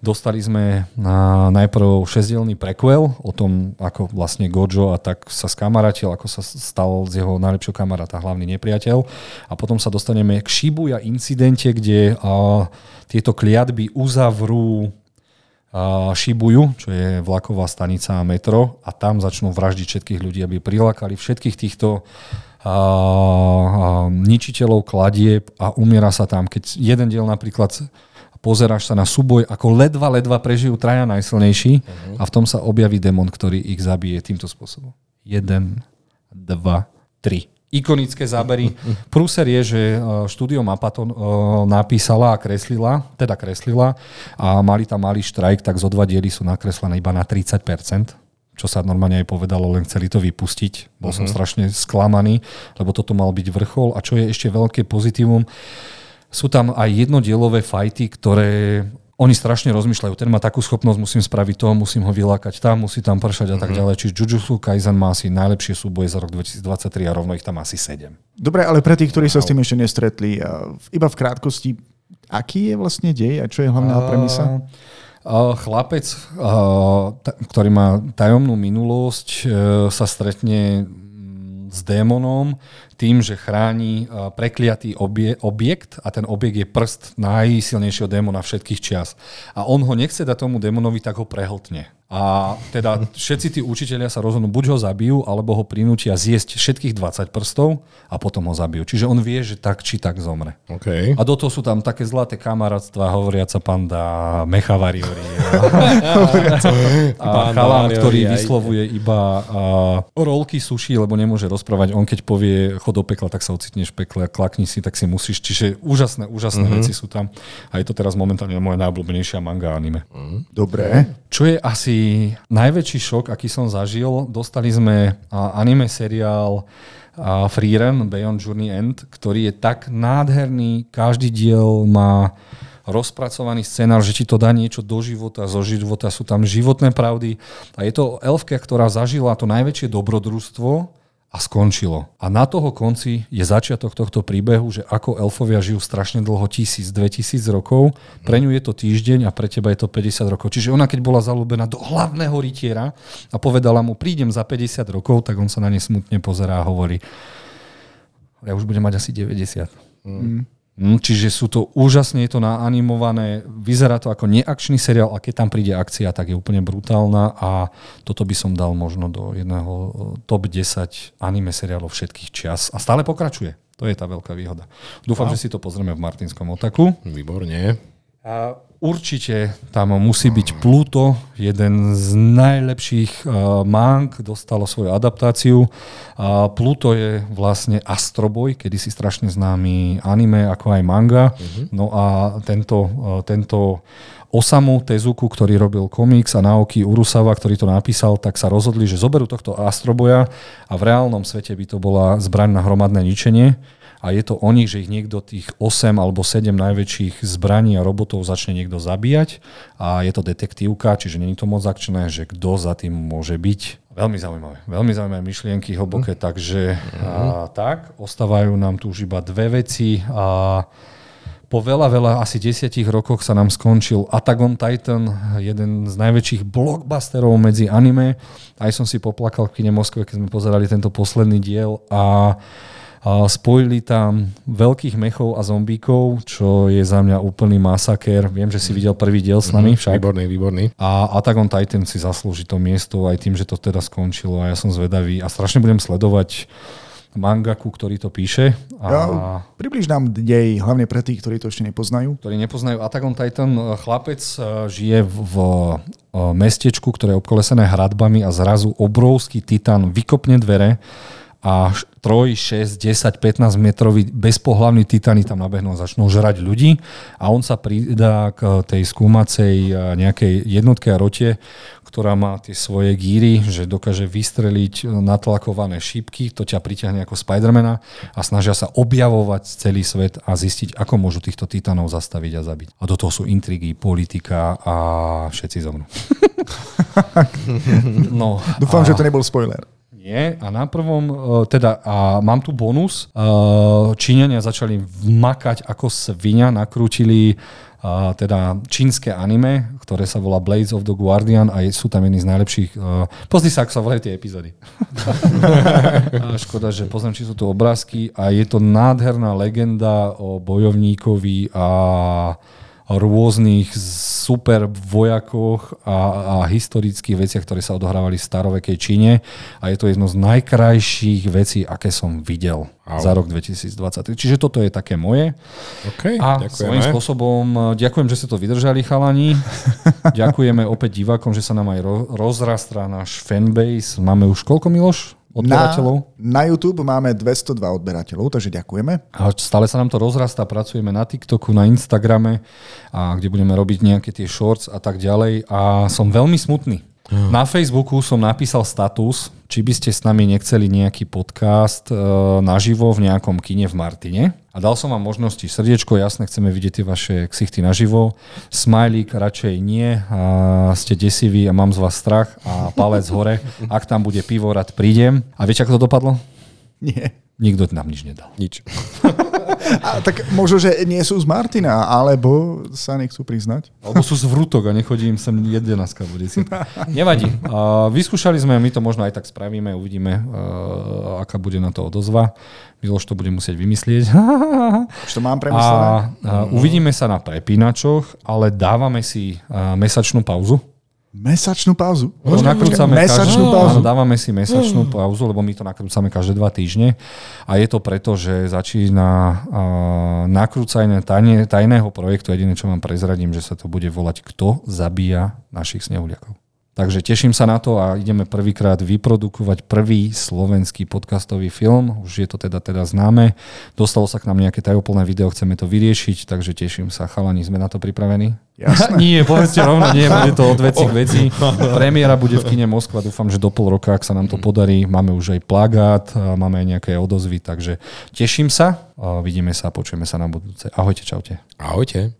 Speaker 1: Dostali sme na najprv šesdielný prequel o tom, ako vlastne Gojo a tak sa skamarátil, ako sa stal z jeho najlepšieho kamaráta hlavný nepriateľ. A potom sa dostaneme k Shibuya incidente, kde a, tieto kliatby uzavrú Šibuju, čo je vlaková stanica a metro a tam začnú vraždiť všetkých ľudí, aby prilákali všetkých týchto a, a, ničiteľov kladieb a umiera sa tam. Keď jeden diel napríklad pozeráš sa na súboj, ako ledva, ledva prežijú traja najsilnejší uh-huh. a v tom sa objaví demon, ktorý ich zabije týmto spôsobom. Jeden, dva, tri ikonické zábery. Prúser je, že e, štúdio Mapa to e, napísala a kreslila, teda kreslila a mali tam malý štrajk, tak zo dva diely sú nakreslené iba na 30%, čo sa normálne aj povedalo, len chceli to vypustiť. Bol uh-huh. som mhm. strašne sklamaný, lebo toto mal byť vrchol. A čo je ešte veľké pozitívum, sú tam aj jednodielové fajty, ktoré oni strašne rozmýšľajú, ten má takú schopnosť, musím spraviť to, musím ho vylákať tam, musí tam pršať a tak mhm. ďalej. Čiže Jujutsu Kaisen má asi najlepšie súboje za rok 2023 a rovno ich tam asi 7.
Speaker 3: Dobre, ale pre tých, ktorí sa s tým ešte nestretli, iba v krátkosti, aký je vlastne dej a čo je hlavná premisa?
Speaker 1: Uh, chlapec, uh, ktorý má tajomnú minulosť, uh, sa stretne s démonom tým, že chráni prekliatý obie, objekt a ten objekt je prst najsilnejšieho démona všetkých čias. A on ho nechce dať tomu démonovi, tak ho prehltne. A teda všetci tí učiteľia sa rozhodnú, buď ho zabijú, alebo ho prinútia zjesť všetkých 20 prstov a potom ho zabijú. Čiže on vie, že tak či tak zomre.
Speaker 2: Okay.
Speaker 1: A do toho sú tam také zlaté kamarátstva, hovoriaca panda, mechavariori. a chalán, ktorý vyslovuje iba uh, rolky suší, lebo nemôže rozprávať. On keď povie chod do pekla, tak sa ocitneš v pekle, klakni si, tak si musíš. Čiže úžasné, úžasné mm-hmm. veci sú tam. A je to teraz momentálne moja najobľúbenejšia manga anime.
Speaker 3: Mm. Dobre.
Speaker 1: Čo je asi najväčší šok, aký som zažil, dostali sme anime seriál Freerun Beyond Journey End, ktorý je tak nádherný, každý diel má rozpracovaný scenár, že ti to dá niečo do života, zo života, sú tam životné pravdy. A je to elfka, ktorá zažila to najväčšie dobrodružstvo, a skončilo. A na toho konci je začiatok tohto príbehu, že ako elfovia žijú strašne dlho, tisíc, dve tisíc rokov, pre ňu je to týždeň a pre teba je to 50 rokov. Čiže ona keď bola zalúbená do hlavného rytiera a povedala mu, prídem za 50 rokov, tak on sa na ne smutne pozerá a hovorí, ja už budem mať asi 90. Mm. Mm, čiže sú to úžasne, je to naanimované, vyzerá to ako neakčný seriál a keď tam príde akcia, tak je úplne brutálna a toto by som dal možno do jedného eh, top 10 anime seriálov všetkých čias a stále pokračuje. To je tá veľká výhoda. Dúfam, no. že si to pozrieme v Martinskom otaku.
Speaker 2: Výborne.
Speaker 1: A určite tam musí byť Pluto, jeden z najlepších uh, mang, dostalo svoju adaptáciu. Uh, Pluto je vlastne Astroboj, kedy si strašne známy anime, ako aj manga. Uh-huh. No a tento, uh, tento Osamu Tezuku, ktorý robil komiks a Naoki Urusawa, ktorý to napísal, tak sa rozhodli, že zoberú tohto Astroboja a v reálnom svete by to bola zbraň na hromadné ničenie a je to o nich, že ich niekto tých 8 alebo 7 najväčších zbraní a robotov začne niekto zabíjať a je to detektívka, čiže není to moc akčné, že kto za tým môže byť. Veľmi zaujímavé. Veľmi zaujímavé myšlienky, hlboké, mm. takže mm. A, tak, ostávajú nám tu už iba dve veci a po veľa, veľa, asi desiatich rokoch sa nám skončil Attack on Titan, jeden z najväčších blockbusterov medzi anime. Aj som si poplakal v kine Moskve, keď sme pozerali tento posledný diel a Spojili tam veľkých mechov a zombíkov, čo je za mňa úplný masaker. Viem, že si videl prvý diel s nami mhm, však.
Speaker 2: Výborný, výborný.
Speaker 1: A Attack on Titan si zaslúži to miesto aj tým, že to teda skončilo a ja som zvedavý a strašne budem sledovať mangaku, ktorý to píše. A... Ja,
Speaker 3: približ nám dej, hlavne pre tých, ktorí to ešte nepoznajú.
Speaker 1: Ktorí nepoznajú Attack on Titan. Chlapec e, žije v, v e, mestečku, ktoré je obkolesené hradbami a zrazu obrovský titan vykopne dvere a 3, 6, 10, 15 metrový bezpohlavný titany tam nabehnú a začnú žrať ľudí a on sa pridá k tej skúmacej eh, nejakej jednotke a rote, ktorá má tie svoje gíry, že dokáže vystreliť natlakované šípky, to ťa priťahne ako Spidermana a snažia sa objavovať celý svet a zistiť, ako môžu týchto titanov zastaviť a zabiť. A do toho sú intrigy, politika a všetci zomnú.
Speaker 3: no, Dúfam, a... že to nebol spoiler.
Speaker 1: Nie, a na prvom, uh, teda, a mám tu bonus. Uh, Číňania začali makať ako svinia, nakrútili uh, teda čínske anime, ktoré sa volá Blades of the Guardian a sú tam jedni z najlepších. Uh, pozri sa, ako sa volajú tie epizódy. škoda, že poznám, či sú tu obrázky a je to nádherná legenda o bojovníkovi a rôznych super vojakoch a, a historických veciach, ktoré sa odohrávali v starovekej Číne a je to jedno z najkrajších vecí, aké som videl
Speaker 2: Au.
Speaker 1: za rok 2023. Čiže toto je také moje.
Speaker 2: OK,
Speaker 1: A svojím spôsobom e, ďakujem, že ste to vydržali, chalani. Ďakujeme opäť divákom, že sa nám aj ro- rozrastrá náš fanbase. Máme už koľko, Miloš?
Speaker 3: Na,
Speaker 1: Odberateľov?
Speaker 3: na YouTube máme 202 odberateľov, takže ďakujeme.
Speaker 1: A stále sa nám to rozrastá, pracujeme na TikToku, na Instagrame, a kde budeme robiť nejaké tie shorts a tak ďalej. A som veľmi smutný. Na Facebooku som napísal status, či by ste s nami nechceli nejaký podcast e, naživo v nejakom kine v Martine. A dal som vám možnosti srdiečko, jasne, chceme vidieť tie vaše ksichty naživo. Smajlík radšej nie, a ste desiví a mám z vás strach a palec hore. Ak tam bude pivo, rád prídem. A viete, ako to dopadlo?
Speaker 3: Nie.
Speaker 1: Nikto nám nič nedal.
Speaker 2: Nič.
Speaker 3: A tak možno, že nie sú z Martina, alebo sa nechcú priznať.
Speaker 1: Alebo sú z vrútok a nechodí im sem 11 alebo 10. Nevadí. Uh, vyskúšali sme, my to možno aj tak spravíme, uvidíme, uh, aká bude na to odozva. Miloš to bude musieť vymyslieť.
Speaker 3: Už to mám premyslené.
Speaker 1: a uvidíme sa na prepínačoch, ale dávame si uh, mesačnú pauzu.
Speaker 3: Mesačnú pauzu.
Speaker 1: Lebo nakrúcame
Speaker 3: Mesačnú
Speaker 1: každú,
Speaker 3: pauzu.
Speaker 1: Áno, dávame si mesačnú pauzu, lebo my to nakrúcame každé dva týždne. A je to preto, že začína uh, nakrúcanie tajne, tajného projektu. Jediné, čo vám prezradím, že sa to bude volať Kto zabíja našich snehuliakov. Takže teším sa na to a ideme prvýkrát vyprodukovať prvý slovenský podcastový film. Už je to teda teda známe. Dostalo sa k nám nejaké tajúplné video, chceme to vyriešiť, takže teším sa. Chalani, sme na to pripravení?
Speaker 3: Jasné.
Speaker 1: nie, povedzte rovno, nie, bude to od veci k veci. Premiéra bude v kine Moskva, dúfam, že do pol roka, ak sa nám to podarí. Máme už aj plagát, máme aj nejaké odozvy, takže teším sa. Vidíme sa a počujeme sa na budúce. Ahojte, čaute.
Speaker 2: Ahojte.